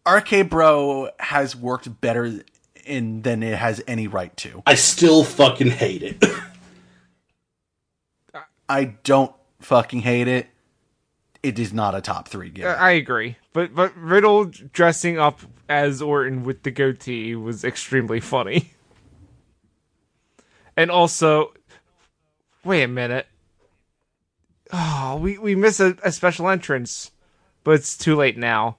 RK Bro has worked better in than it has any right to. I still fucking hate it. I don't fucking hate it. It is not a top three game. Uh, I agree, but but Riddle dressing up as Orton with the goatee was extremely funny. And also, wait a minute. Oh, we we miss a, a special entrance, but it's too late now.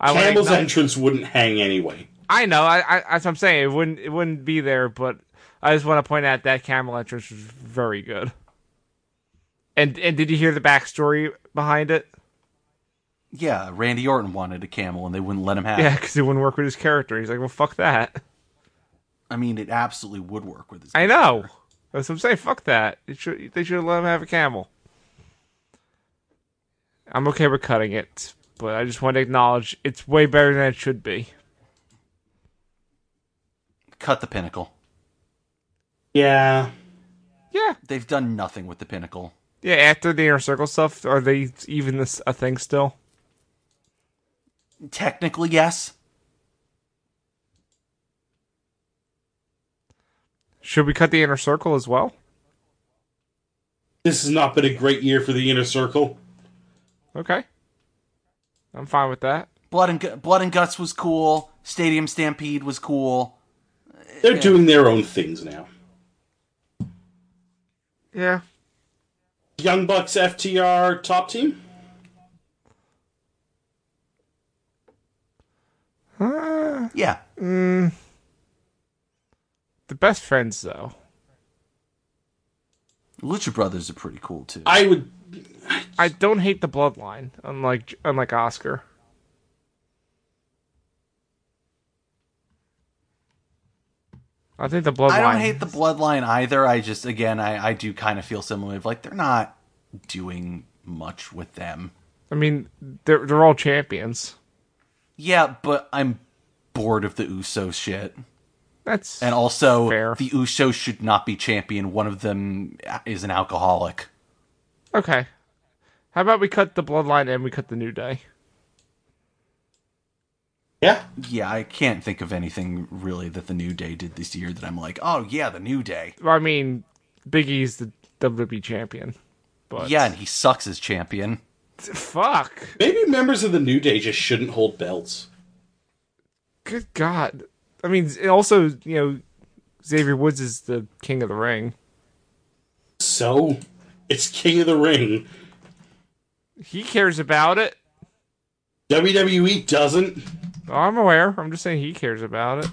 I wanna Campbell's acknow- entrance wouldn't hang anyway. I know. I, I that's what I'm saying. It wouldn't it wouldn't be there, but I just want to point out that camel entrance was very good. And and did you hear the backstory behind it? yeah, Randy Orton wanted a camel and they wouldn't let him have Yeah, because it wouldn't work with his character. He's like, well, fuck that. I mean, it absolutely would work with his I know. That's what I'm saying. Fuck that. It should, they should have let him have a camel. I'm okay with cutting it, but I just want to acknowledge it's way better than it should be. Cut the pinnacle. Yeah. Yeah. They've done nothing with the pinnacle. Yeah, after the inner circle stuff, are they even this a thing still? Technically, yes. Should we cut the inner circle as well? This has not been a great year for the inner circle. Okay. I'm fine with that. Blood and Gu- Blood and Guts was cool. Stadium Stampede was cool. They're doing their own things now. Yeah. Young Bucks FTR top team? Uh, Yeah. The best friends, though. Lucha Brothers are pretty cool too. I would. I don't hate the bloodline, unlike unlike Oscar. I think the bloodline. I don't hate the bloodline either. I just again I, I do kind of feel similar. Like they're not doing much with them. I mean, they're they're all champions. Yeah, but I'm bored of the Uso shit. That's And also Fair. the Usos should not be champion. One of them is an alcoholic. okay. How about we cut the bloodline and we cut the New Day? Yeah. Yeah, I can't think of anything really that the New Day did this year that I'm like, oh yeah, the New Day. I mean, Biggie's the WWE champion, but Yeah, and he sucks as champion. fuck. Maybe members of the New Day just shouldn't hold belts. Good God. I mean, also you know, Xavier Woods is the king of the ring. So, it's King of the Ring. He cares about it. WWE doesn't. Oh, I'm aware. I'm just saying he cares about it.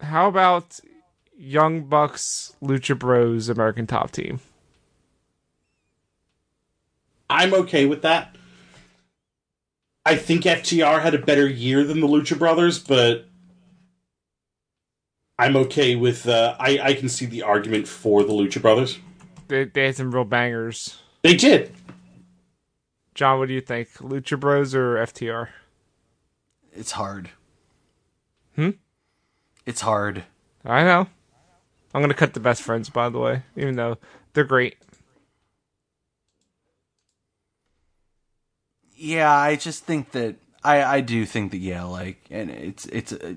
How about Young Bucks, Lucha Bros, American Top Team? I'm okay with that. I think FTR had a better year than the Lucha Brothers, but I'm okay with. Uh, I I can see the argument for the Lucha Brothers. They, they had some real bangers. They did. John, what do you think? Lucha Bros or FTR? It's hard. Hmm? It's hard. I know. I'm gonna cut the best friends, by the way, even though they're great. Yeah, I just think that I I do think that yeah, like and it's it's uh,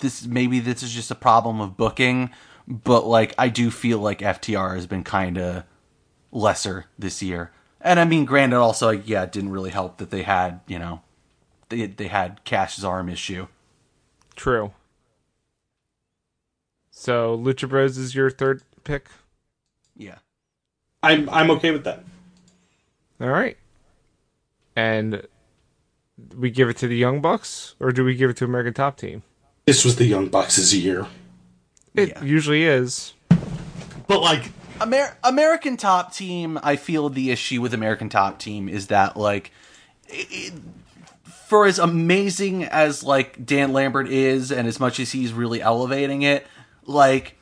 this maybe this is just a problem of booking, but like I do feel like FTR has been kind of lesser this year. And I mean, granted, also yeah, it didn't really help that they had you know they they had Cash's arm issue. True. So Lucha Bros is your third pick. Yeah, I'm I'm okay with that. All right. And we give it to the Young Bucks, or do we give it to American Top Team? This was the Young Bucks' year, It Yeah. usually is. but like Amer- American Top Team. I feel the issue with American Top Team is that like. It, for as amazing as like Dan Lambert is, and as much as he's really elevating it, like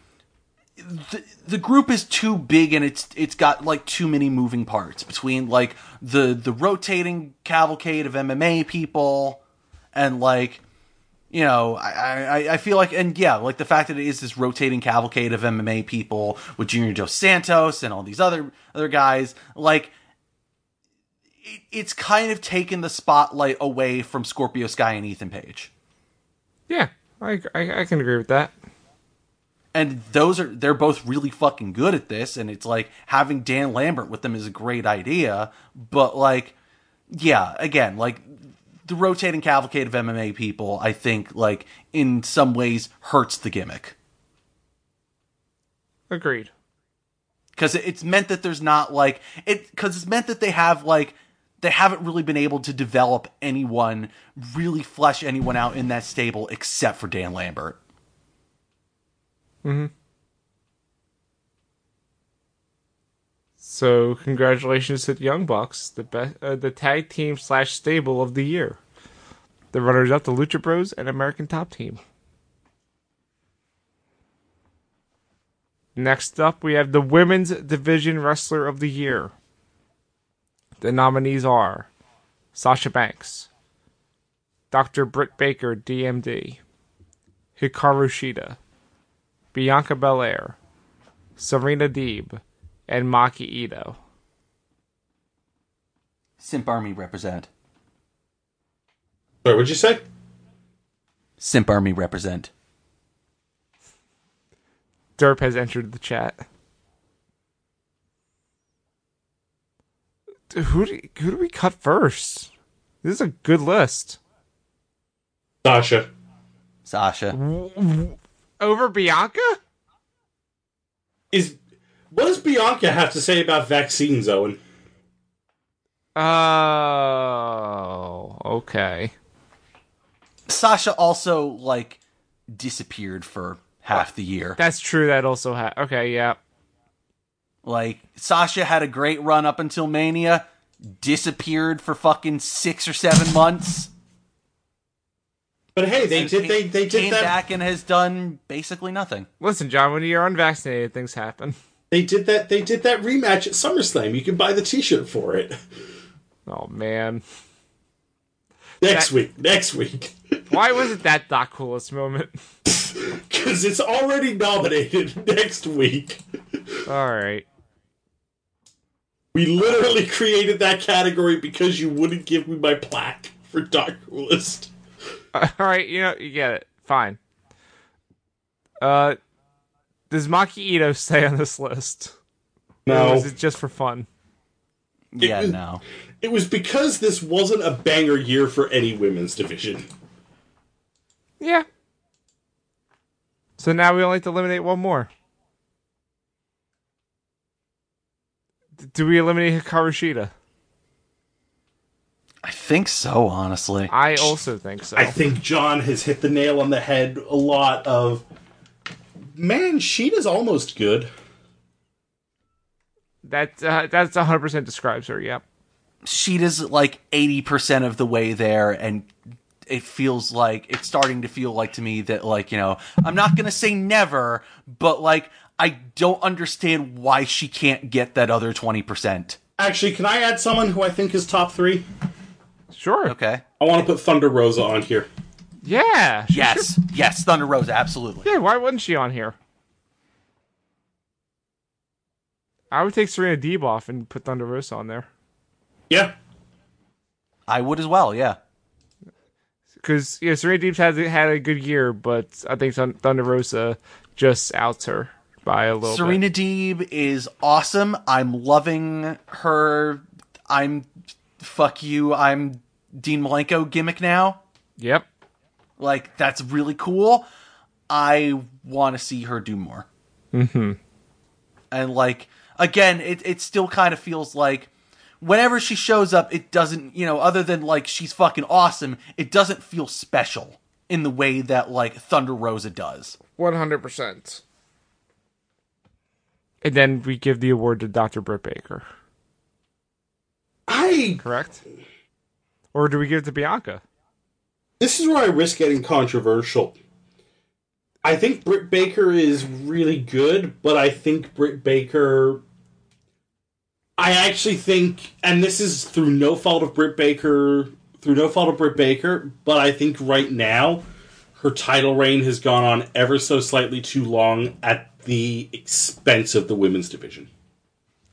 the, the group is too big and it's it's got like too many moving parts between like the the rotating cavalcade of MMA people and like you know I, I I feel like and yeah like the fact that it is this rotating cavalcade of MMA people with Junior Dos Santos and all these other other guys like it, it's kind of taken the spotlight away from Scorpio Sky and Ethan Page. Yeah, I, I I can agree with that. and those are they're both really fucking good at this and it's like having Dan Lambert with them is a great idea but like yeah again like the rotating cavalcade of MMA people I think like in some ways hurts the gimmick. Agreed. because it's meant that there's not like it because it's meant that they have like they haven't really been able to develop anyone really flesh anyone out in that stable except for Dan Lambert mm-hmm. So congratulations to the Young Bucks, the best, uh, the tag team slash stable of the year. The runners up, the Lucha Bros and American Top Team. Next up, we have the Women's Division Wrestler of the Year. The nominees are Sasha Banks, Dr. Britt Baker, DMD, Hikaru Shida, Bianca Belair, Serena Deeb, and Maki Ito. Simp Army represent Sorry, what'd you say? Simp Army represent Derp has entered the chat. Who do, who do we cut first? This is a good list. Sasha. Sasha Over Bianca? Is what does Bianca have to say about vaccines, Owen? Oh, okay. Sasha also like disappeared for half the year. That's true. That also ha Okay, yeah. Like Sasha had a great run up until Mania, disappeared for fucking six or seven months. But hey, they and did came- they they did came that back and has done basically nothing. Listen, John, when you're unvaccinated, things happen. They did that they did that rematch at SummerSlam. You can buy the T-shirt for it Oh man, next That- week. Next week, why was it that Dot Coolest moment? because it's already nominated next week. All right. We literally created that category because you wouldn't give me my plaque for Dot Coolest. All right, you know, you get it. Fine. Uh, does Maki Ito stay on this list? Or No, is it just for fun? Yeah, was- no. it was because this wasn't a banger year for any women's division. Yeah. So now we only have to eliminate one more. D- Do we eliminate Hikaru Shida? I think so, honestly. I also think so. I think John has hit the nail on the head a lot of man, Shida's almost good. that uh, that's 100% describes her. Yep. Shida's like 80% of the way there and it feels like it's starting to feel like to me that like, you know, I'm not going to say never, but like I don't understand why she can't get that other 20%. Actually, can I add someone who I think is top three? Sure. Okay. I want to put Thunder Rosa on here. Yeah. she Yes. Yes, Thunder Rosa absolutely. Yeah, why wasn't she on here? I would take Serena Deeb off and put Thunder Rosa on there. Yeah, I would as well, yeah. Because, yeah, Serena Deeb has had a good year, but I think Thunder Rosa just outs her by a little Serena Deeb is awesome. I'm loving her I'm fuck you, I'm Dean Malenko gimmick now. Yep. Like that's really cool. I want to see her do more. Mm-hmm. And like again, it it still kind of feels like whenever she shows up, it doesn't you know other than like she's fucking awesome. It doesn't feel special in the way that like Thunder Rosa does. 100%. And then we give the award to Dr. Britt Baker, I. correct? Or do we give it to Bianca? This is where I risk getting controversial. I think Britt Baker is really good, but I think Britt Baker. I actually think, and this is through no fault of Britt Baker, through no fault of Britt Baker, but I think right now her title reign has gone on ever so slightly too long at the expense of the women's division.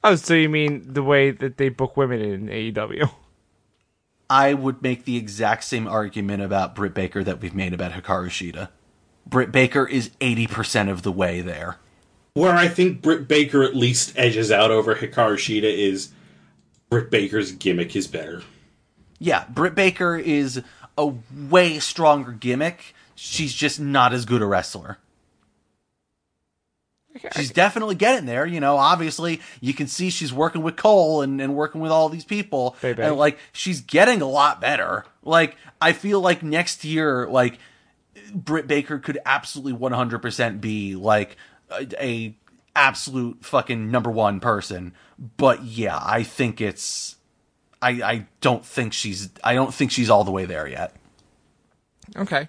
Oh, so you mean the way that they book women in AEW? I would make the exact same argument about Britt Baker that we've made about Hikaru Shida. Britt Baker is 80% of the way there. Where I think Britt Baker at least edges out over Hikaru Shida is Britt Baker's gimmick is better. Yeah, Britt Baker is a way stronger gimmick. She's just not as good a wrestler. She's definitely getting there, you know. Obviously, you can see she's working with Cole and, and working with all these people. Baby. And like she's getting a lot better. Like, I feel like next year, like Britt Baker could absolutely 100% be like a, a absolute fucking number one person. But yeah, I think it's I I don't think she's I don't think she's all the way there yet. Okay.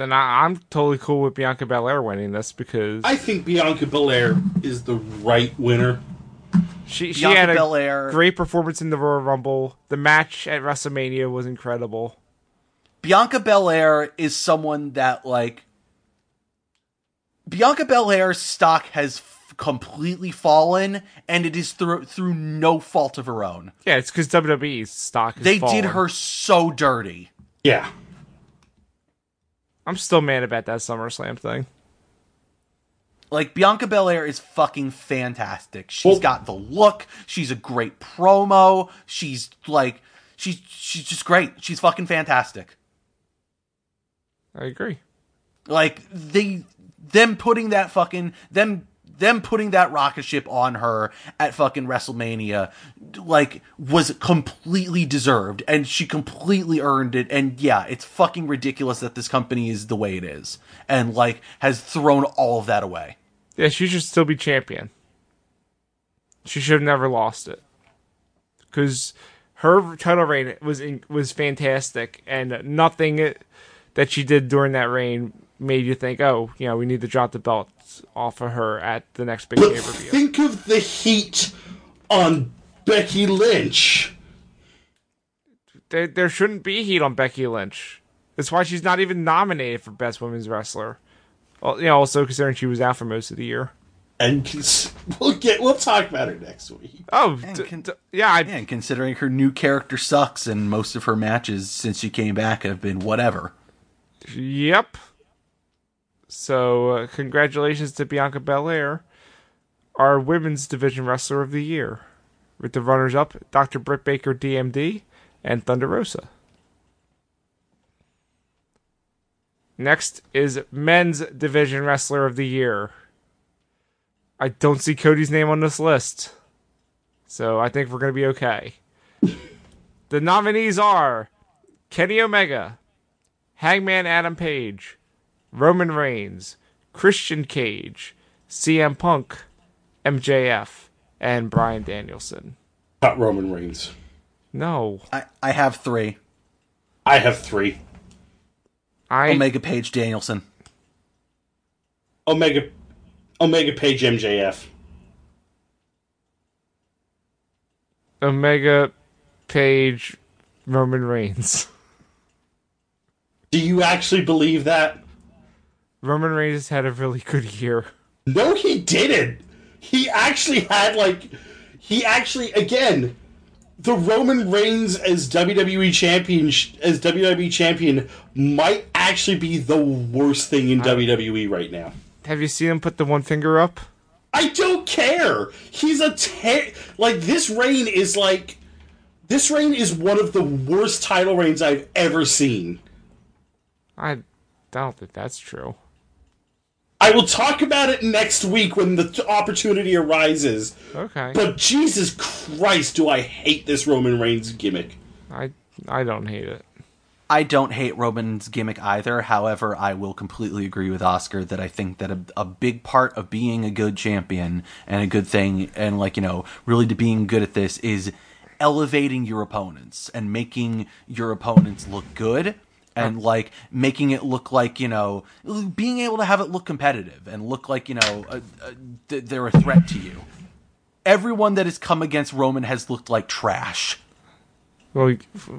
Then I, I'm totally cool with Bianca Belair winning this because I think Bianca Belair is the right winner. she she Bianca had a Belair great performance in the Royal Rumble. The match at WrestleMania was incredible. Bianca Belair is someone that like Bianca Belair's stock has f- completely fallen, and it is through through no fault of her own. Yeah, it's because WWE's stock. Has They fallen. did her so dirty. Yeah. I'm still mad about that SummerSlam thing. Like Bianca Belair is fucking fantastic. She's Well- got the look. She's a great promo. She's like she's she's just great. She's fucking fantastic. I agree. Like they them putting that fucking them them putting that rocket ship on her at fucking WrestleMania, like, was completely deserved, and she completely earned it. And yeah, it's fucking ridiculous that this company is the way it is, and like has thrown all of that away. Yeah, she should still be champion. She should have never lost it because her title reign was in, was fantastic, and nothing that she did during that reign made you think, oh, you know, we need to drop the belts off of her at the next big pay per view. Think of the heat on Becky Lynch. There, there shouldn't be heat on Becky Lynch. That's why she's not even nominated for Best Women's Wrestler. Well, you know, also considering she was out for most of the year. And cons- we'll get we'll talk about her next week. Oh, d- con- d- yeah, I, Yeah, and considering her new character sucks, and most of her matches since she came back have been whatever. Yep. So, uh, congratulations to Bianca Belair, our women's division wrestler of the year, with the runners up Dr. Britt Baker, DMD, and Thunder Rosa. Next is men's division wrestler of the year. I don't see Cody's name on this list, so I think we're going to be okay. the nominees are Kenny Omega, Hangman Adam Page, Roman Reigns, Christian Cage, CM Punk, MJF, and Bryan Danielson. Not Roman Reigns. No, I, I have three. I have three. I Omega Page Danielson. Omega Omega Page MJF. Omega Page Roman Reigns. Do you actually believe that? Roman Reigns had a really good year. No, he didn't. He actually had like he actually again the Roman Reigns as WWE champion as WWE champion might actually be the worst thing in WWE right now. Have you seen him put the one finger up? I don't care. He's a ter- like this reign is like this reign is one of the worst title reigns I've ever seen. I don't think that's true. I will talk about it next week when the t- opportunity arises. Okay. But Jesus Christ, do I hate this Roman Reigns gimmick. I I don't hate it. I don't hate Roman's gimmick either. However, I will completely agree with Oscar that I think that a, a big part of being a good champion and a good thing, and like, you know, really to being good at this is elevating your opponents and making your opponents look good and like making it look like, you know, being able to have it look competitive and look like, you know, a, a, th- they're a threat to you. Everyone that has come against Roman has looked like trash. Well,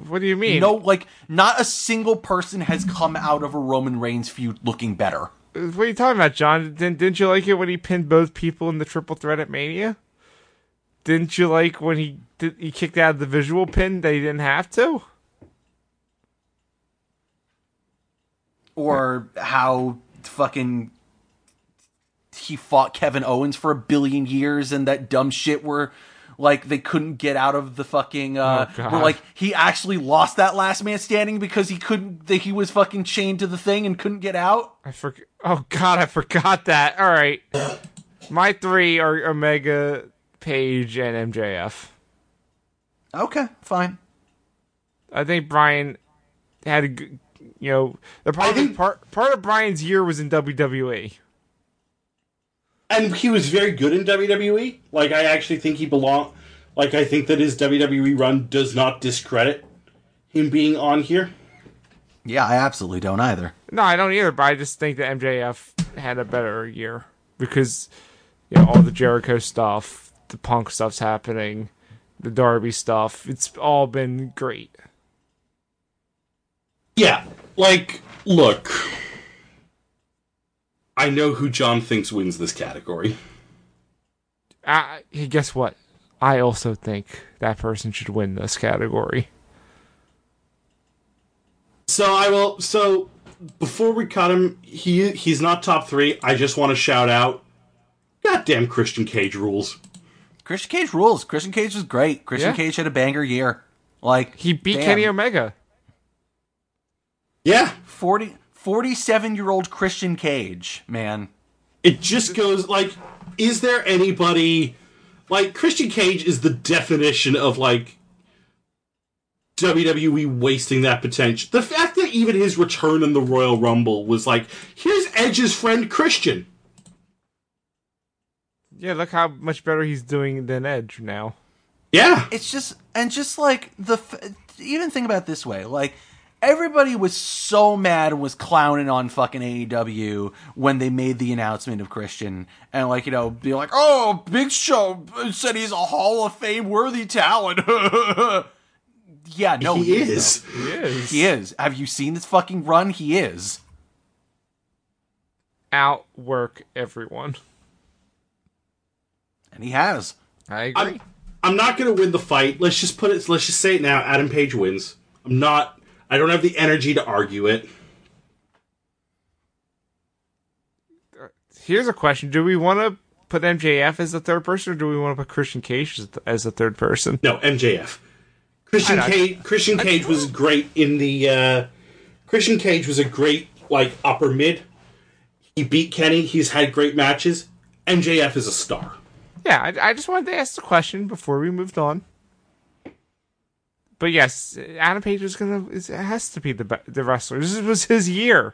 what do you mean? No, like not a single person has come out of a Roman Reigns feud looking better. Uh, what are you talking about, John? Didn't, didn't you like it when he pinned both people in the triple threat at Mania? Didn't you like when he did, he kicked out of the visual pin that he didn't have to? Or how fucking he fought Kevin Owens for a billion years and that dumb shit where like they couldn't get out of the fucking uh Oh, God. where like he actually lost that last man standing because he couldn't that he was fucking chained to the thing and couldn't get out. I forgot. Oh God, I forgot that. All right, my three are Omega, Page, and MJF. Okay, fine. I think Bryan had a good, you know, the part, think- part part of Bryan's year was in. WWE. And he was very good in WWE. Like I actually think he belong like I think that his WWE run does not discredit him being on here. Yeah, I absolutely don't either. No, I don't either. But I just think that MJF had a better year because you know all the Jericho stuff, the Punk stuff's happening, the Darby stuff. It's all been great. Yeah, like look. I know who John thinks wins this category. Uh, guess what? I also think that person should win this category. So I will. So before we cut him, he he's not top three. I just want to shout out, goddamn Christian Cage rules. Christian Cage rules. Christian Cage was great. Christian Yeah. Cage had a banger year. Like He beat damn. Kenny Omega. Yeah, 40, 47 year old Christian Cage, man. it just goes like is there anybody like Christian Cage is the definition of like WWE wasting that potential. The fact that even his return in the Royal Rumble was like, here's Edge's friend Christian. Yeah, look how much better he's doing than Edge now. Yeah. it's just and just like the even think about it this way like everybody was so mad and was clowning on fucking AEW when they made the announcement of Christian and like you know be like oh Big Show said he's a Hall of Fame worthy talent yeah no he he, is. though. He is. he is have you seen this fucking run he is Outwork everyone. and he has I agree. I'm, I'm not going to win the fight. Let's just put it. Let's just say it now. Adam Page wins. I'm not. I don't have the energy to argue it. Here's a question: Do we want to put MJF as the third person, or do we want to put Christian Cage as the, third person? No, MJF. Christian Cage. Christian Cage was great in the. Uh, Christian Cage was a great like upper mid. He beat Kenny. He's had great matches. MJF is a star. Yeah, I, I just wanted to ask the question before we moved on. But yes, Adam Page is gonna. Is, it has to be the be- the wrestler. This was his year.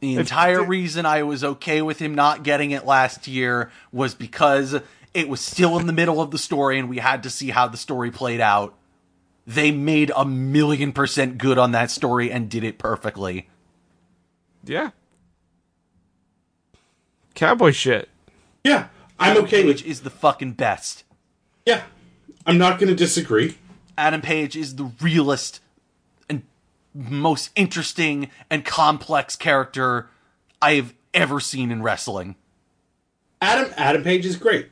The If- entire reason I was okay with him not getting it last year was because it was still in the middle of the story and we had to see how the story played out. They made a million percent good on that story and did it perfectly. Yeah. Cowboy shit. Yeah, I'm okay which with. is the fucking best. Yeah, I'm not going to disagree. Adam Page is the realest and most interesting and complex character I have ever seen in wrestling. Adam Adam Page is great.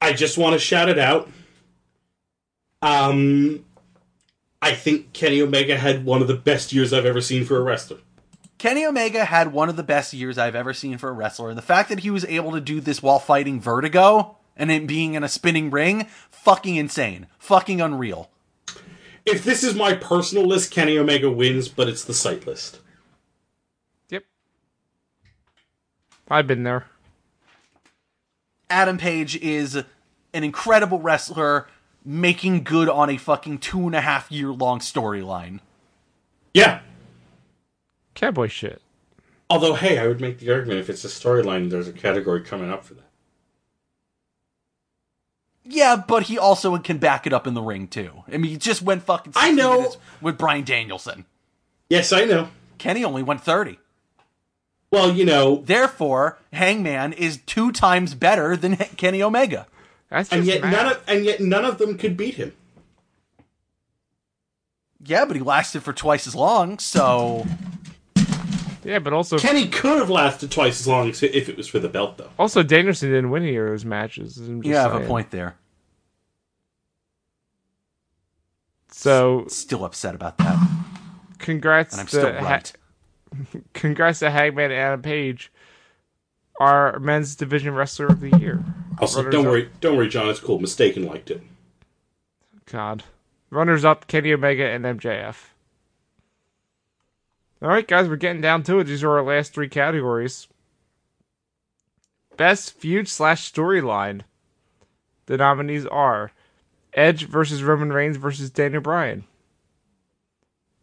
I just want to shout it out. Um, I think Kenny Omega had one of the best years I've ever seen for a wrestler. Kenny Omega had one of the best years I've ever seen for a wrestler. And the fact that he was able to do this while fighting Vertigo and it being in a spinning ring, fucking insane. Fucking unreal. If this is my personal list, Kenny Omega wins, but it's the site list. Yep. I've been there. Adam Page is an incredible wrestler making good on a fucking two and a half year long storyline. Yeah. Cowboy shit. Although, hey, I would make the argument if it's a storyline, there's a category coming up for that. Yeah, but he also can back it up in the ring too. I mean, he just went fucking I know. with Bryan Danielson. Yes, I know. Kenny only went 30. Well, you know, Therefore, Hangman is two times better than Kenny Omega. That's just and yet math. none of and yet none of them could beat him. Yeah, but he lasted for twice as long, so Yeah, but also Kenny could have lasted twice as long if it was for the belt, though. also Danielson didn't win any of his matches. Yeah, I'm just you have a point there. So Still upset about that. congrats And I'm to still Ha- right. congrats to Hangman and Adam Page, our men's division wrestler of the year. Also, Runners don't up. worry, don't worry, John. It's cool. Mistaken liked it. God. Runners up Kenny Omega and MJF. All right, guys, we're getting down to it. These are our last three categories. Best feud slash storyline. The nominees are Edge versus Roman Reigns versus Daniel Bryan.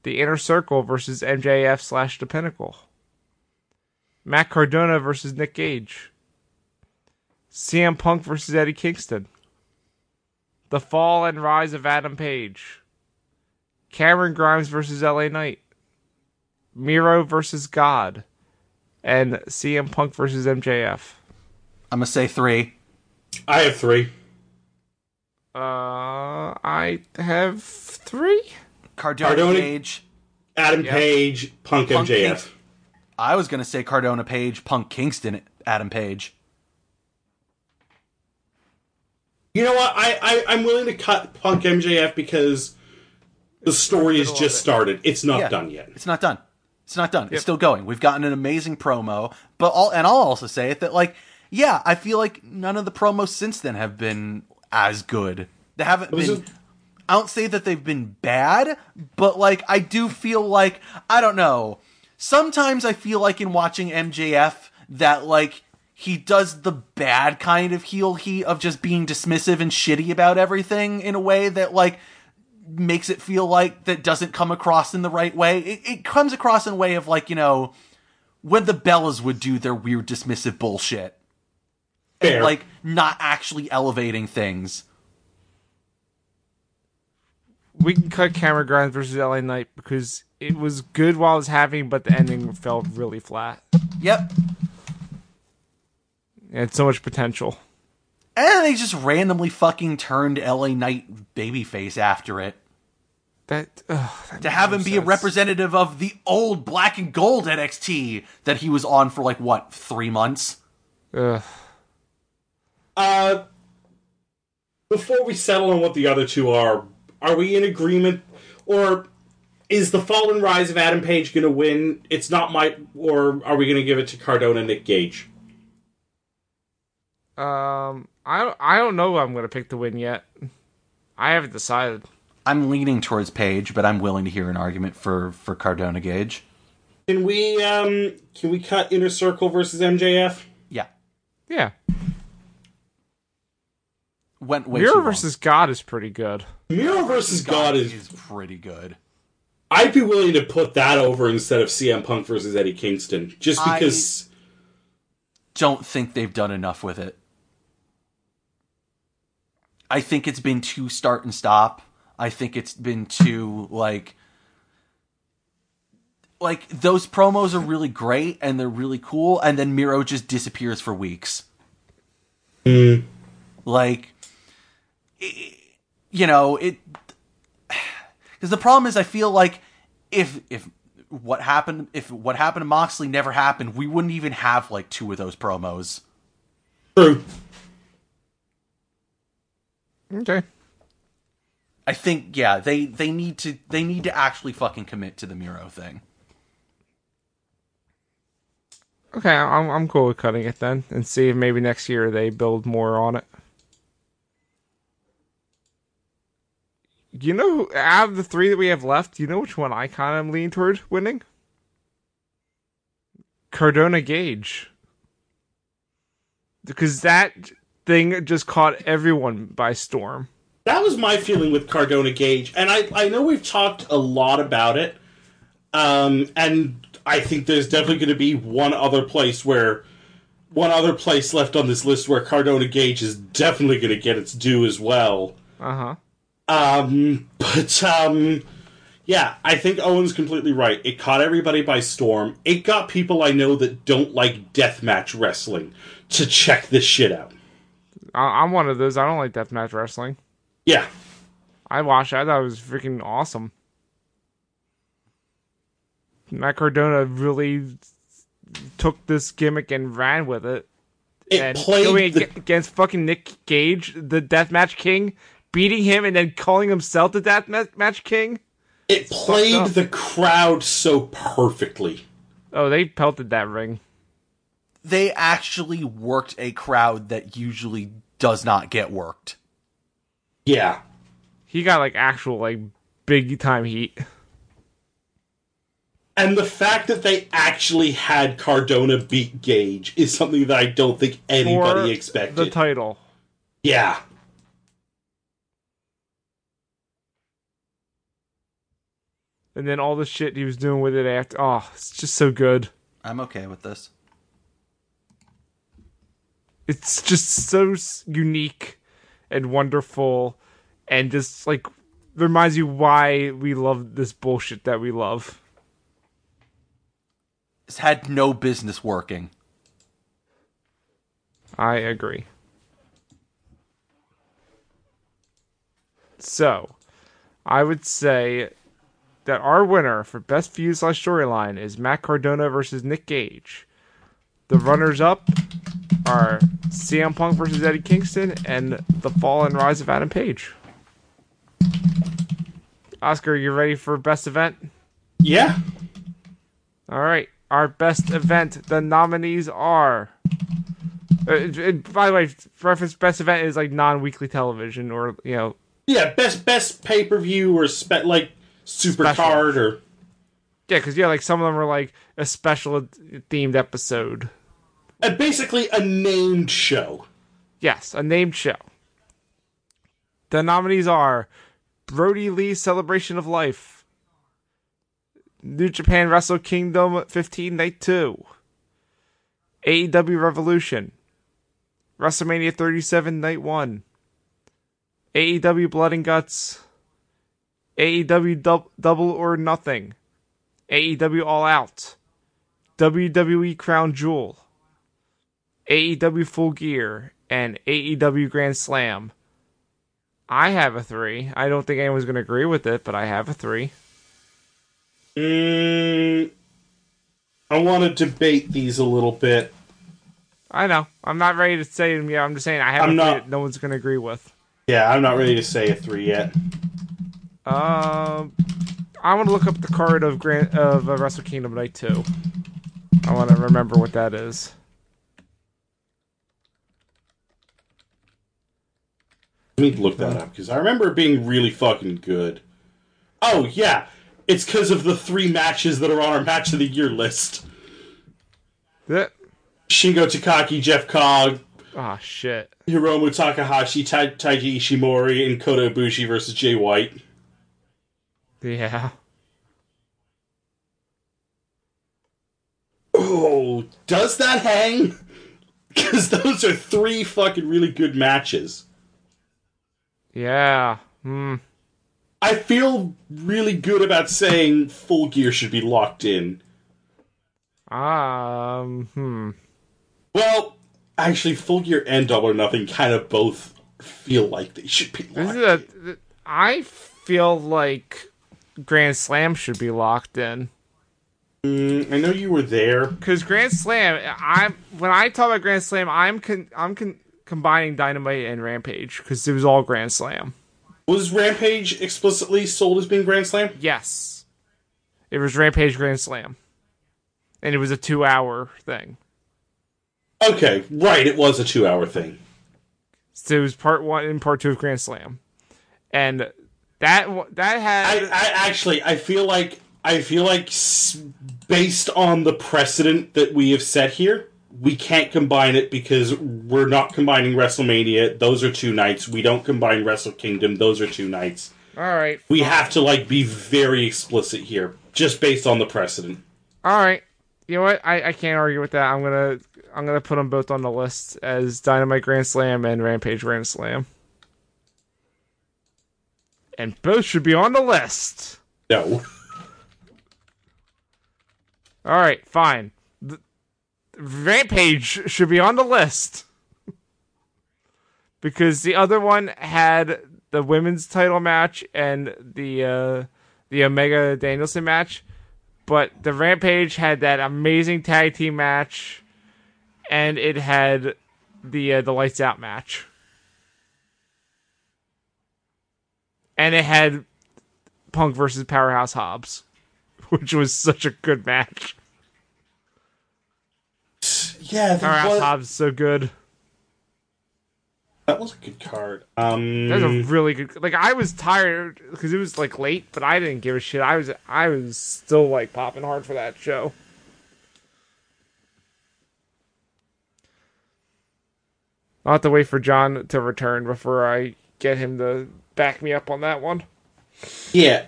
The Inner Circle versus MJF slash The Pinnacle. Matt Cardona versus Nick Gage. CM Punk versus Eddie Kingston. The Fall and Rise of Adam Page. Cameron Grimes versus LA Knight. Miro versus God. And CM Punk versus MJF. I'm gonna say three. I have three. Uh, I have three. Cardona, Cardona- Page. Adam Yeah. Page, Punk, Punk MJF. Kingston. I was gonna say Cardona Page, Punk Kingston, Adam Page. You know what? I, I I'm willing to cut Punk MJF because the story has middle of just it. started. It's not Yeah. done yet. It's not done. It's not done. Yep. It's still going. We've gotten an amazing promo, but all and I'll also say it that like yeah, I feel like none of the promos since then have been as good. They haven't been. I don't say that they've been bad, but like I do feel like I don't know. Sometimes I feel like in watching MJF that like he does the bad kind of heel heat of just being dismissive and shitty about everything in a way that like makes it feel like that doesn't come across in the right way. It, it comes across in a way of like, you know, when the Bellas would do their weird dismissive bullshit. Fair. Like not actually elevating things. We can cut Cameron Grimes versus LA Knight because it was good while it was happening, but the ending felt really flat. Yep. It had so much potential. And they just randomly fucking turned LA Knight babyface after it. That, ugh, that To have him be a representative of the old black and gold NXT that he was on for like what, three months? Ugh. Uh, before we settle on what the other two are, are we in agreement, or is the fall and rise of Adam Page going to win? It's not my, or are we going to give it to Cardona and Nick Gage? Um, I don't, I don't know. Who I'm gonna pick the win yet. I haven't decided. I'm leaning towards Page, but I'm willing to hear an argument for for Cardona Gage. Can we um can we cut Inner Circle versus MJF? Yeah, Yeah, went way too Miro long. versus God is pretty good. Miro versus God is. is pretty good. I'd be willing to put that over instead of CM Punk versus Eddie Kingston, just I- because. Don't think they've done enough with it. I think it's been too start and stop. I think it's been too like like those promos are really great and they're really cool and then Miro just disappears for weeks. Hmm. Like i- you know, it cuz the problem is I feel like if if what happened if what happened to Moxley never happened, we wouldn't even have like two of those promos. True. Okay. I think yeah, they they need to they need to actually fucking commit to the Miro thing. Okay, I'm I'm cool with cutting it then, and see if maybe next year they build more on it. You know, out of the three that we have left, you know which one I kind of lean toward winning? Cardona Gage, because that thing just caught everyone by storm. That was my feeling with Cardona Gage, and I I know we've talked a lot about it, um, and I think there's definitely going to be one other place where one other place left on this list where Cardona Gage is definitely going to get its due as well. Uh huh. Um, but um, yeah, I think Owen's completely right. It caught everybody by storm. It got people I know that don't like deathmatch wrestling to check this shit out. I'm one of those. I don't like deathmatch wrestling. Yeah, I watched. it. I thought it was freaking awesome. Matt Cardona really took this gimmick and ran with it. it and played going the against fucking Nick Gage, the Deathmatch King, beating him and then calling himself the Deathmatch King. it played the crowd so perfectly. Oh, they pelted that ring. They actually worked a crowd that usually does not get worked. Yeah. He got like actual like big time heat. And the fact that they actually had Cardona beat Gage is something that I don't think anybody for expected. the title. yeah. And then all the shit he was doing with it after. Oh, it's just so good. I'm okay with this. It's just so unique and wonderful and just like reminds you why we love this bullshit that we love. It's had no business working. I agree. So, I would say that our winner for best feud slash storyline is Matt Cardona versus Nick Gage. The runners up are CM Punk versus Eddie Kingston and the fall and rise of Adam Page. Oscar, you ready for best event? Yeah. All right, our best event. The nominees are. Uh, it- it- by the way, reference best event is like non-weekly television or you know Yeah, best best pay per view or spe- like super Special. card or yeah because yeah like some of them are like a special themed episode And basically a named show. Yes, a named show. The nominees are Brodie Lee's Celebration of Life, New Japan Wrestle Kingdom 15 Night 2, AEW Revolution, WrestleMania 37 Night 1, AEW Blood and Guts, AEW Dub- Double or Nothing, AEW All Out, WWE Crown Jewel, AEW Full Gear, and AEW Grand Slam. I have a three. I don't think anyone's going to agree with it, but I have a three. Mm, I want to debate these a little bit. I know. I'm not ready to say them yet. I'm just saying I have I'm a three not- that no one's going to agree with. Yeah, I'm not ready to say a three yet. Um, I want to look up the card of Grand of uh, Wrestle Kingdom Night Two. I want to remember what that is. Let me look that up because I remember it being really fucking good. Oh yeah, it's because of the three matches that are on our match of the year list: That. Shingo Takagi, Jeff Cobb, Oh shit. Hiromu Takahashi, Ta- Taiji Ishimori, and Kota Ibushi versus Jay White. Yeah. Oh, does that hang? Because those are three fucking really good matches. Yeah. Hmm. I feel really good about saying Full Gear should be locked in. Um. Hmm. Well, actually, Full Gear and Double or Nothing kind of both feel like they should be This is a. I feel like Grand Slam should be locked in Mm, I know you were there. because Grand Slam. I'm when I talk about Grand Slam, I'm con, I'm con, combining Dynamite and Rampage because it was all Grand Slam. Was Rampage explicitly sold as being Grand Slam? Yes, it was Rampage Grand Slam, and it was a two-hour thing. Okay, right, it was a two hour thing. So it was part one and part two of Grand Slam, and that that I, had I actually, I feel like, I feel like, based on the precedent that we have set here, we can't combine it because we're not combining WrestleMania. Those are two nights. We don't combine Wrestle Kingdom. Those are two nights. all right. We have to like be very explicit here, just based on the precedent. All right. You know what? I, I can't argue with that. I'm gonna I'm gonna put them both on the list as Dynamite Grand Slam and Rampage Grand Slam, and both should be on the list. No. All right, fine. The, Rampage should be on the list because the other one had the women's title match and the uh, the Omega Danielson match, but the Rampage had that amazing tag team match, and it had the uh, the lights out match, and it had Punk versus Powerhouse Hobbs, which was such a good match. Yeah, Powerhouse was, Hobbs so good. that was a good card. Um, That was a really good. Like I was tired because it was like late, but I didn't give a shit. I was I was still like popping hard for that show. I'll have to wait for John to return before I get him to back me up on that one. yeah.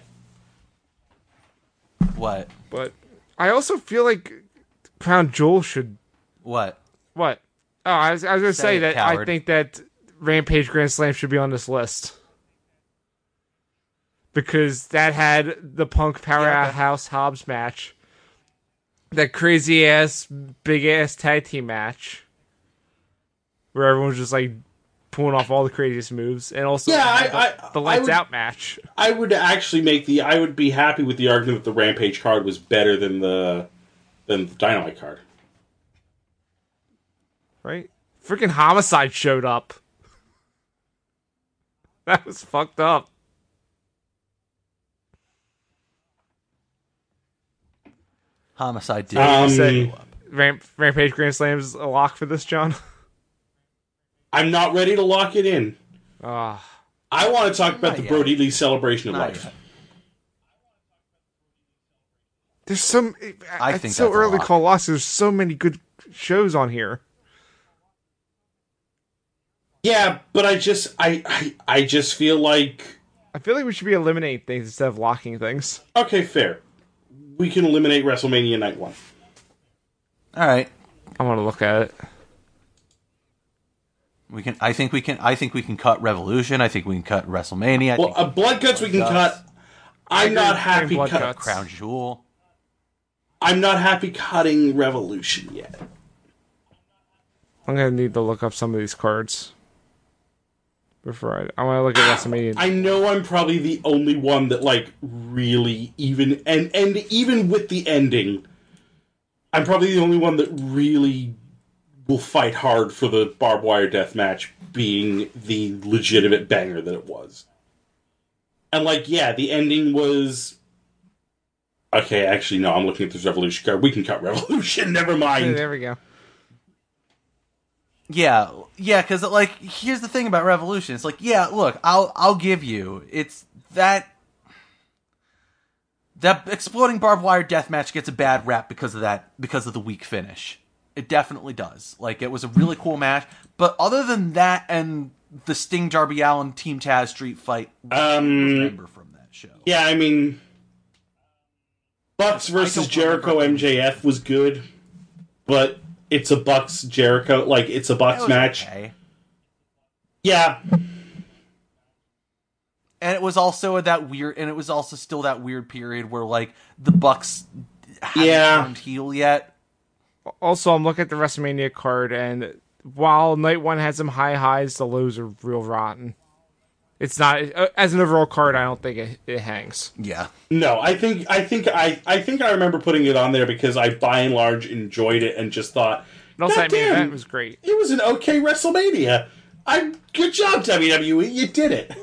What? But I also feel like Crown Jewel should What? what? Oh, I was, I was gonna Say say, it, that I think that Rampage Grand Slam should be on this list because that had the Punk Powerhouse Hobbs match, that crazy ass big ass tag team match, where everyone was just like pulling off all the craziest moves, and also Yeah, I- the, I- the I lights would- out match. I would actually make the. I would be happy with the argument that the Rampage card was better than the than the Dynamite card. Right? Freaking homicide showed up. That was fucked up. Homicide did. Um, say- Ramp, Rampage Grand Slam's a lock for this, John. I'm not ready to lock it in. Ah, I want to talk about the yet. Brodie Lee celebration of Not life. yet. there's some. I it's think so early lock. call loss. There's so many good shows on here. Yeah, but I just I, I I just feel like I feel like we should be eliminating things instead of locking things. okay, fair. We can eliminate WrestleMania Night One. All right. I want to look at it. We can. I think we can. I think we can cut Revolution. I think we can cut WrestleMania. I Well, think uh, Blood Guts we can Guts. cut. I'm not happy. Blood Cut, Guts. Crown Jewel. I'm not happy cutting Revolution yet. I'm gonna need to look up some of these cards before I. I want to look at WrestleMania. I know I'm probably the only one that like really even and and even with the ending, I'm probably the only one that really will fight hard for the barbed wire death match being the legitimate banger that it was. And like, yeah, the ending was Okay, actually no, I'm looking at this Revolution card. We can cut Revolution, never Hey, mind. there we go. Yeah, yeah. Because like, here's the thing about Revolution. It's like, yeah, look, I'll I'll give you. It's that that exploding barbed wire death match gets a bad rap because of that because of the weak finish. It definitely does. Like, it was a really cool match, but other than that and the Sting Darby Allin Team Taz Street fight, what do you Um, remember from that show. Yeah, I mean, Bucks versus Jericho. MJF was good, but it's a Bucks Jericho like it's a Bucks match. okay. Yeah, and it was also that weird and it was also still that weird period where like the bucks hadn't Yeah. turned heel yet Also, I'm looking at the WrestleMania card, and while night one has some high highs, the lows are real rotten. It's not uh, as an overall card. I don't think it, it hangs. yeah no, I think I think I I think I remember putting it on there because I by and large enjoyed it and just thought, And also, that main event was great. it was an okay WrestleMania. I good job WWE, you did it.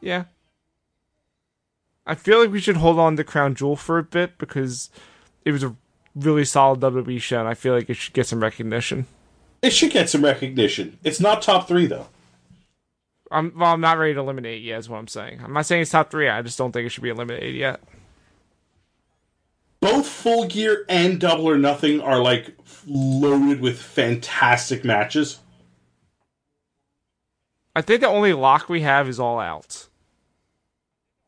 Yeah. I feel like we should hold on to Crown Jewel for a bit because it was a really solid WWE show, and I feel like it should get some recognition. It should get some recognition. It's not top three though. I'm well, I'm not ready to eliminate yet. Is what I'm saying. I'm not saying it's top three. I just don't think it should be eliminated yet. both Full Gear and Double or Nothing are like loaded with fantastic matches. I think the only lock we have is All Out.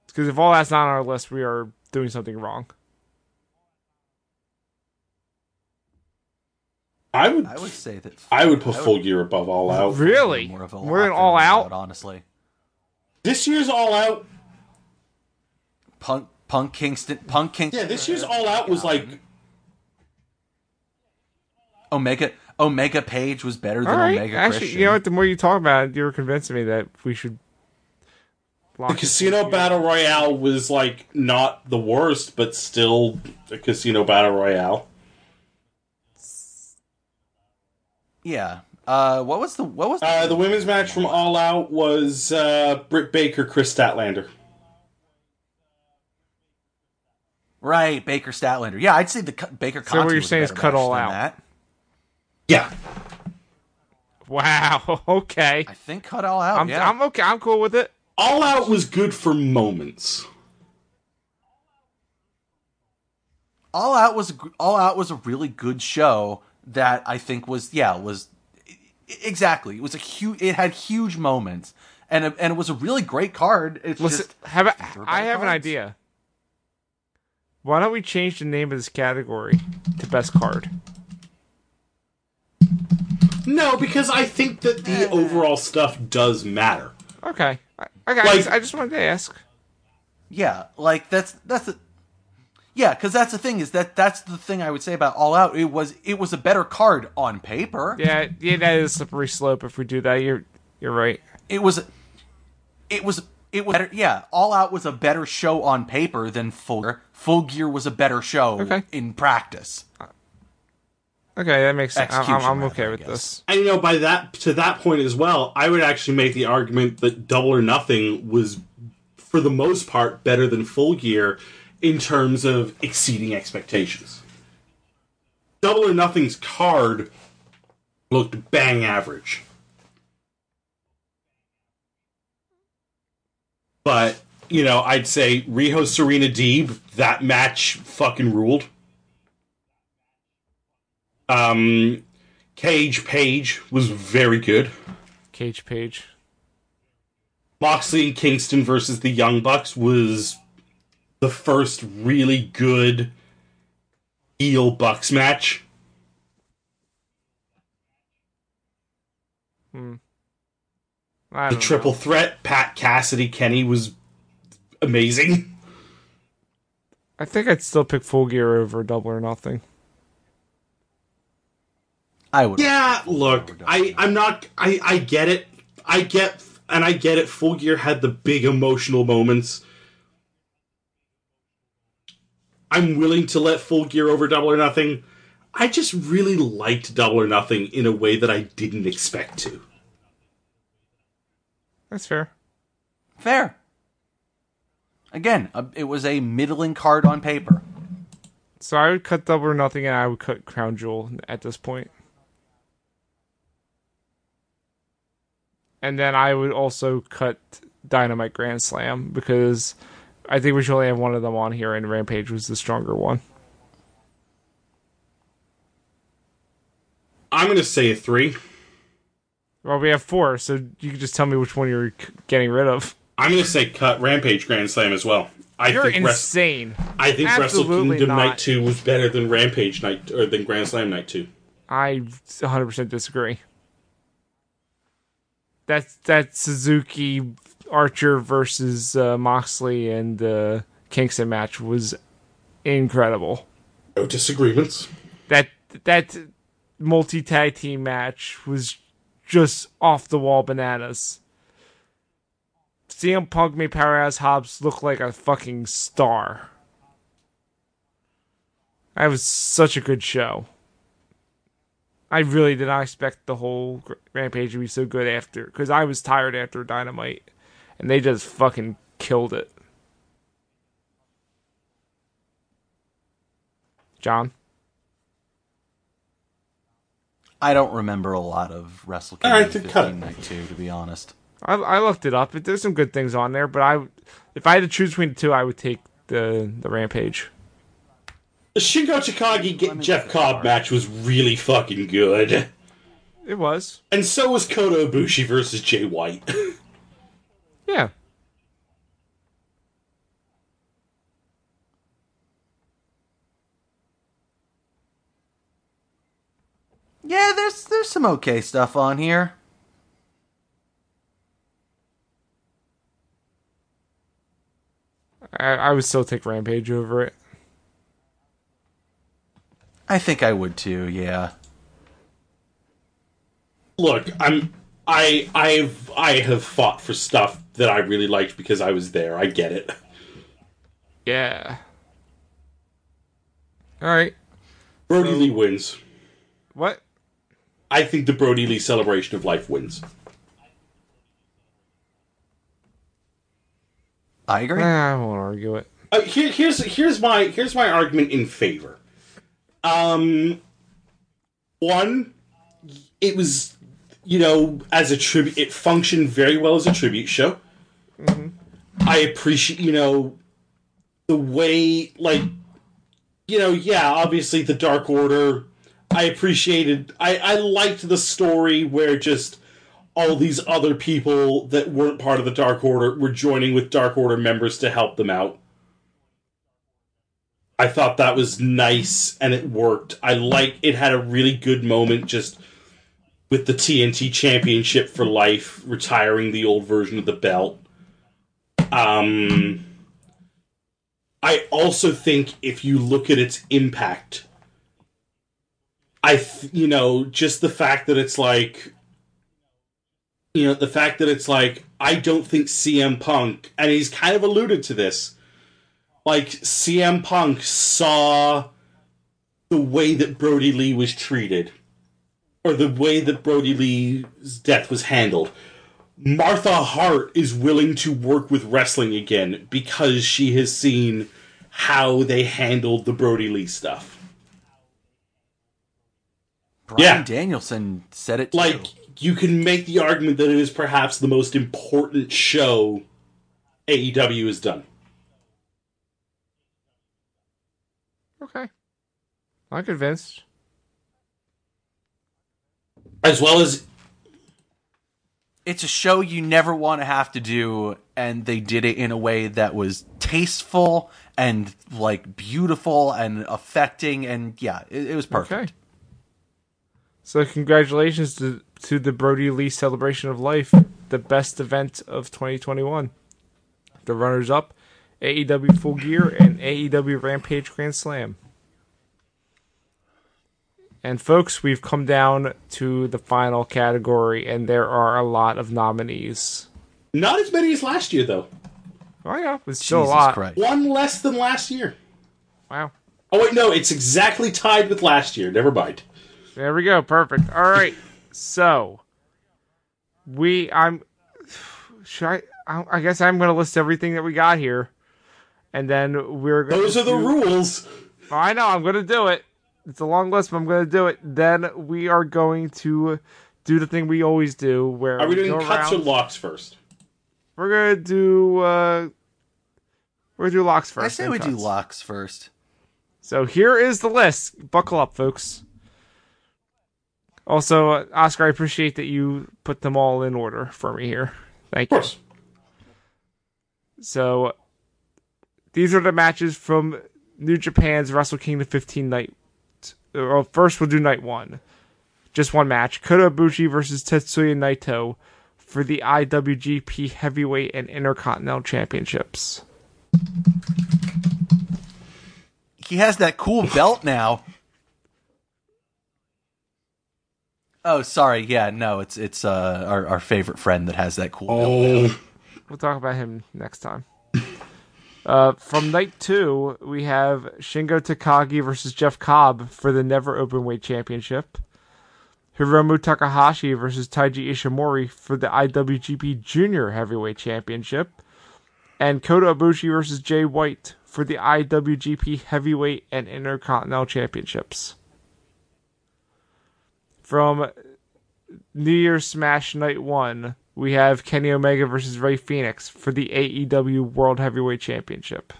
Because if All Out's not on our list, we are doing something wrong. I would, i would say that I would put I would- Full Gear above All Out. Really? more of a We're in All than Out. honestly This year's All Out, punk punk kingston punk kingston yeah, this year's All Out was like, omega omega page was better than All right. omega Actually, christian you know what? The more you talk about it, you're convincing me that we should. the Casino Battle Royale was like not the worst, but still a Casino Battle Royale. Yeah uh what was the what was Uh, the women's match from All Out was uh, Britt Baker, Kris Statlander. right baker statlander yeah i'd say the cu- baker So what you're saying is cut All Out. that. Yeah, Wow. Okay. i think cut all out I'm, yeah I'm okay. I'm cool with it. All Out was good for moments. All Out was All Out was a really good show that I think was yeah was exactly it was a huge it had huge moments and it, and it was a really great card. It's Listen, just have a, these are I have an idea. Why don't we change the name of this category to best card? No, because I think that the eh. overall stuff does matter. Okay. I, okay. I, Like- just, I just wanted to ask. yeah like that's that's the yeah because that's the thing is that that's the thing I would say about All Out. It was it was a better card on paper. Yeah, yeah, that is a slippery slope. If we do that, you're you're right. It was it was it was better, yeah. All Out was a better show on paper than Full Gear. Full Gear was a better show Okay. in practice. Okay, that makes sense. I'm, I'm, I'm okay rather, with this. And you know, by that to that point as well, I would actually make the argument that Double or Nothing was, for the most part, better than Full Gear in terms of exceeding expectations. Double or Nothing's card looked bang average. But, you know, I'd say Riho Serena Deeb, that match fucking ruled. Um, Cage Page was very good. Cage Page. Moxley and Kingston versus the Young Bucks was the first really good heel Bucks match. Hmm. I The triple know. threat, Pac Cassidy, Kenny was amazing. I think I'd still pick Full Gear over Double or Nothing. I would. Yeah, look, I I'm not I I get it. I get and I get it. Full Gear had the big emotional moments. I'm willing to let Full Gear over Double or Nothing. I just really liked Double or Nothing in a way that I didn't expect to. That's fair. Fair. Again, uh, it was a middling card on paper. So I would cut Double or Nothing, and I would cut Crown Jewel at this point. And then I would also cut Dynamite Grand Slam because I think we should only have one of them on here, and Rampage was the stronger one. I'm going to say a 3. Well, we have four, so you can just tell me which one you're getting rid of. I'm going to say cut Rampage Grand Slam as well. I You're think insane. I think Wrestle Kingdom not. Night 2 was better than Rampage Night or than Grand Slam Night 2. I 100% disagree. That's that Suzuki Archer versus uh, Moxley and uh, Kingston match was incredible. No disagreements. That that multi tag team match was just off the wall bananas. CM Punk made Powerhouse Hobbs look like a fucking star. That was such a good show. I really did not expect the whole Rampage to be so good after, because I was tired after Dynamite, and they just fucking killed it. John, I don't remember a lot of Wrestle All Kingdom right, then cut 15. Night 2, to be honest. I, I looked it up. There's some good things on there, but I, if I had to choose between the two, I would take the the Rampage. The Shingo Takagi get Jeff Cobb match was really fucking good. It was, And so was Kota Ibushi versus Jay White. yeah. Yeah, there's there's some okay stuff on here. I, I would still take Rampage over it. I think I would too, yeah. Look, I'm I I've I have fought for stuff that I really liked because I was there. I get it. Yeah. All right. Brodie Lee wins. What? I think the Brodie Lee celebration of life wins. I agree. Ah, I won't argue it. Uh, here, here's here's my here's my argument in favor. Um, one, it was you know as a tribute, it functioned very well as a tribute show. Mm-hmm. I appreciate you know the way like you know yeah obviously the Dark Order. I appreciated. I I liked the story where just all these other people that weren't part of the Dark Order were joining with Dark Order members to help them out. I thought that was nice and it worked. I like it had a really good moment just with the TNT Championship for life, retiring the old version of the belt. Um I also think if you look at its impact I th- you know, just the fact that it's like you know, the fact that it's like I don't think CM Punk and he's kind of alluded to this like CM Punk saw the way that Brodie Lee was treated, or the way that Brodie Lee's death was handled. Martha Hart is willing to work with wrestling again because she has seen how they handled the Brodie Lee stuff. Bryan yeah. Danielson said it too. Like, you can make the argument that it is perhaps the most important show AEW has done. Okay. I'm convinced. As well as it's a show you never want to have to do and they did it in a way that was tasteful and like beautiful and affecting and yeah it, it was perfect Okay. So congratulations to to the Brodie Lee Celebration of Life, the best event of 2021. The runners up, AEW Full Gear and AEW Rampage Grand Slam. And folks, we've come down to the final category, and there are a lot of nominees. not as many as last year though. Oh yeah, it's still jesus a lot. christ One less than last year. Wow. Oh wait, no, it's exactly tied with last year. Never mind. There we go. Perfect. All right. So we I'm should I I I guess I'm going to list everything that we got here and then we're going Those are the rules. I know I'm going to do it. It's a long list, but I'm going to do it. Then we are going to do the thing we always do where Are we doing go cuts or locks first? We're going to do uh we're going to do locks first. i say then we do locks first So here is the list. Buckle up, folks. Also, uh, Oscar, I appreciate that you put them all in order for me here. Thank Of you. course. So these are the matches from New Japan's Wrestle Kingdom 15 night. Well, first we'll do night one. Just one match. Kota Ibushi versus Tetsuya Naito for the IWGP Heavyweight and Intercontinental Championships. he has that cool belt now oh sorry yeah no it's it's uh our, our favorite friend that has that cool belt Oh, We'll talk about him next time. Uh, from night two, we have Shingo Takagi versus Jeff Cobb for the Never Openweight Championship. Hiromu Takahashi versus Taiji Ishimori for the IWGP Junior Heavyweight Championship. And Kota Ibushi versus Jay White for the IWGP Heavyweight and Intercontinental Championships. From New Year's Smash Night 1, we have Kenny Omega versus Rey Fénix for the AEW World Heavyweight Championship.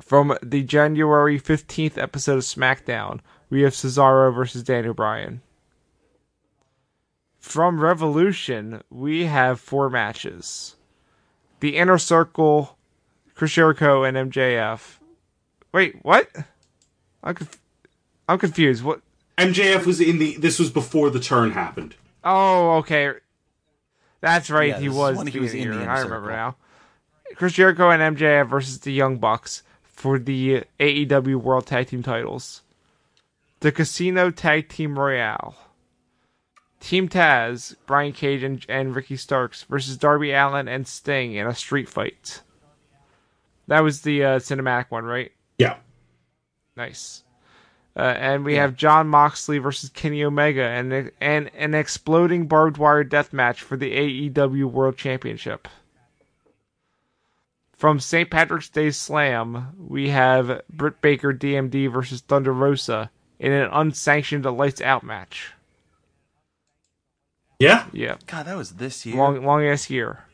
From the January 15th episode of SmackDown, we have Cesaro versus Daniel Bryan. From Revolution, we have four matches. The Inner Circle, Chris Jericho, and MJF. Wait, what? I'm, conf- I'm confused. What? MJF was in the. This was before the turn happened. Oh, okay. That's right. Yeah, he was. when he was beginning in of the year. I remember Circle. now. Chris Jericho and MJF versus the Young Bucks for the AEW World Tag Team titles. The Casino Tag Team Royale. Team Taz, Brian Cage and, and Ricky Starks versus Darby Allin and Sting in a street fight. That was the uh, cinematic one, right? Yeah. Nice. Uh, and we have Jon Moxley versus Kenny Omega and, and an exploding barbed wire death match for the AEW World Championship. From St. Patrick's Day Slam, we have Britt Baker DMD versus Thunder Rosa in an unsanctioned lights out match. Yeah. Yeah, god that was this year long long ass year.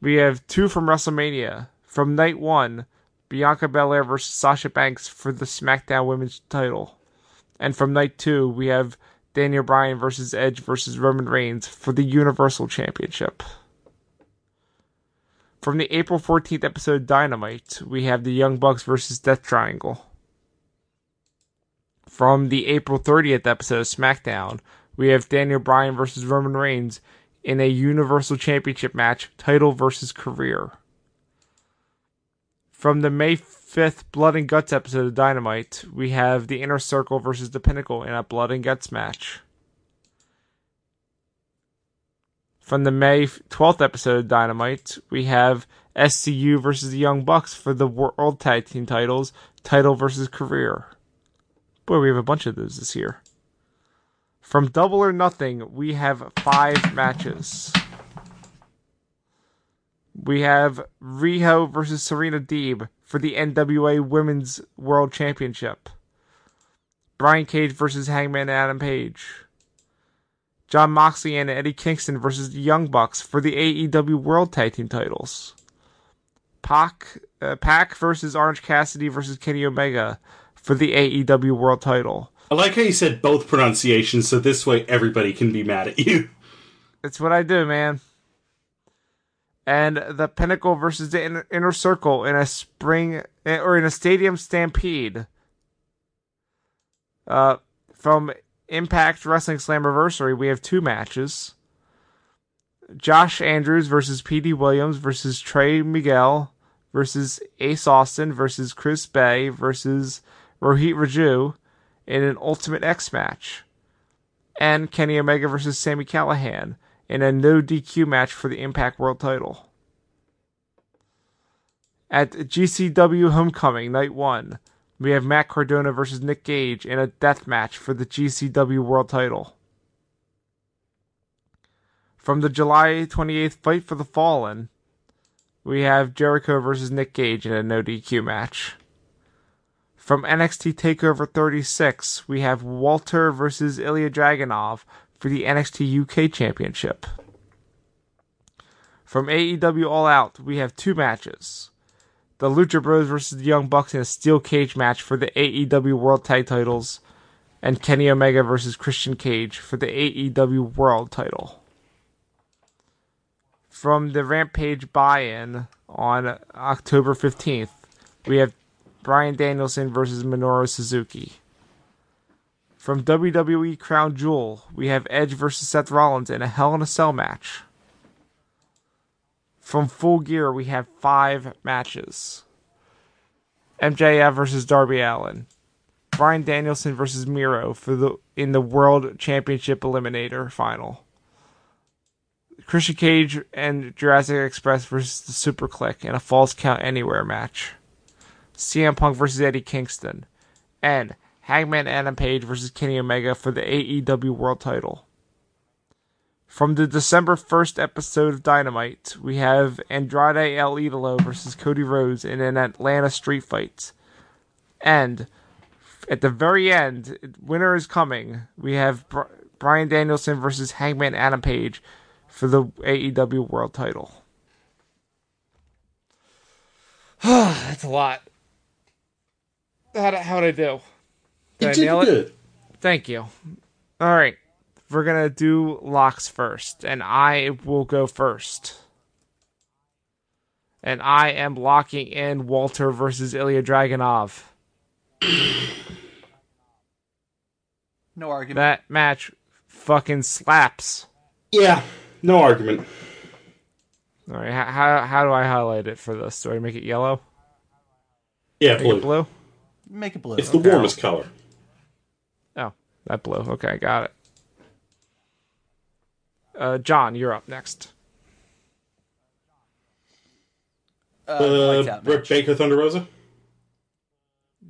We have two from WrestleMania. From night one, Bianca Belair versus Sasha Banks for the SmackDown Women's title. And from night two, we have Daniel Bryan versus Edge versus Roman Reigns for the Universal Championship. From the April 14th episode of Dynamite, we have the Young Bucks versus Death Triangle. From the April 30th episode of SmackDown, we have Daniel Bryan versus Roman Reigns in a Universal Championship match, title versus career. From the May 5th Blood and Guts episode of Dynamite, we have the Inner Circle versus the Pinnacle in a Blood and Guts match. From the May 12th episode of Dynamite, we have SCU versus the Young Bucks for the World Tag Team titles, title versus career. Boy, we have a bunch of those this year. From Double or Nothing, we have five matches. We have Riho versus Serena Deeb for the NWA Women's World Championship. Brian Cage versus Hangman Adam Page. Jon Moxley and Eddie Kingston versus the Young Bucks for the AEW World Tag Team titles. Pac, uh, Pac versus Orange Cassidy versus Kenny Omega for the AEW World title. I like how you said both pronunciations, so this way everybody can be mad at you. It's what I do, man. And the Pinnacle versus the Inner, Circle in a spring or in a stadium stampede. Uh, from Impact Wrestling Slammiversary, we have two matches. Josh Andrews versus Petey Williams versus Trey Miguel versus Ace Austin versus Chris Bey versus Rohit Raju in an Ultimate X match. And Kenny Omega versus Sami Callihan in a no DQ match for the Impact World title. At GCW Homecoming, Night 1, we have Matt Cardona versus Nick Gage in a death match for the GCW World title. From the July 28th Fight for the Fallen, we have Jericho versus Nick Gage in a no DQ match. From NXT TakeOver 36, we have Walter versus Ilya Dragunov for the NXT UK Championship. From AEW All Out, we have two matches. The Lucha Bros versus the Young Bucks in a steel cage match for the AEW World Tag Titles, and Kenny Omega versus Christian Cage for the AEW World Title. From the Rampage buy-in on October 15th, we have Bryan Danielson versus Minoru Suzuki. From WWE Crown Jewel, we have Edge versus Seth Rollins in a Hell in a Cell match. From Full Gear, we have five matches. MJF versus Darby Allin. Bryan Danielson versus Miro for the in the World Championship Eliminator final. Christian Cage and Jurassic Express versus the Super Kliq in a Falls Count Anywhere match. CM Punk versus Eddie Kingston. And Hangman Adam Page versus Kenny Omega for the AEW World title. From the December 1st episode of Dynamite, we have Andrade El Idolo versus Cody Rhodes in an Atlanta street fight. And at the very end, Winter Is Coming. We have Bryan Danielson versus Hangman Adam Page for the AEW World title. That's a lot. How how'd I do? Did you I did nail good. it? Thank you. All right. We're going to do locks first, and I will go first. And I am locking in Walter versus Ilya Dragunov. No argument. That match fucking slaps. Yeah, no argument. All right, how how do I highlight it for this? Do I make it yellow? Yeah, make blue. It blue. Make it blue. It's the warmest color. That blue. Okay, got it. Uh, John, you're up next. Uh, uh Britt Baker Thunder Rosa.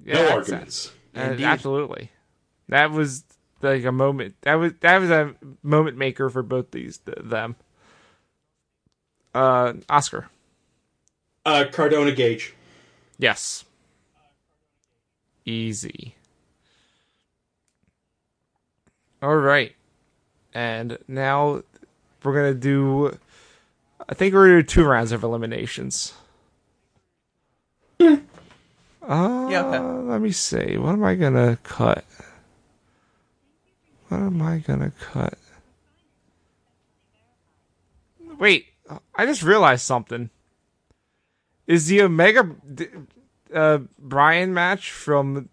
Yeah, no arguments. Uh, absolutely. That was like a moment. That was that was a moment maker for both these them. Uh, Oscar. Uh, Cardona Gage. Yes. Easy. All right. And now we're going to do. I think we're going to do two rounds of eliminations. Uh, yeah, okay. Let me see. What am I going to cut? What am I going to cut? Wait. I just realized something. Is the Omega uh, Bryan match from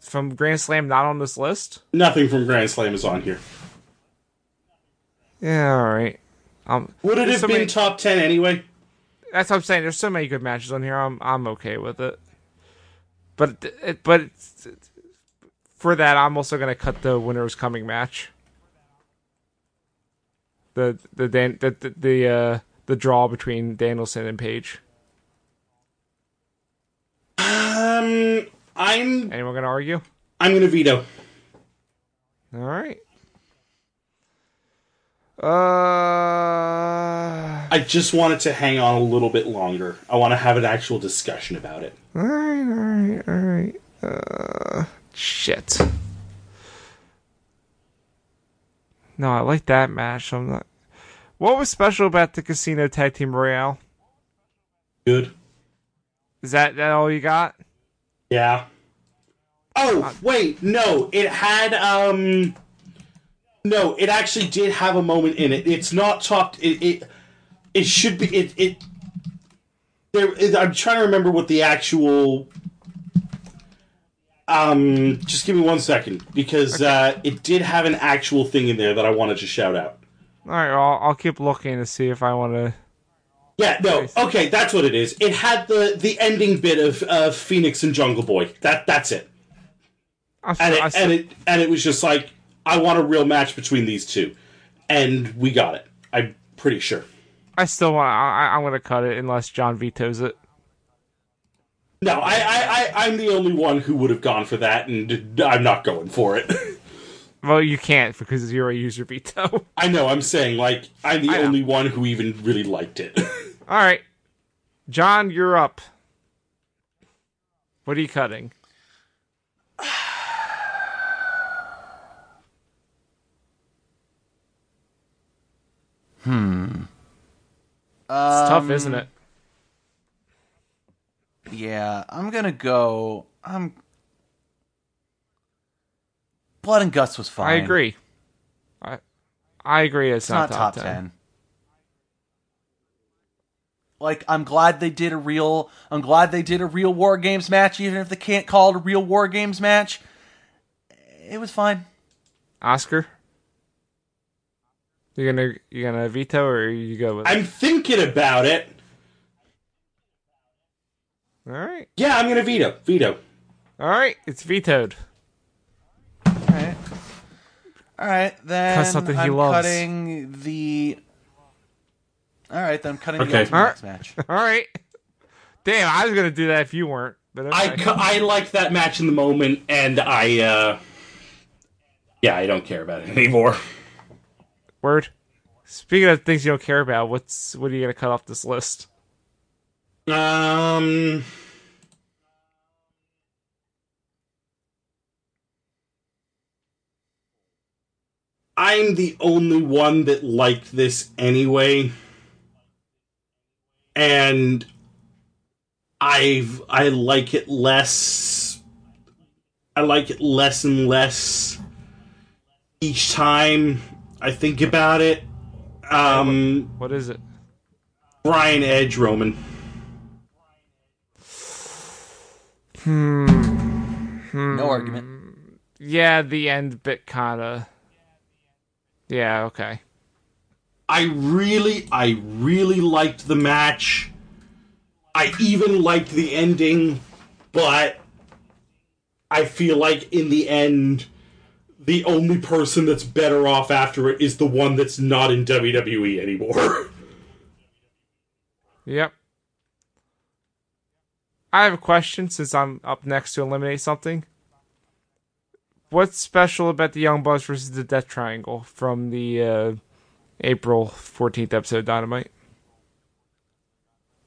from Grand Slam not on this list? Nothing from Grand Slam is on here. Yeah, all right. Um, Would it have so been many, top ten anyway? That's what I'm saying. There's so many good matches on here. I'm I'm okay with it. But it, but it's for that, I'm also gonna cut the winners coming match. The the Dan, the the, the uh the draw between Danielson and Page. Um, I'm. Anyone gonna argue? I'm gonna veto. All right. Uh, I just wanted to hang on a little bit longer. I want to have an actual discussion about it. All right, all right, all right. Uh, shit. No, I like that match. I'm not. What was special about the Casino Tag Team Royale? Good. Is that that all you got? Yeah. Oh wait, no, it had um. No, it actually did have a moment in it. It's not talked. It it, it should be. It it. There, it, I'm trying to remember what the actual. Um, just give me one second because uh, it did have an actual thing in there that I wanted to shout out. All right, I'll, I'll keep looking to see if I want to. Yeah, no, okay, that's what it is. It had the the ending bit of uh, Fénix and Jungle Boy. That that's it. I and still, I it, and it and it was just like I want a real match between these two, and we got it. I'm pretty sure. I still want. I, I- I'm gonna cut it unless John vetoes it. No, I, I, I I'm the only one who would have gone for that, and I'm not going for it. Well, you can't because you're a user veto. I know. I'm saying like I'm the only one who even really liked it. All right, John, you're up. What are you cutting? Hmm. It's tough, isn't it? Yeah, I'm gonna go. I'm. Blood and guts was fine. I agree. I I agree. It's, It's not top ten. Like, I'm glad they did a real. I'm glad they did a real War Games match, even if they can't call it a real War Games match. It was fine. Oscar, you gonna you gonna veto or you go with? I'm thinking about it. All right, Yeah, I'm gonna veto. Veto. all right. It's vetoed. All right. All right, then something he I'm loves. cutting the. All right, then I'm cutting Okay. the Ultimate All X match. All right. Damn, I was gonna do that if you weren't. But okay. I cu- I liked that match in the moment, and I uh, yeah, I don't care about it anymore. Word. Speaking of things you don't care about, what's what are you gonna cut off this list? Um. I'm the only one that liked this anyway. And I've I like it less I like it less and less each time I think about it. Um What is it? Bryan Edge Roman. Hmm. No argument. Yeah, the end bit kinda. Yeah, okay. I really, I really liked the match. I even liked the ending, but I feel like in the end, the only person that's better off after it is the one that's not in WWE anymore. Yep. I have a question since I'm up next to eliminate something. What's special about the Young Bucks versus the Death Triangle from the uh, April 14th episode of Dynamite?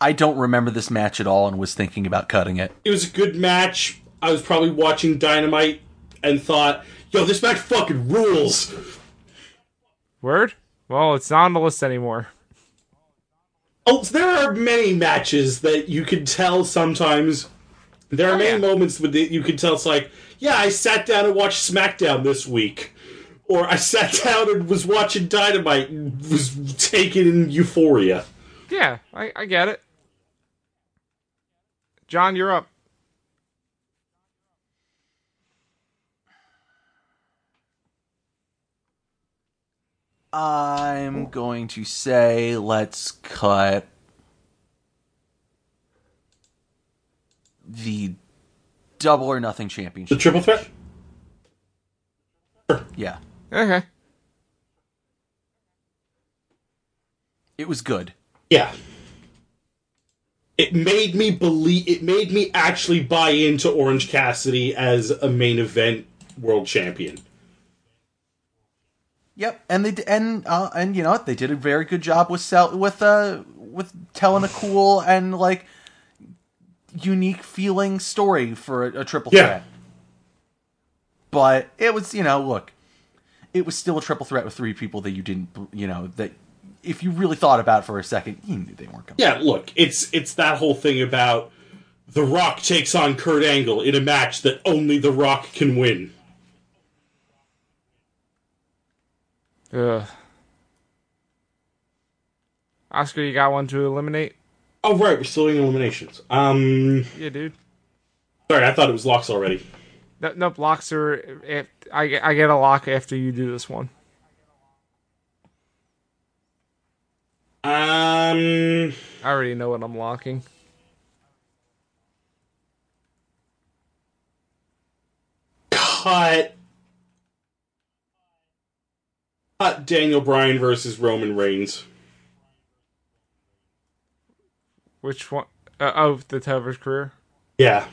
I don't remember this match at all and was thinking about cutting it. it was a good match. I was probably watching Dynamite and thought, yo, this match fucking rules. Word? Well, it's not on the list anymore. Oh, there are many matches that you can tell sometimes. There are Oh, many yeah. moments that you can tell it's like, yeah, I sat down and watched SmackDown this week. Or I sat down and was watching Dynamite and was taken in euphoria. Yeah, I, I get it. John, you're up. I'm going to say let's cut the double or nothing championship. The championship. triple threat? Yeah. Okay. It was good. Yeah. It made me believe. It made me actually buy into Orange Cassidy as a main event world champion. Yep, and they d- and uh, and you know what? they did a very good job with sell with uh with telling a cool and like unique feeling story for a, a triple Yeah. threat. But it was you know look, it was still a triple threat with three people that you didn't you know that if you really thought about it for a second you knew they weren't coming. Yeah, look, it's it's that whole thing about The Rock takes on Kurt Angle in a match that only The Rock can win. Ugh. Oscar, you got one to eliminate? Oh right, we're still doing eliminations. Um, Yeah, dude. sorry, I thought it was locks already. No, nope, locks are. If, I, get- I get a lock after you do this one. Um, I already know what I'm locking. cut. Cut Daniel Bryan versus Roman Reigns. Which one? Uh, oh, the Tevers career. Yeah.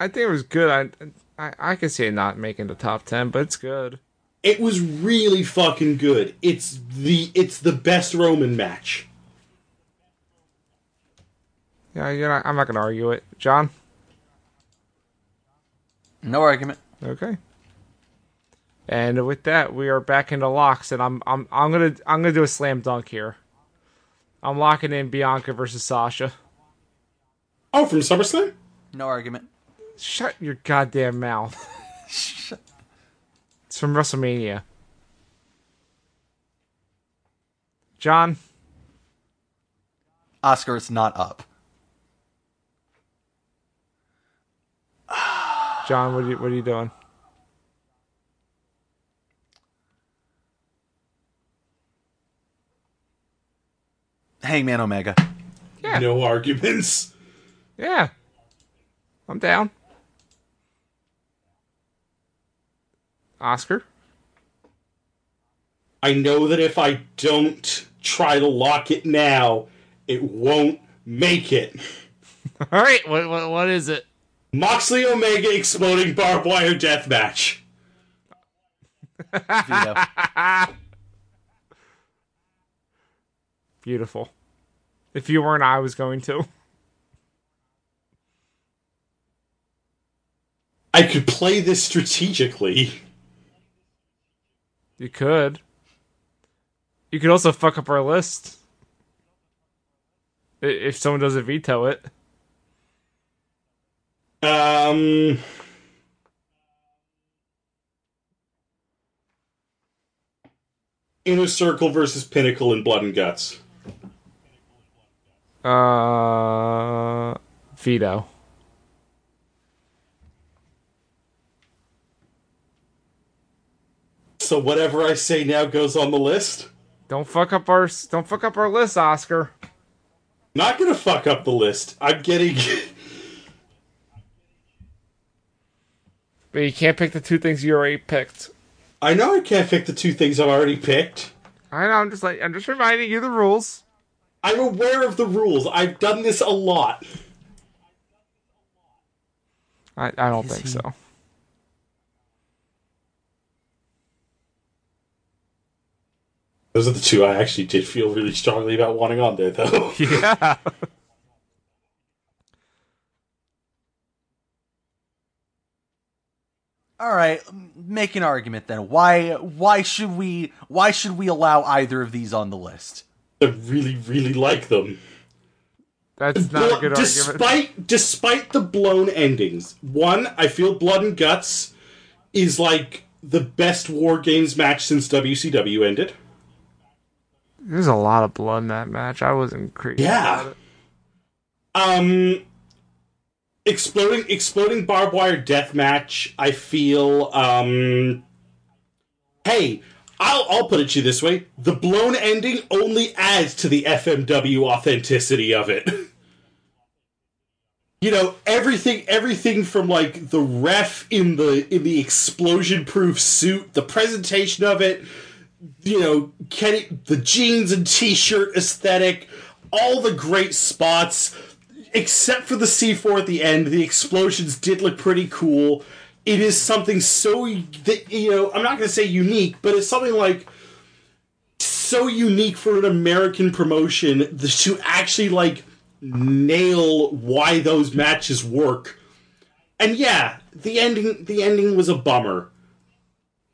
I think it was good. I, I I could see it not making the top ten, but it's good. It was really fucking good. It's the it's the best Roman match. Yeah, you know, I'm not gonna argue it. John. No argument. Okay. And with that, we are back into locks, and I'm I'm I'm gonna I'm gonna do a slam dunk here. I'm locking in Bianca versus Sasha. Oh, from SummerSlam? No argument. Shut your goddamn mouth. it's from WrestleMania. John, Oscar, it's not up. John, what are you what are you doing? Hangman Omega. Yeah. No arguments. Yeah, I'm down. Oscar, I know that if I don't try to lock it now, it won't make it. all right. What what what is it? Moxley Omega exploding barbed wire death match. Beautiful. If you weren't, I was going to. I could play this strategically. You could. You could also fuck up our list. If someone doesn't veto it. Um. Inner Circle versus Pinnacle in Blood and Guts. Uh, veto. So whatever I say now goes on the list. Don't fuck up our don't fuck up our list, Oscar. Not gonna fuck up the list. I'm getting. But you can't pick the two things you already picked. I know I can't pick the two things I've already picked. I know. I'm just like I'm just reminding you the rules. I'm aware of the rules. I've done this a lot. I I don't think so. Those are the two I actually did feel really strongly about wanting on there, though. Yeah. All right, make an argument then. Why why should we why should we allow either of these on the list? I really, really like them. That's not a Blo- good argument. despite despite the blown endings, one I feel Blood and Guts is like the best War Games match since WCW ended. There's a lot of blood in that match. I wasn't crazy. Yeah. Um, exploding exploding barbed wire death match. I feel. Um, hey, I'll I'll put it to you this way: the blown ending only adds to the FMW authenticity of it. you know everything everything from like the ref in the in the explosion proof suit the presentation of it you know kenny the jeans and t-shirt aesthetic all the great spots except for the c4 at the end the explosions did look pretty cool it is something so that you know i'm not going to say unique but it's something like so unique for an american promotion to actually like nail why those matches work. And yeah, the ending the ending was a bummer.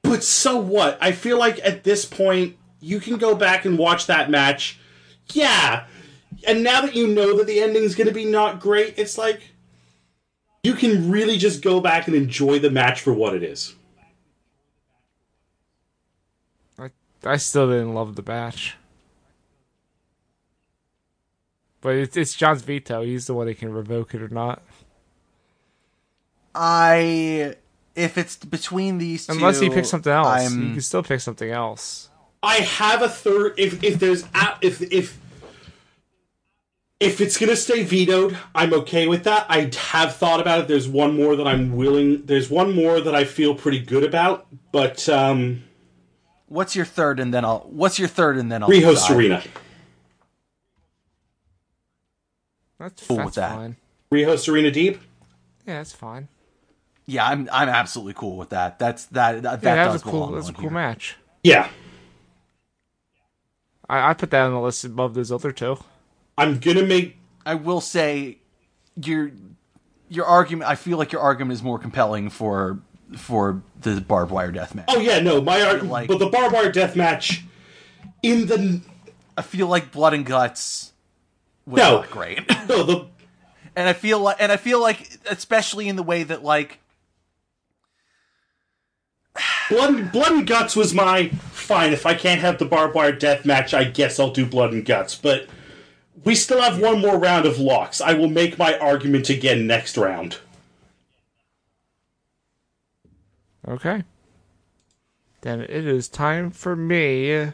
But so what? I feel like at this point you can go back and watch that match. Yeah, and now that you know that the ending's going to be not great, it's like you can really just go back and enjoy the match for what it is. I I still didn't love the match. But it's, it's John's veto. He's the one that can revoke it or not. I if it's between these two, Unless he picks something else. I'm, You can still pick something else. I have a third. If if there's a- if if if it's gonna stay vetoed, I'm okay with that. I have thought about it. There's one more that I'm willing. There's one more that I feel pretty good about, but um, what's your third, and then I'll. What's your third, and then I'll. Riho decide. Serena. That's, Cool that's with that. fine. Riho Serena Deeb. Yeah, that's fine. Yeah, I'm. I'm absolutely cool with that. That's that. That, Yeah, that that does a cool. That's a cool here. match. Yeah, I, I put that on the list above those other two. I'm gonna make. I will say, your your argument. I feel like your argument is more compelling for for the barbed wire death match. Oh yeah, no, my art. like- but the barbed wire death match in the I feel like blood and guts was No. not great, no the and I feel like, and I feel like, especially in the way that like blood blood and guts was my fine. If I can't have the barbed wire death match, I guess I'll do blood and guts. But we still have one more round of locks. I will make my argument again next round. Okay. Then it is time for me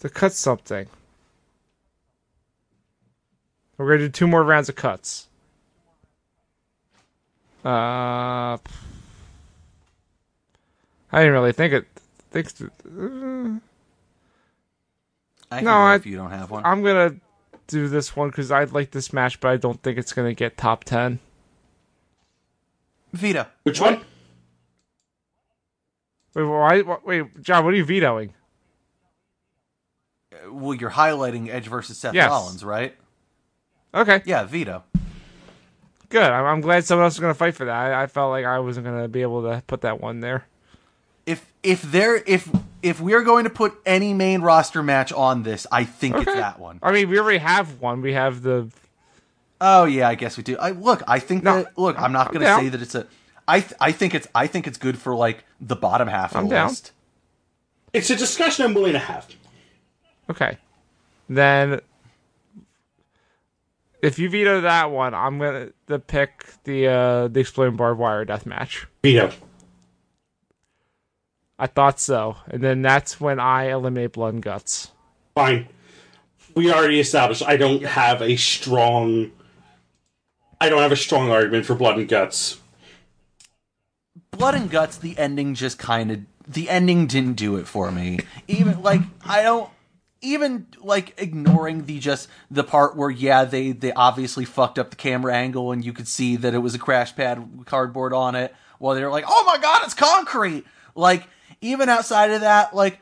to cut something. We're gonna do two more rounds of cuts. Uh, I didn't really think it. Think uh, I can No, I- if you don't have one. I'm gonna do this one because I like this match, but I don't think it's gonna get top ten. Vito. Which one? Wait, why? why- Wait, John, what are you vetoing? Well, you're highlighting Edge versus Seth Yes. Rollins, right? Okay, Yeah, veto. good. I'm, I'm glad someone else is gonna fight for that. I, I felt like I wasn't gonna be able to put that one there. If if there if if we're going to put any main roster match on this, I think it's that one. I mean, we already have one. We have the Oh yeah, I guess we do. I look, I think No, that look, I'm not going to say that it's a I th- I think it's I think it's good for like the bottom half of I'm the down. list. It's a discussion I'm willing to have. okay. Then, if you veto that one, I'm gonna the pick the uh the exploding barbed wire death match. Veto. I thought so, and then that's when I eliminate blood and guts. Fine. We already established I don't have a strong. I don't have a strong argument for blood and guts. Blood and Guts, the ending just kind of the ending didn't do it for me. Even like I don't even like ignoring the just the part where yeah they they obviously fucked up the camera angle and you could see that it was a crash pad with cardboard on it while they were like oh my god it's concrete like even outside of that like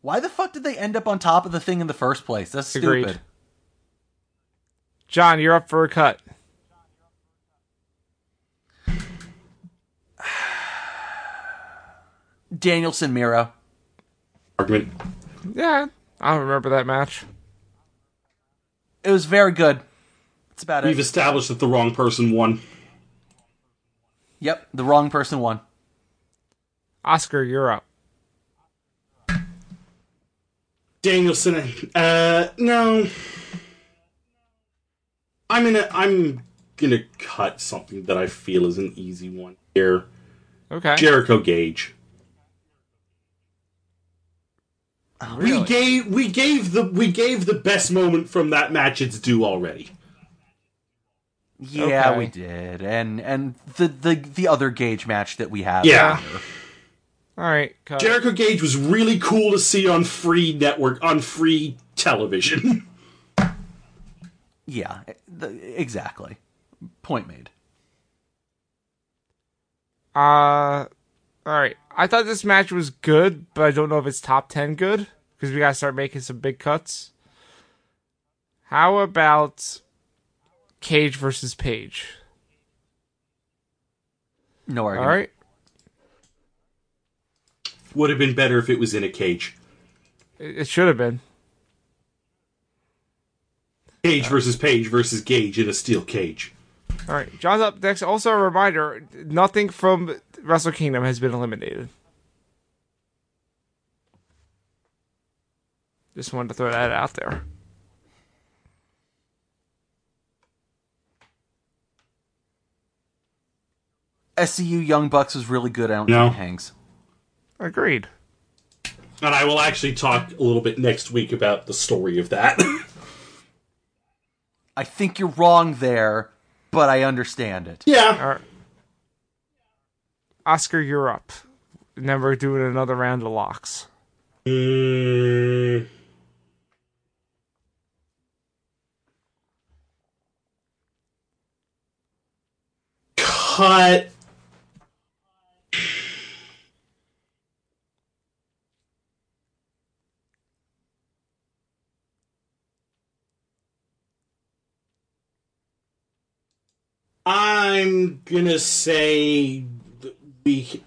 why the fuck did they end up on top of the thing in the first place that's stupid Agreed. John, you're up for a cut. Danielson Miro Argument. Yeah, I don't remember that match. it was very good that's about it. We've established that the wrong person won. yep the wrong person won Oscar, you're up. Danielson. Uh, no. I'm gonna. I'm gonna cut something that I feel is an easy one here. Okay. Jericho Gage. We Really? gave we gave the we gave the best moment from that match its due already. Yeah, Okay. we did, and and the the the other Gage match that we have. Yeah. All right. Cut. Jericho Gage was really cool to see on free network on free television. yeah, the, exactly. Point made. Uh, all right. I thought this match was good, but I don't know if it's top ten good because we gotta start making some big cuts. How about Cage versus Page? No All argument. right. Would have been better if it was in a cage. It, it should have been. Cage versus Page versus Gage in a steel cage. All right, John's up next. Also, a reminder: nothing from Wrestle Kingdom has been eliminated. Just wanted to throw that out there. SCU Young Bucks was really good. I don't No. think it hangs. Agreed. And I will actually talk a little bit next week about the story of that. I think you're wrong there, but I understand it. yeah. All right. Oscar, you're up. And then we're doing another round of locks. Mm. Cut. I'm gonna say we.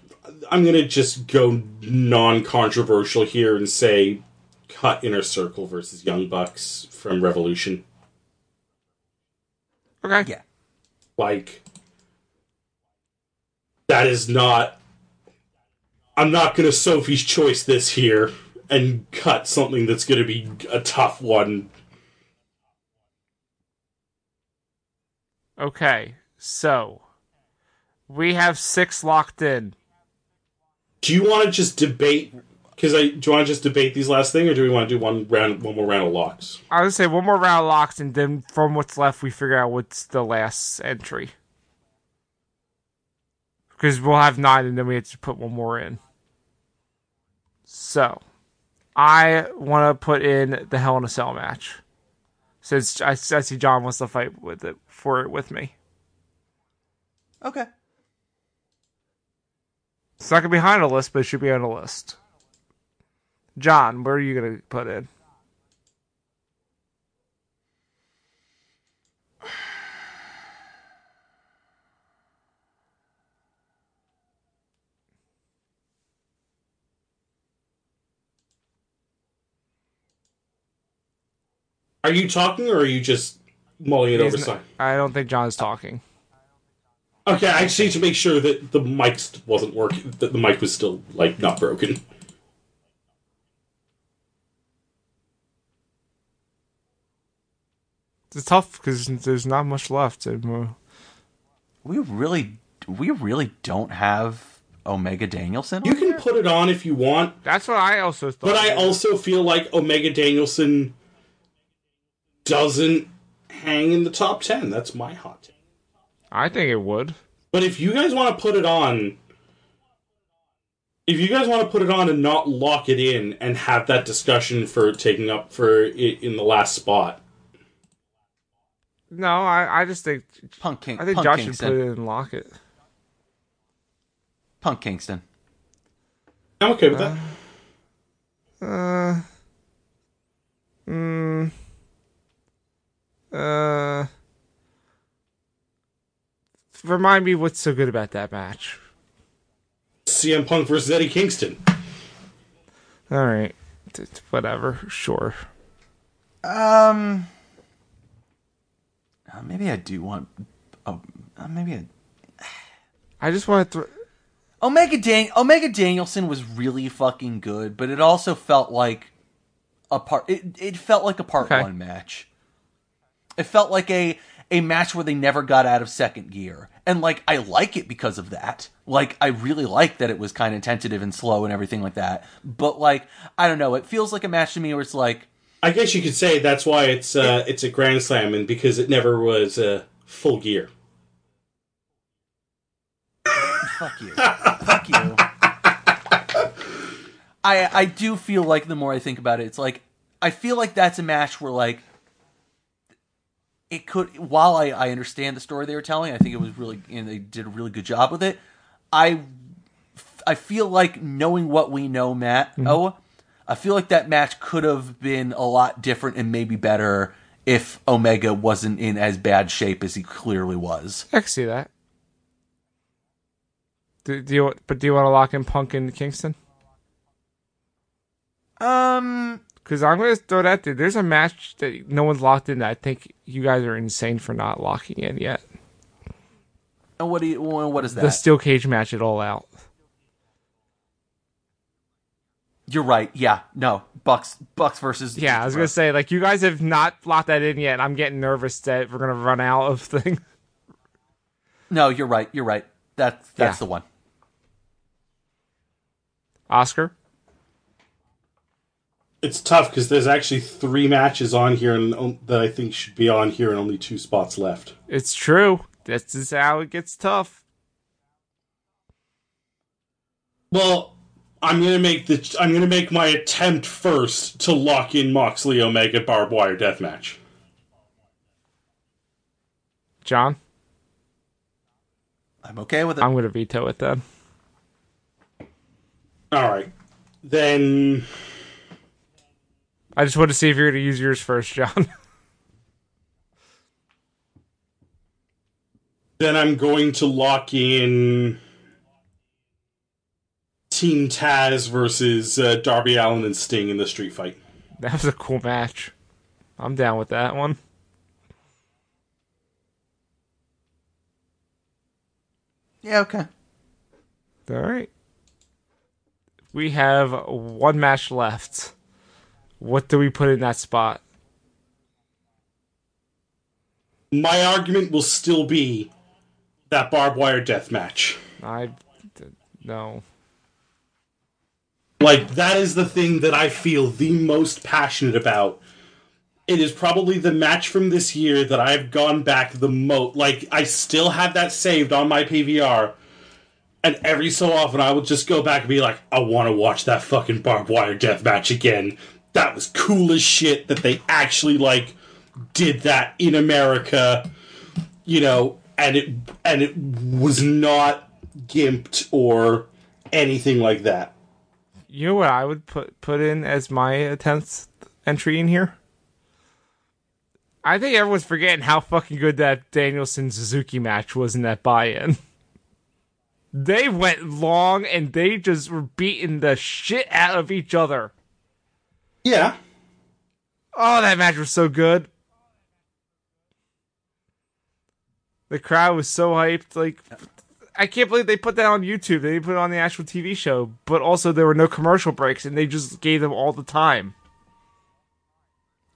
I'm gonna just go non-controversial here and say cut Inner Circle versus Young Bucks from Revolution. Okay. Yeah. Like that is not. I'm not gonna Sophie's choice this here and cut something that's gonna be a tough one. Okay. So we have six locked in. Do you want to just debate? Because I do you want to just debate these last thing, or do we want to do one round, one more round of locks? I would say one more round of locks, and then from what's left, we figure out what's the last entry. Because we'll have nine, and then we have to put one more in. So, I want to put in the Hell in a Cell match, since I, I see John wants to fight with it for it with me. Okay. It's not gonna be high on the list, but it should be on the list. John, where are you gonna put it? Are you talking, or are you just mulling it over? He's Sorry. n- I don't think John's talking. Okay, I just need to make sure that the mic wasn't working. That the mic was still like not broken. It's tough because there's not much left. And, We really, we really don't have Omega Danielson. You can here? put it on if you want, That's what I also thought. but I also feel like Omega Danielson doesn't hang in the top ten. That's my hot take. I think it would. But if you guys want to put it on, if you guys want to put it on and not lock it in and have that discussion for taking up for it in the last spot, No, I, I just think Punk King. I think Punk Josh should put it in lock it. Punk Kingston. I'm okay with that. Uh, mm, uh, remind me what's so good about that match. CM Punk versus Eddie Kingston. All right, T- t- whatever, sure. Um, uh, maybe I do want. Oh, uh, maybe I, I just want to. Th- Omega Dan Omega Danielson was really fucking good, but it also felt like a part. It it felt like a part Okay. one match. It felt like a a match where they never got out of second gear, and like I like it because of that. Like I really like that it was kind of tentative and slow and everything like that. But like I don't know, it feels like a match to me where it's like I guess you could say that's why it's uh, it's a Grand Slam, and because it never was uh, full gear. Fuck you. Fuck you. I I do feel like the more I think about it, it's like I feel like that's a match where like it could while I, I understand the story they were telling, I think it was really and they did a really good job with it. I I feel like knowing what we know, Matt, oh, I feel like that match could have been a lot different and maybe better if Omega wasn't in as bad shape as he clearly was. I can see that. Do, do you? But do you want to lock in Punk and Kingston? Um Because I'm going to throw that there. There's a match that no one's locked in that I think you guys are insane for not locking in yet. And what do you? What is that? The steel cage match at All Out. You're right. Yeah. No. Bucks. Bucks versus. Yeah, I was going to say, like, you guys have not locked that in yet. I'm getting nervous that we're going to run out of things. No, you're right. You're right. That that's Yeah. the one. Oscar? It's tough because there's actually three matches on here and on- that I think should be on here, and only two spots left. It's true. This is how it gets tough. Well, I'm gonna make the I'm gonna make my attempt first to lock in Moxley Omega barbed wire death match. John? I'm okay with it. I'm going to veto it then. All right, then I just want to see if you're going to use yours first, John. then I'm going to lock in Team Taz versus uh, Darby Allin and Sting in the street fight. that was a cool match. I'm down with that one. yeah. Okay. All right. We have one match left. What do we put in that spot? My argument will still be that barbed wire death match. I no. Like that is the thing that I feel the most passionate about. It is probably the match from this year that I've gone back the most. Like I still have that saved on my PVR, and every so often I will just go back and be like, I want to watch that fucking barbed wire death match again. That was cool as shit that they actually like did that in America, you know, and it and it was not gimped or anything like that. You know what I would put put in as my tenth entry in here? I think everyone's forgetting how fucking good that Danielson Suzuki match was in that buy-in. They went long and they just were beating the shit out of each other. Yeah. Oh, that match was so good. The crowd was so hyped. Like, I can't believe they put that on YouTube. They didn't put it on the actual TV show. But also, there were no commercial breaks, and they just gave them all the time.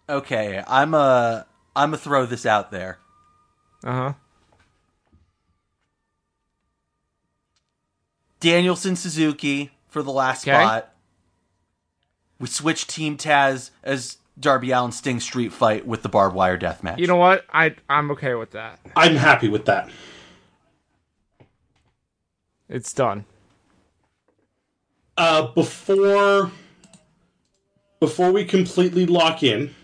Okay. I'm a. I'm gonna throw this out there. Uh huh. Danielson Suzuki for the last Okay. spot. We switch Team Taz as Darby Allin Sting Street Fight with the barbed wire death match. You know what? I I'm okay with that. I'm happy with that. It's done. Uh, before before we completely lock in,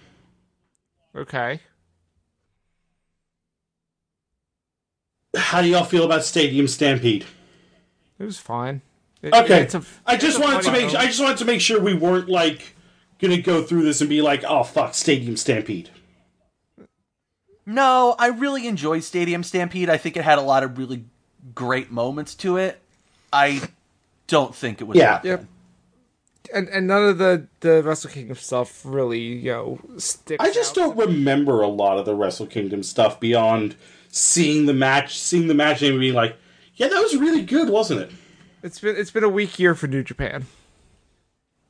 Okay. how do y'all feel about Stadium Stampede? It was fine. It- Okay, it's a- I just wanted to make show. I just wanted to make sure we weren't like gonna go through this and be like, oh fuck, Stadium Stampede. No, I really enjoyed Stadium Stampede. I think it had a lot of really great moments to it. I don't think it was. Yeah. that Yep. And and none of the the Wrestle Kingdom stuff really you know sticks. I just out. don't remember a lot of the Wrestle Kingdom stuff beyond seeing the match, seeing the match, and being like, yeah, that was really good, wasn't it? It's been it's been a weak year for New Japan.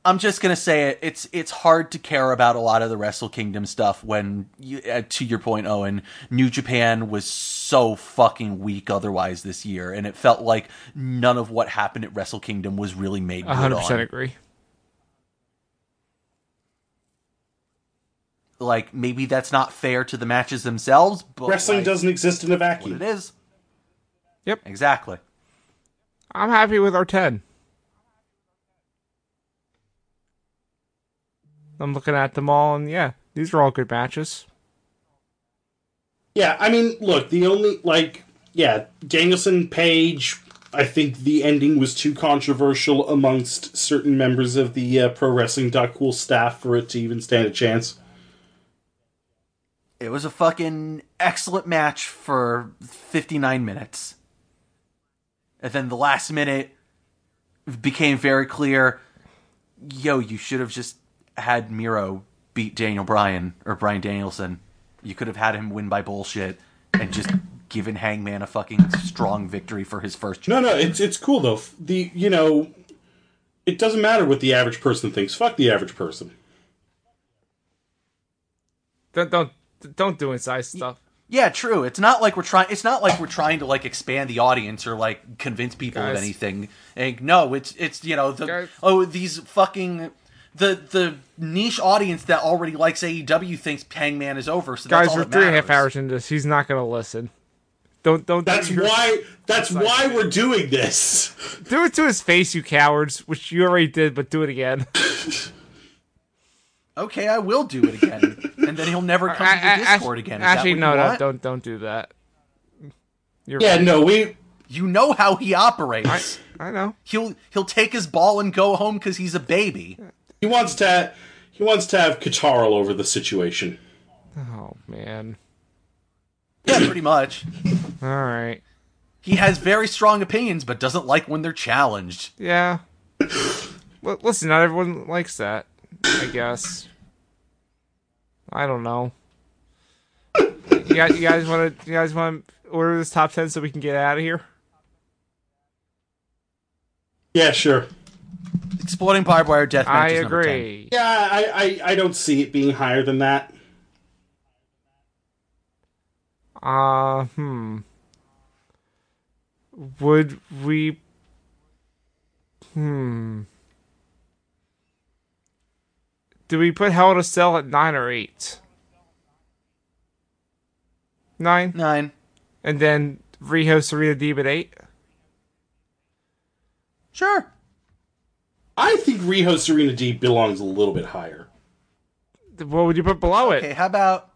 I'm just gonna say it. It's it's hard to care about a lot of the Wrestle Kingdom stuff when, you, uh, to your point, Owen, New Japan was so fucking weak otherwise this year, and it felt like none of what happened at Wrestle Kingdom was really made 100 percent agree. Like maybe that's not fair to the matches themselves, but Wrestling like, doesn't exist in a what vacuum. it is. Yep. Exactly. I'm happy with our ten. I'm looking at them all, and yeah, these are all good matches. Yeah, I mean, look, the only like, yeah, Danielson Page. I think the ending was too controversial amongst certain members of the uh, Pro Wrestling Cool staff for it to even stand a chance. It was a fucking excellent match for 59 minutes. And then the last minute became very clear yo, you should have just had Miro beat Daniel Bryan or Bryan Danielson. You could have had him win by bullshit and just given Hangman a fucking strong victory for his first. No, no, it's it's cool though. The you know, it doesn't matter what the average person thinks. Fuck the average person. Don't don't don't do inside stuff. Yeah, true. It's not like we're trying. It's not like we're trying to like expand the audience or like convince people of anything. And no, it's it's you know the Guys. oh these fucking the the niche audience that already likes AEW thinks Hangman is over. So that's Guys, all we're that three and a half hours into this. He's not gonna listen. Don't don't. That's do your- why. That's why we're doing this. Do it to his face, you cowards. Which you already did, but do it again. Okay, I will do it again, and then he'll never come to the I- I- Discord again. Is Actually, no, no, don't don't do that. You're Yeah, right. no, we. You know how he operates. I know. He'll he'll take his ball and go home because he's a baby. He wants to. He wants to have Qatar all over the situation. Oh man. Yeah, pretty much. All right. He has very strong opinions, but doesn't like when they're challenged. Yeah. Listen, not everyone likes that. I guess. I don't know. You guys, you guys want to? You guys want to order this top ten so we can get out of here? Yeah, sure. Exploding barbed wire death match I is number 10. agree. Yeah, I, I, I don't see it being higher than that. Uh, hmm. Would we? Hmm. Do we put Hell to Sell at nine or eight? Nine, Nine. and then Riho Serena Deeb at eight. Sure. I think Riho Serena D belongs a little bit higher. What would you put below it? Okay, how about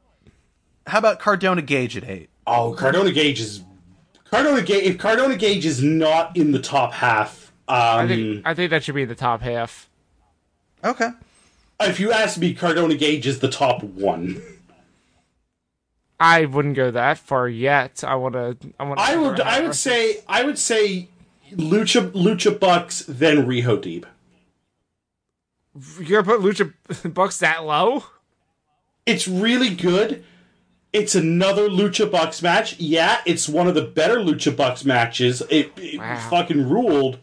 how about Cardona Gage at eight? Oh, Cardona Gage is Cardona Gage. If Cardona Gage is not in the top half, um, I think I think that should be in the top half. Okay. If you ask me, Cardona Gage is the top one. I wouldn't go that far yet. I want to. I want. I would I would say I would say Lucha Lucha Bucks then Riho Deeb. you're gonna put Lucha Bucks that low. It's really good. It's another Lucha Bucks match. Yeah, it's one of the better Lucha Bucks matches. It, it Wow. fucking ruled.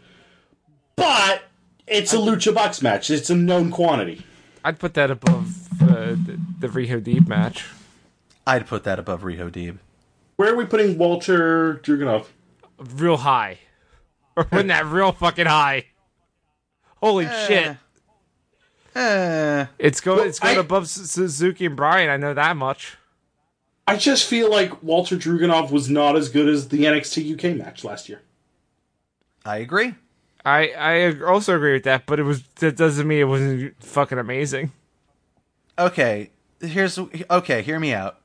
But it's a Lucha Bucks match. It's a known quantity. I'd put that above uh, the the Riho Deeb match. I'd put that above Riho Deeb. Where are we putting Walter Dragunov? real high. We're putting that real fucking high. Holy shit! Eh. It's going. It's going I- above Suzuki and Bryan. I know that much. I just feel like Walter Dragunov was not as good as the NXT UK match last year. I agree. I I also agree with that, but it was that doesn't mean it wasn't fucking amazing. Okay. Here's okay, hear me out.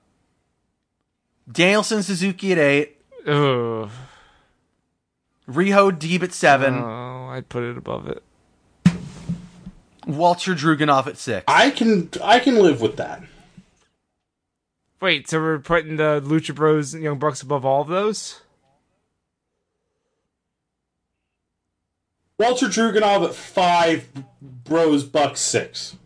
Danielson Suzuki at eight, Ugh. Riho Deeb at seven, Oh, I'd put it above it. Walter Dragunov at six. I can I can live with that. Wait, so we're putting the Lucha Bros and Young Bucks above all of those? Walter Dragunov at five, Bros Bucks six.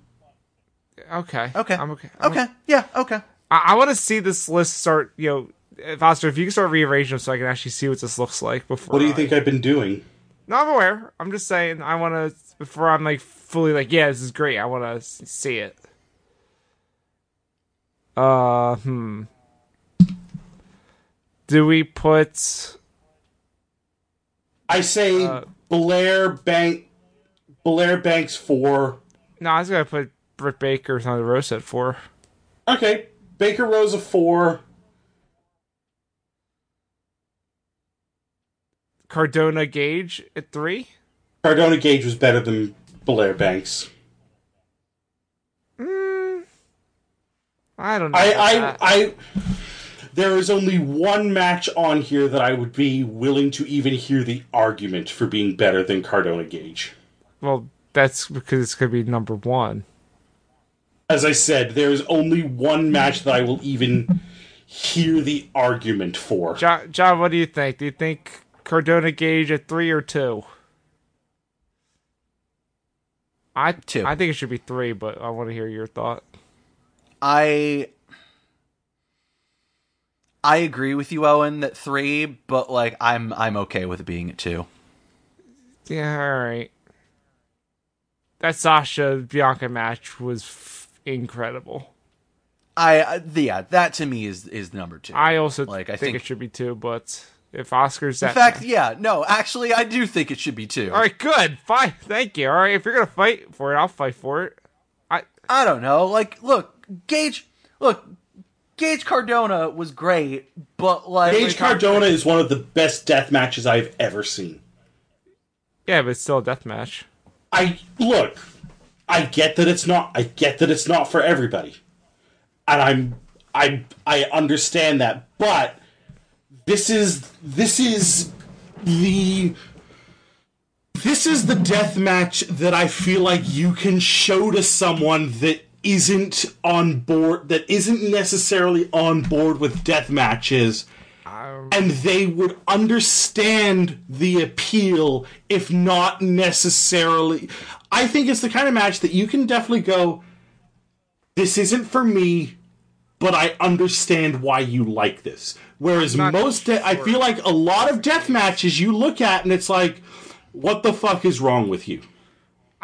Okay. Okay. I'm okay. I'm Okay. Yeah, okay. I, I want to see this list start. You know, Foster, if you can start rearranging them so I can actually see what this looks like before. What do you I- think I've been doing? No, I'm aware. I'm just saying. I want to before I'm like fully like, yeah, this is great. I want to see it. Uh, hmm. Do we put? I say Uh, Belair Bank, Belair Banks four. No, I was gonna put Britt Baker on the roast at four. Okay, Baker Rosa four. Cardona Gage at three. Cardona Gage was better than Belair Banks. Hmm. I don't know. I, I. I. There is only one match on here that I would be willing to even hear the argument for being better than Cardona Gage. well, that's because it's gonna be number one. As I said, there is only one match that I will even hear the argument for. John, John, what do you think? Do you think Cardona Gage at three or two? I Two. I think it should be three, but I want to hear your thought. I I agree with you, Owen, that three, but like I'm I'm okay with it being at two. Yeah, all right. That Sasha Bianca match was f- incredible. I uh, yeah, that to me is is number two. I also Like, I think, think- it should be two, but if Oscar's In that fact, yeah, no, actually, I do think it should be two. all right, good, fine, thank you. All right, if you're gonna fight for it, I'll fight for it. I I don't know. Like, look, Gage, look, Gage Cardona was great, but like, Gage Cardona is one of the best death matches I've ever seen. yeah, but it's still a death match. I look, I get that it's not I get that it's not for everybody. And I'm I I understand that, but this is this is the this is the death match that I feel like you can show to someone that isn't on board that isn't necessarily on board with death matches. And they would understand the appeal if not necessarily. I think it's the kind of match that you can definitely go this isn't for me but i understand why you like this. Whereas most de- i feel like a lot of death matches you look at and it's like what the fuck is wrong with you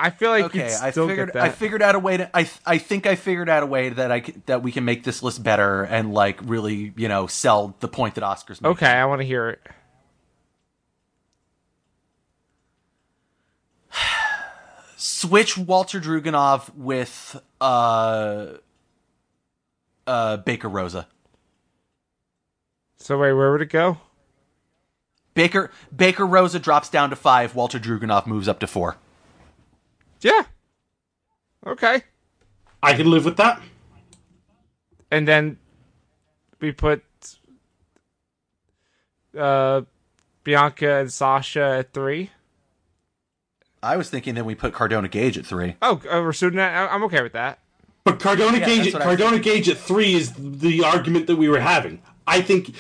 I feel like Okay, I figured I figured out a way to I I think I figured out a way that I that we can make this list better and like really you know sell the point that Oscars making. okay, I want to hear it. Switch Walter Dragunov with uh uh Baker Rosa. So wait, where would it go? Baker Baker Rosa drops down to five. Walter Dragunov moves up to four. Yeah. Okay. i can live with that And then we put uh Bianca and Sasha at three. I was thinking that we put Cardona Gage at three. Oh, uh, we're shooting that. I- I'm okay with that. But Cardona Yeah, Gage, that's what Cardona Gage at three is the argument that we were having. I think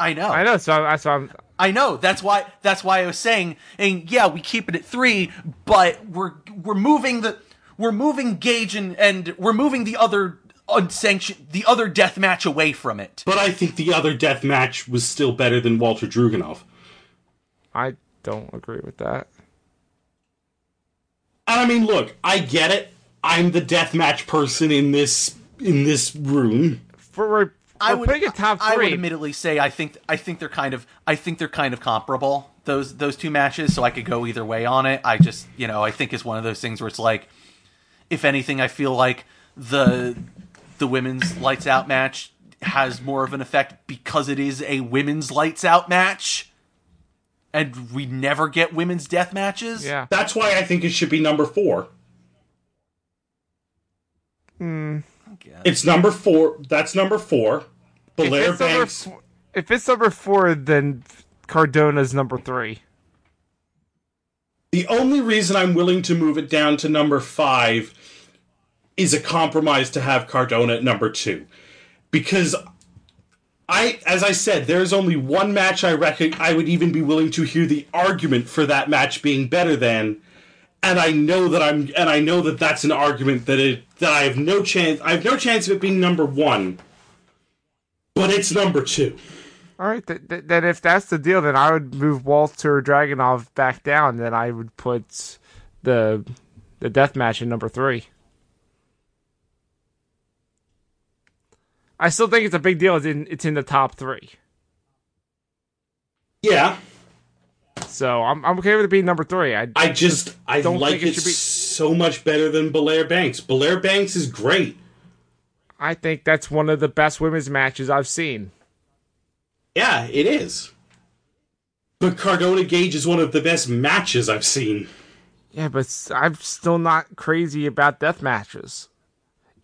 I know. I know. So I so I'm I know. That's why. That's why I was saying. And yeah, we keep it at three, but we're we're moving the we're moving Gage and and we're moving the other unsanctioned the other death match away from it. But I think the other death match was still better than Walter Dragunov. I don't agree with that. And I mean, look, I get it. I'm the death match person in this in this room. For we're, I would putting it top I would admittedly say I think I think they're kind of I think they're kind of comparable those those two matches. So I could go either way on it. I just you know I think it's one of those things where it's like, if anything, I feel like the the women's lights out match has more of an effect because it is a women's lights out match, and we never get women's death matches. yeah. That's why I think it should be number four. I guess. It's number four. That's number four. If Belair it's, Banks. four, if it's number four, then Cardona's number three. The only reason I'm willing to move it down to number five is a compromise to have Cardona at number two. Because I, as I said, there's only one match I reckon I would even be willing to hear the argument for that match being better than, and I know that I'm, and I know that that's an argument that it that I have no chance. I have no chance of it being number one, but it's number two. All right, th- th- then if that's the deal, then I would move Walter Dragunov back down. Then I would put the the death match in number three. I still think it's a big deal. It's in it's in the top three, Yeah, so I'm I'm okay with it being number three. I I just I don't like think it it, should be- so much better than Belair Banks. Belair Banks is great. I think that's one of the best women's matches I've seen. Yeah, it is. But Cardona Gage is one of the best matches I've seen. Yeah, but I'm still not crazy about death matches.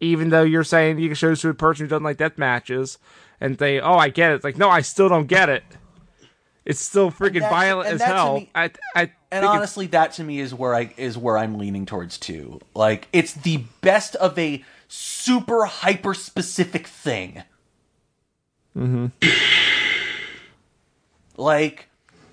Even though you're saying you can show this to a person who doesn't like death matches and say, "Oh, I get it." It's like, no, I still don't get it. It's still freaking violent as hell. me- I, I And honestly, that to me is where I is where I'm leaning towards too. Like it's the best of a super hyper specific thing. Mm-hmm. like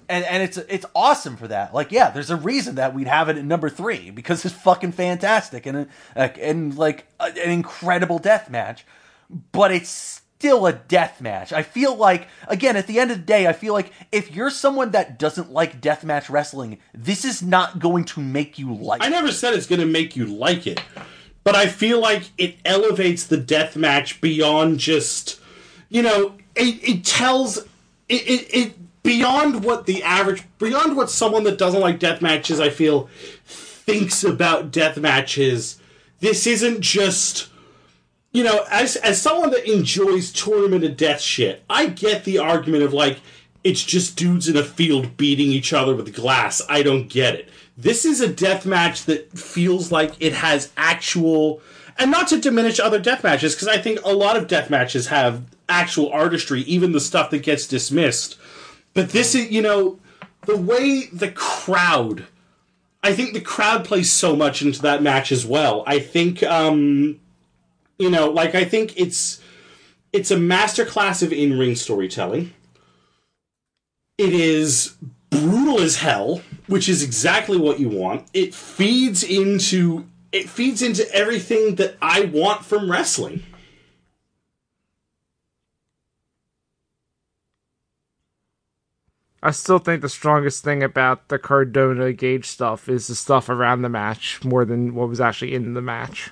and and it's it's awesome for that. Like, yeah, there's a reason that we'd have it at number three because it's fucking fantastic and uh, and like a, an incredible death match. But it's still a death match. I feel like again at the end of the day, I feel like if you're someone that doesn't like deathmatch wrestling, this is not going to make you like. I it. never said it's going to make you like it, but I feel like it elevates the death match beyond just, you know, it, it tells it, it, it beyond what the average, beyond what someone that doesn't like death matches, I feel, thinks about death matches. This isn't just you know, as as someone that enjoys tournament of death shit, I get the argument of like it's just dudes in a field beating each other with glass. I don't get it. This is a death match that feels like it has actual and not to diminish other death matches because I think a lot of death matches have actual artistry, even the stuff that gets dismissed. But this is, you know, the way the crowd I think the crowd plays so much into that match as well. I think um you know, like I think it's it's a masterclass of in-ring storytelling. It is brutal as hell, which is exactly what you want. It feeds into it feeds into everything that I want from wrestling. I still think the strongest thing about the Cardona Gage stuff is the stuff around the match more than what was actually in the match.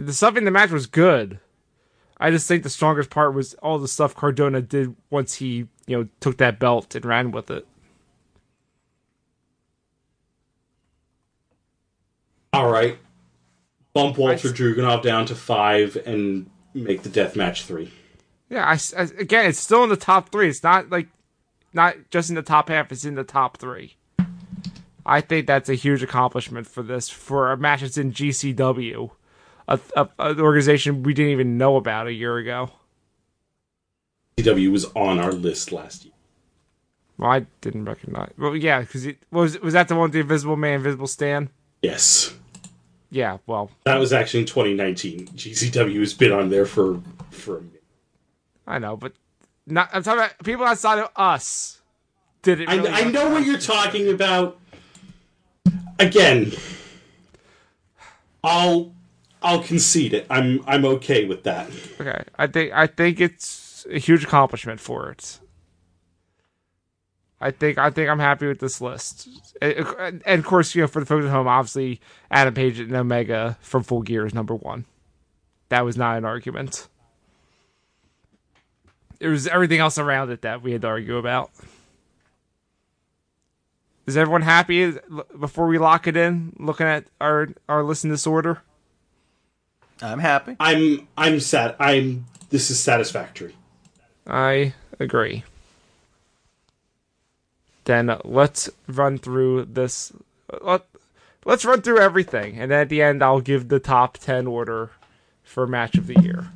The stuff in the match was good. I just think the strongest part was all the stuff Cardona did once he, you know, took that belt and ran with it. All right, bump Walter Dragunov down to five and make the death match three. Yeah, I, I, again, it's still in the top three. It's not like not just in the top half; it's in the top three. I think that's a huge accomplishment for this for a match that's in GCW, a, a, an organization we didn't even know about a year ago. CW was on our list last year. Well, I didn't recognize. Well, yeah, because it was was that the one with the Invisible Man, Invisible Stan? Yes, Yeah, well, that was actually in 2019. GCW has been on there for for a minute. I know, but not. I'm talking about people outside of us. Did it? I, Really I know what you're talking about. Again, I'll I'll concede it. I'm I'm okay with that. Okay, I think I think it's a huge accomplishment for it. I think I think I'm happy with this list, and, of course, you know, for the folks at home, obviously, Adam Page and Omega from Full Gear is number one. That was not an argument. It was everything else around it that we had to argue about. Is everyone happy before we lock it in? Looking at our our list in disorder. I'm happy. I'm I'm sad. I'm this is satisfactory. I agree. Then let's run through this. Let, let's run through everything, and then at the end, I'll give the top 10 order for match of the year.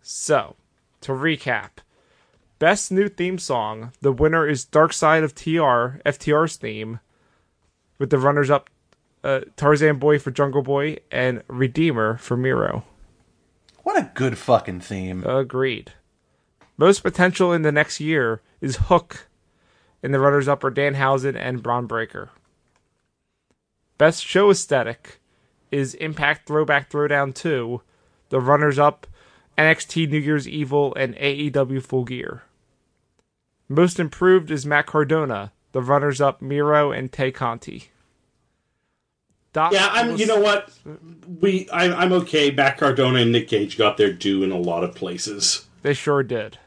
So, to recap Best new theme song. The winner is Dark Side of TR, FTR's theme, with the runners up uh, Tarzan Boy for Jungle Boy and Redeemer for Miro. What a good fucking theme. Agreed. Most potential in the next year is Hook, and the runners up are Danhausen and Bron Breakker. Best show aesthetic is Impact Throwback Throwdown 2, the runners up NXT New Year's Evil and AEW Full Gear. Most improved is Matt Cardona, the runners up Miro and Tay Conti. Doc Yeah, I'm. was- You know what? We I, I'm okay. Matt Cardona and Nick Gage got their due in a lot of places. They sure did.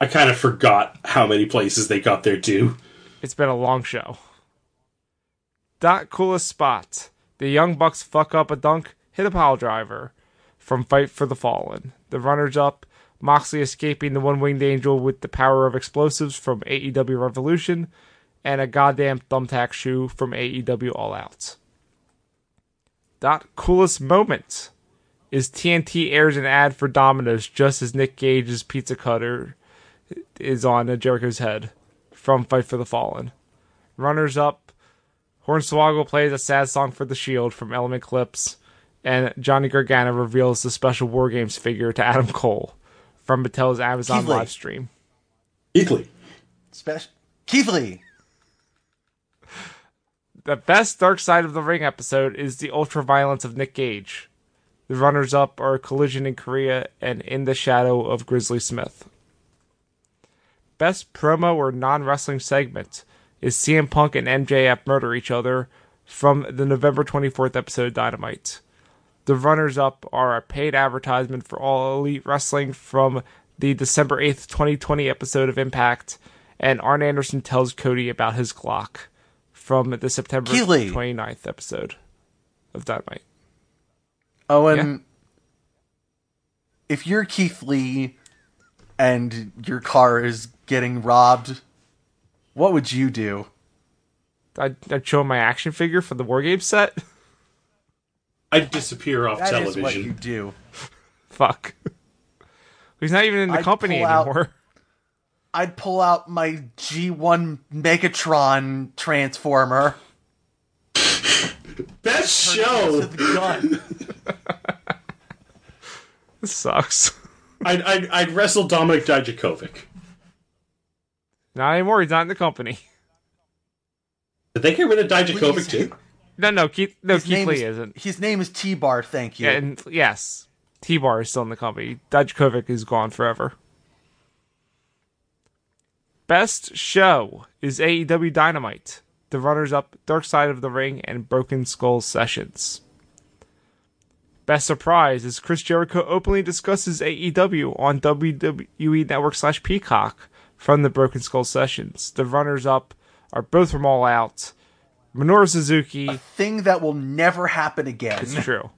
I kind of forgot how many places they got their due. It's been a long show. Dot coolest spot. The Young Bucks fuck up a dunk, hit a pile driver from Fight for the Fallen. The runners up, Moxley escaping the one winged angel with the power of explosives from AEW Revolution, and a goddamn thumbtack shoe from AEW All Out. Dot coolest moment is TNT airs an ad for Domino's just as Nick Gage's pizza cutter is on Jericho's head from Fight for the Fallen. Runners up, Hornswoggle plays a sad song for the Shield from Element Clips, and Johnny Gargano reveals the special War Games figure to Adam Cole from Mattel's Amazon Keith Lee. live stream. Equally. Special Keith Lee. The best Dark Side of the Ring episode is the ultra violence of Nick Gage. The runners up are Collision in Korea and In the Shadow of Grizzly Smith. Best promo or non wrestling segment is CM Punk and MJF murder each other from the November 24th episode of Dynamite. The runners up are a paid advertisement for All Elite Wrestling from the December 8th, 2020 episode of Impact, and Arn Anderson tells Cody about his Glock from the September Keely. 29th episode of Dynamite. Owen, if you're Keith Lee and your car is getting robbed, what would you do? I'd, I'd show my action figure for the War Games set. I'd disappear off That is television. what you do. Fuck. He's not even in the I'd company pull out- anymore. I'd pull out my G1 Megatron transformer. Best show. the gun. This sucks. I'd, I'd I'd wrestle Dominik Dijakovic. Not anymore. He's not in the company. Did they get rid of Dijakovic Please. too? No, no, Keith. No, His Keith Lee is, isn't. His name is T Bar. Thank you. Yeah, and yes, T Bar is still in the company. Dijakovic is gone forever. Best show is AEW Dynamite. The runners up Dark Side of the Ring and Broken Skull Sessions. Best surprise is Chris Jericho openly discusses AEW on WWE Network slash Peacock from the Broken Skull Sessions. The runners up are both from All Out. Minoru Suzuki. A Thing that will never happen again. It's true.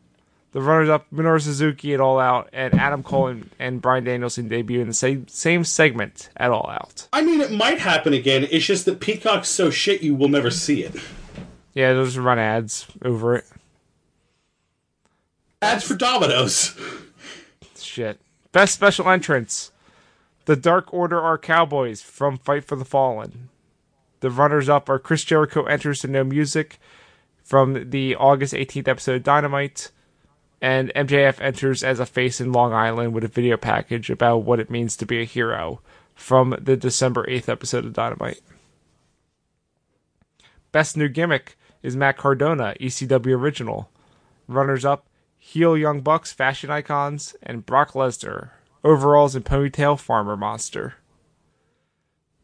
The runners up Minoru Suzuki at All Out and Adam Cole and, and Bryan Danielson debut in the same same segment at All Out. I mean, it might happen again. It's just that Peacock's so shit you will never see it. Yeah, those run ads over it. Ads for Domino's. Shit. Best special entrance. The Dark Order are Cowboys from Fight for the Fallen. The runners up are Chris Jericho enters to no music from the August 18th episode of Dynamite. And MJF enters as a face in Long Island with a video package about what it means to be a hero from the December 8th episode of Dynamite. Best new gimmick is Matt Cardona, ECW original. Runners up heel Young Bucks, fashion icons, and Brock Lesnar, overalls and ponytail farmer monster.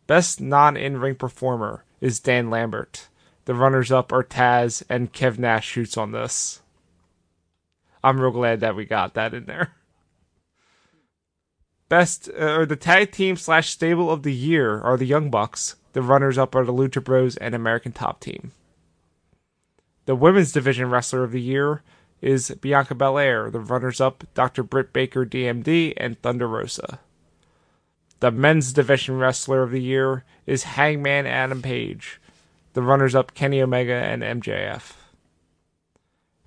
Best non in ring performer is Dan Lambert. The runners up are Taz and Kev Nash shoots on this. I'm real glad that we got that in there. Best uh, or the tag team slash stable of the year are the Young Bucks. The runners up are the Lucha Bros and American Top Team. The women's division wrestler of the year is Bianca Belair. The runners up, Dr. Britt Baker, DMD, and Thunder Rosa. The men's division wrestler of the year is Hangman Adam Page. The runners up, Kenny Omega and MJF.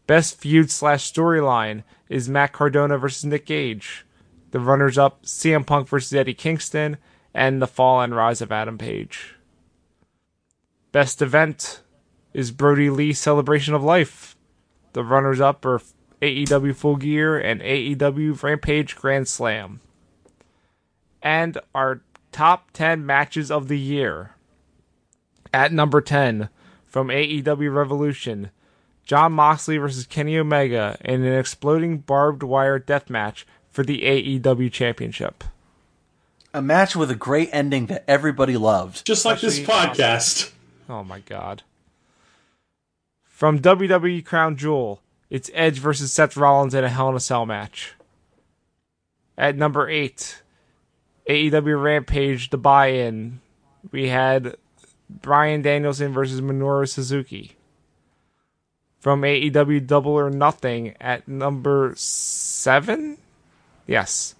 Best feud slash storyline is Matt Cardona versus Nick Gage. The runners up, CM Punk versus Eddie Kingston, and the fall and rise of Adam Page. Best event is Brodie Lee Celebration of Life. The runners up are AEW Full Gear and AEW Rampage Grand Slam. And our top 10 matches of the year. At number 10, from AEW Revolution, Jon Moxley versus Kenny Omega in an exploding barbed wire death match for the AEW Championship. A match with a great ending that everybody loved. Just like this Especially- podcast. Oh my god. From WWE Crown Jewel, it's Edge versus Seth Rollins in a Hell in a Cell match. At number 8, AEW Rampage, the buy in, we had Bryan Danielson versus Minoru Suzuki. From AEW Double or Nothing at number 7? Yes.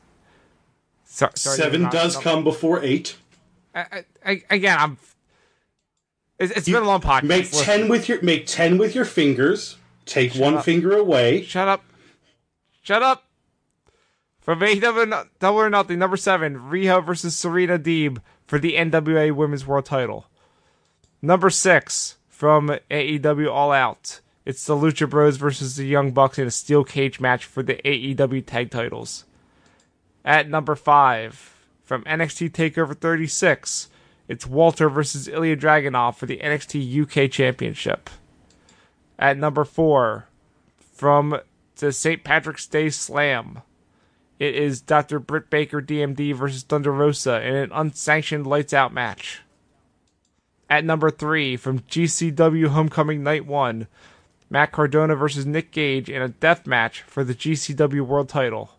So, sorry, Seven does not- come before eight. I, I, again, I'm. It's, it's been a long podcast. Make Listen, ten with your make ten with your fingers. Take one up. finger away. Shut up. Shut up. From AEW Double or Nothing, number seven, Riho versus Serena Deeb for the NWA Women's World Title. Number six, from AEW All Out, it's the Lucha Bros versus the Young Bucks in a steel cage match for the AEW Tag Titles. At number five, from NXT Takeover 36, it's Walter versus Ilya Dragunov for the NXT UK Championship. At number four, from the St. Patrick's Day Slam, it is Dr. Britt Baker DMD versus Thunder Rosa in an unsanctioned lights out match. At number three, from GCW Homecoming Night 1, Matt Cardona versus Nick Gage in a death match for the GCW World title.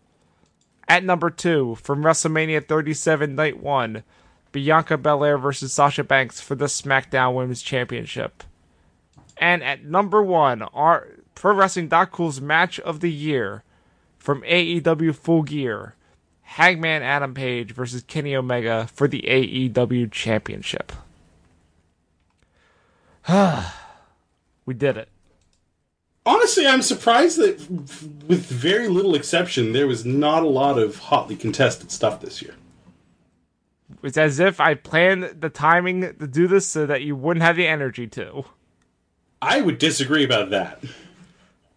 At number two, from WrestleMania 37 Night 1, Bianca Belair versus Sasha Banks for the SmackDown Women's Championship. And at number one, our Pro Wrestling Cool's match of the year from AEW Full Gear, Hangman Adam Page versus Kenny Omega for the AEW Championship. we did it. Honestly, I'm surprised that, with very little exception, there was not a lot of hotly contested stuff this year. It's as if I planned the timing to do this so that you wouldn't have the energy to. I would disagree about that.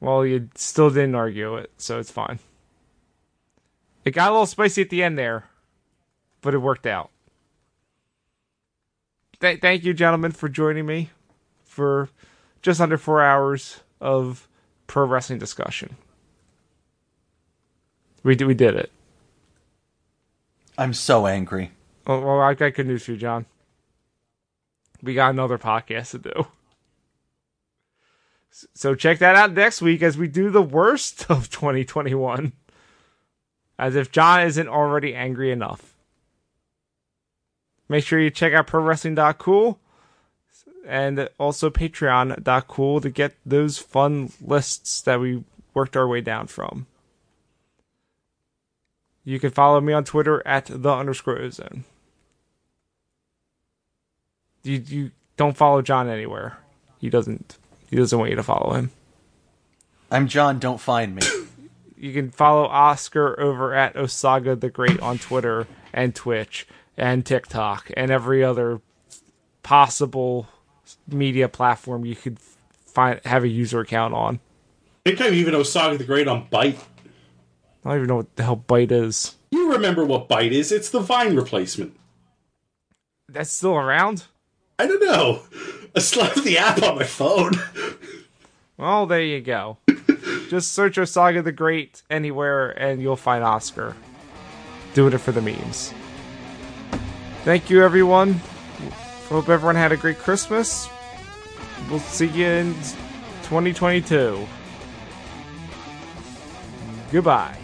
Well, you still didn't argue it, so it's fine. It got a little spicy at the end there, but it worked out. Th- thank you, gentlemen, for joining me for just under four hours of pro wrestling discussion. We did, we did it. I'm so angry. Oh, well, I got good news for you, John. We got another podcast to do. So check that out next week as we do the worst of 2021. As if John isn't already angry enough. Make sure you check out ProWrestling.cool and also Patreon.cool to get those fun lists that we worked our way down from. You can follow me on Twitter at the underscore ozone. You you don't follow John anywhere. He doesn't he doesn't want you to follow him. I'm John, don't find me. You can follow Oscar over at Osaga the Great on Twitter and Twitch and TikTok and every other possible media platform you could find have a user account on. I think I even Osaga the Great on Byte. I don't even know what the hell Byte is. You remember what Byte is? It's the Vine replacement. That's still around? I don't know. I still have the app on my phone. Well, there you go. Just search Osaga the Great anywhere and you'll find Oscar. Doing it for the memes. Thank you, everyone. Hope everyone had a great Christmas. We'll see you in 2022. Goodbye.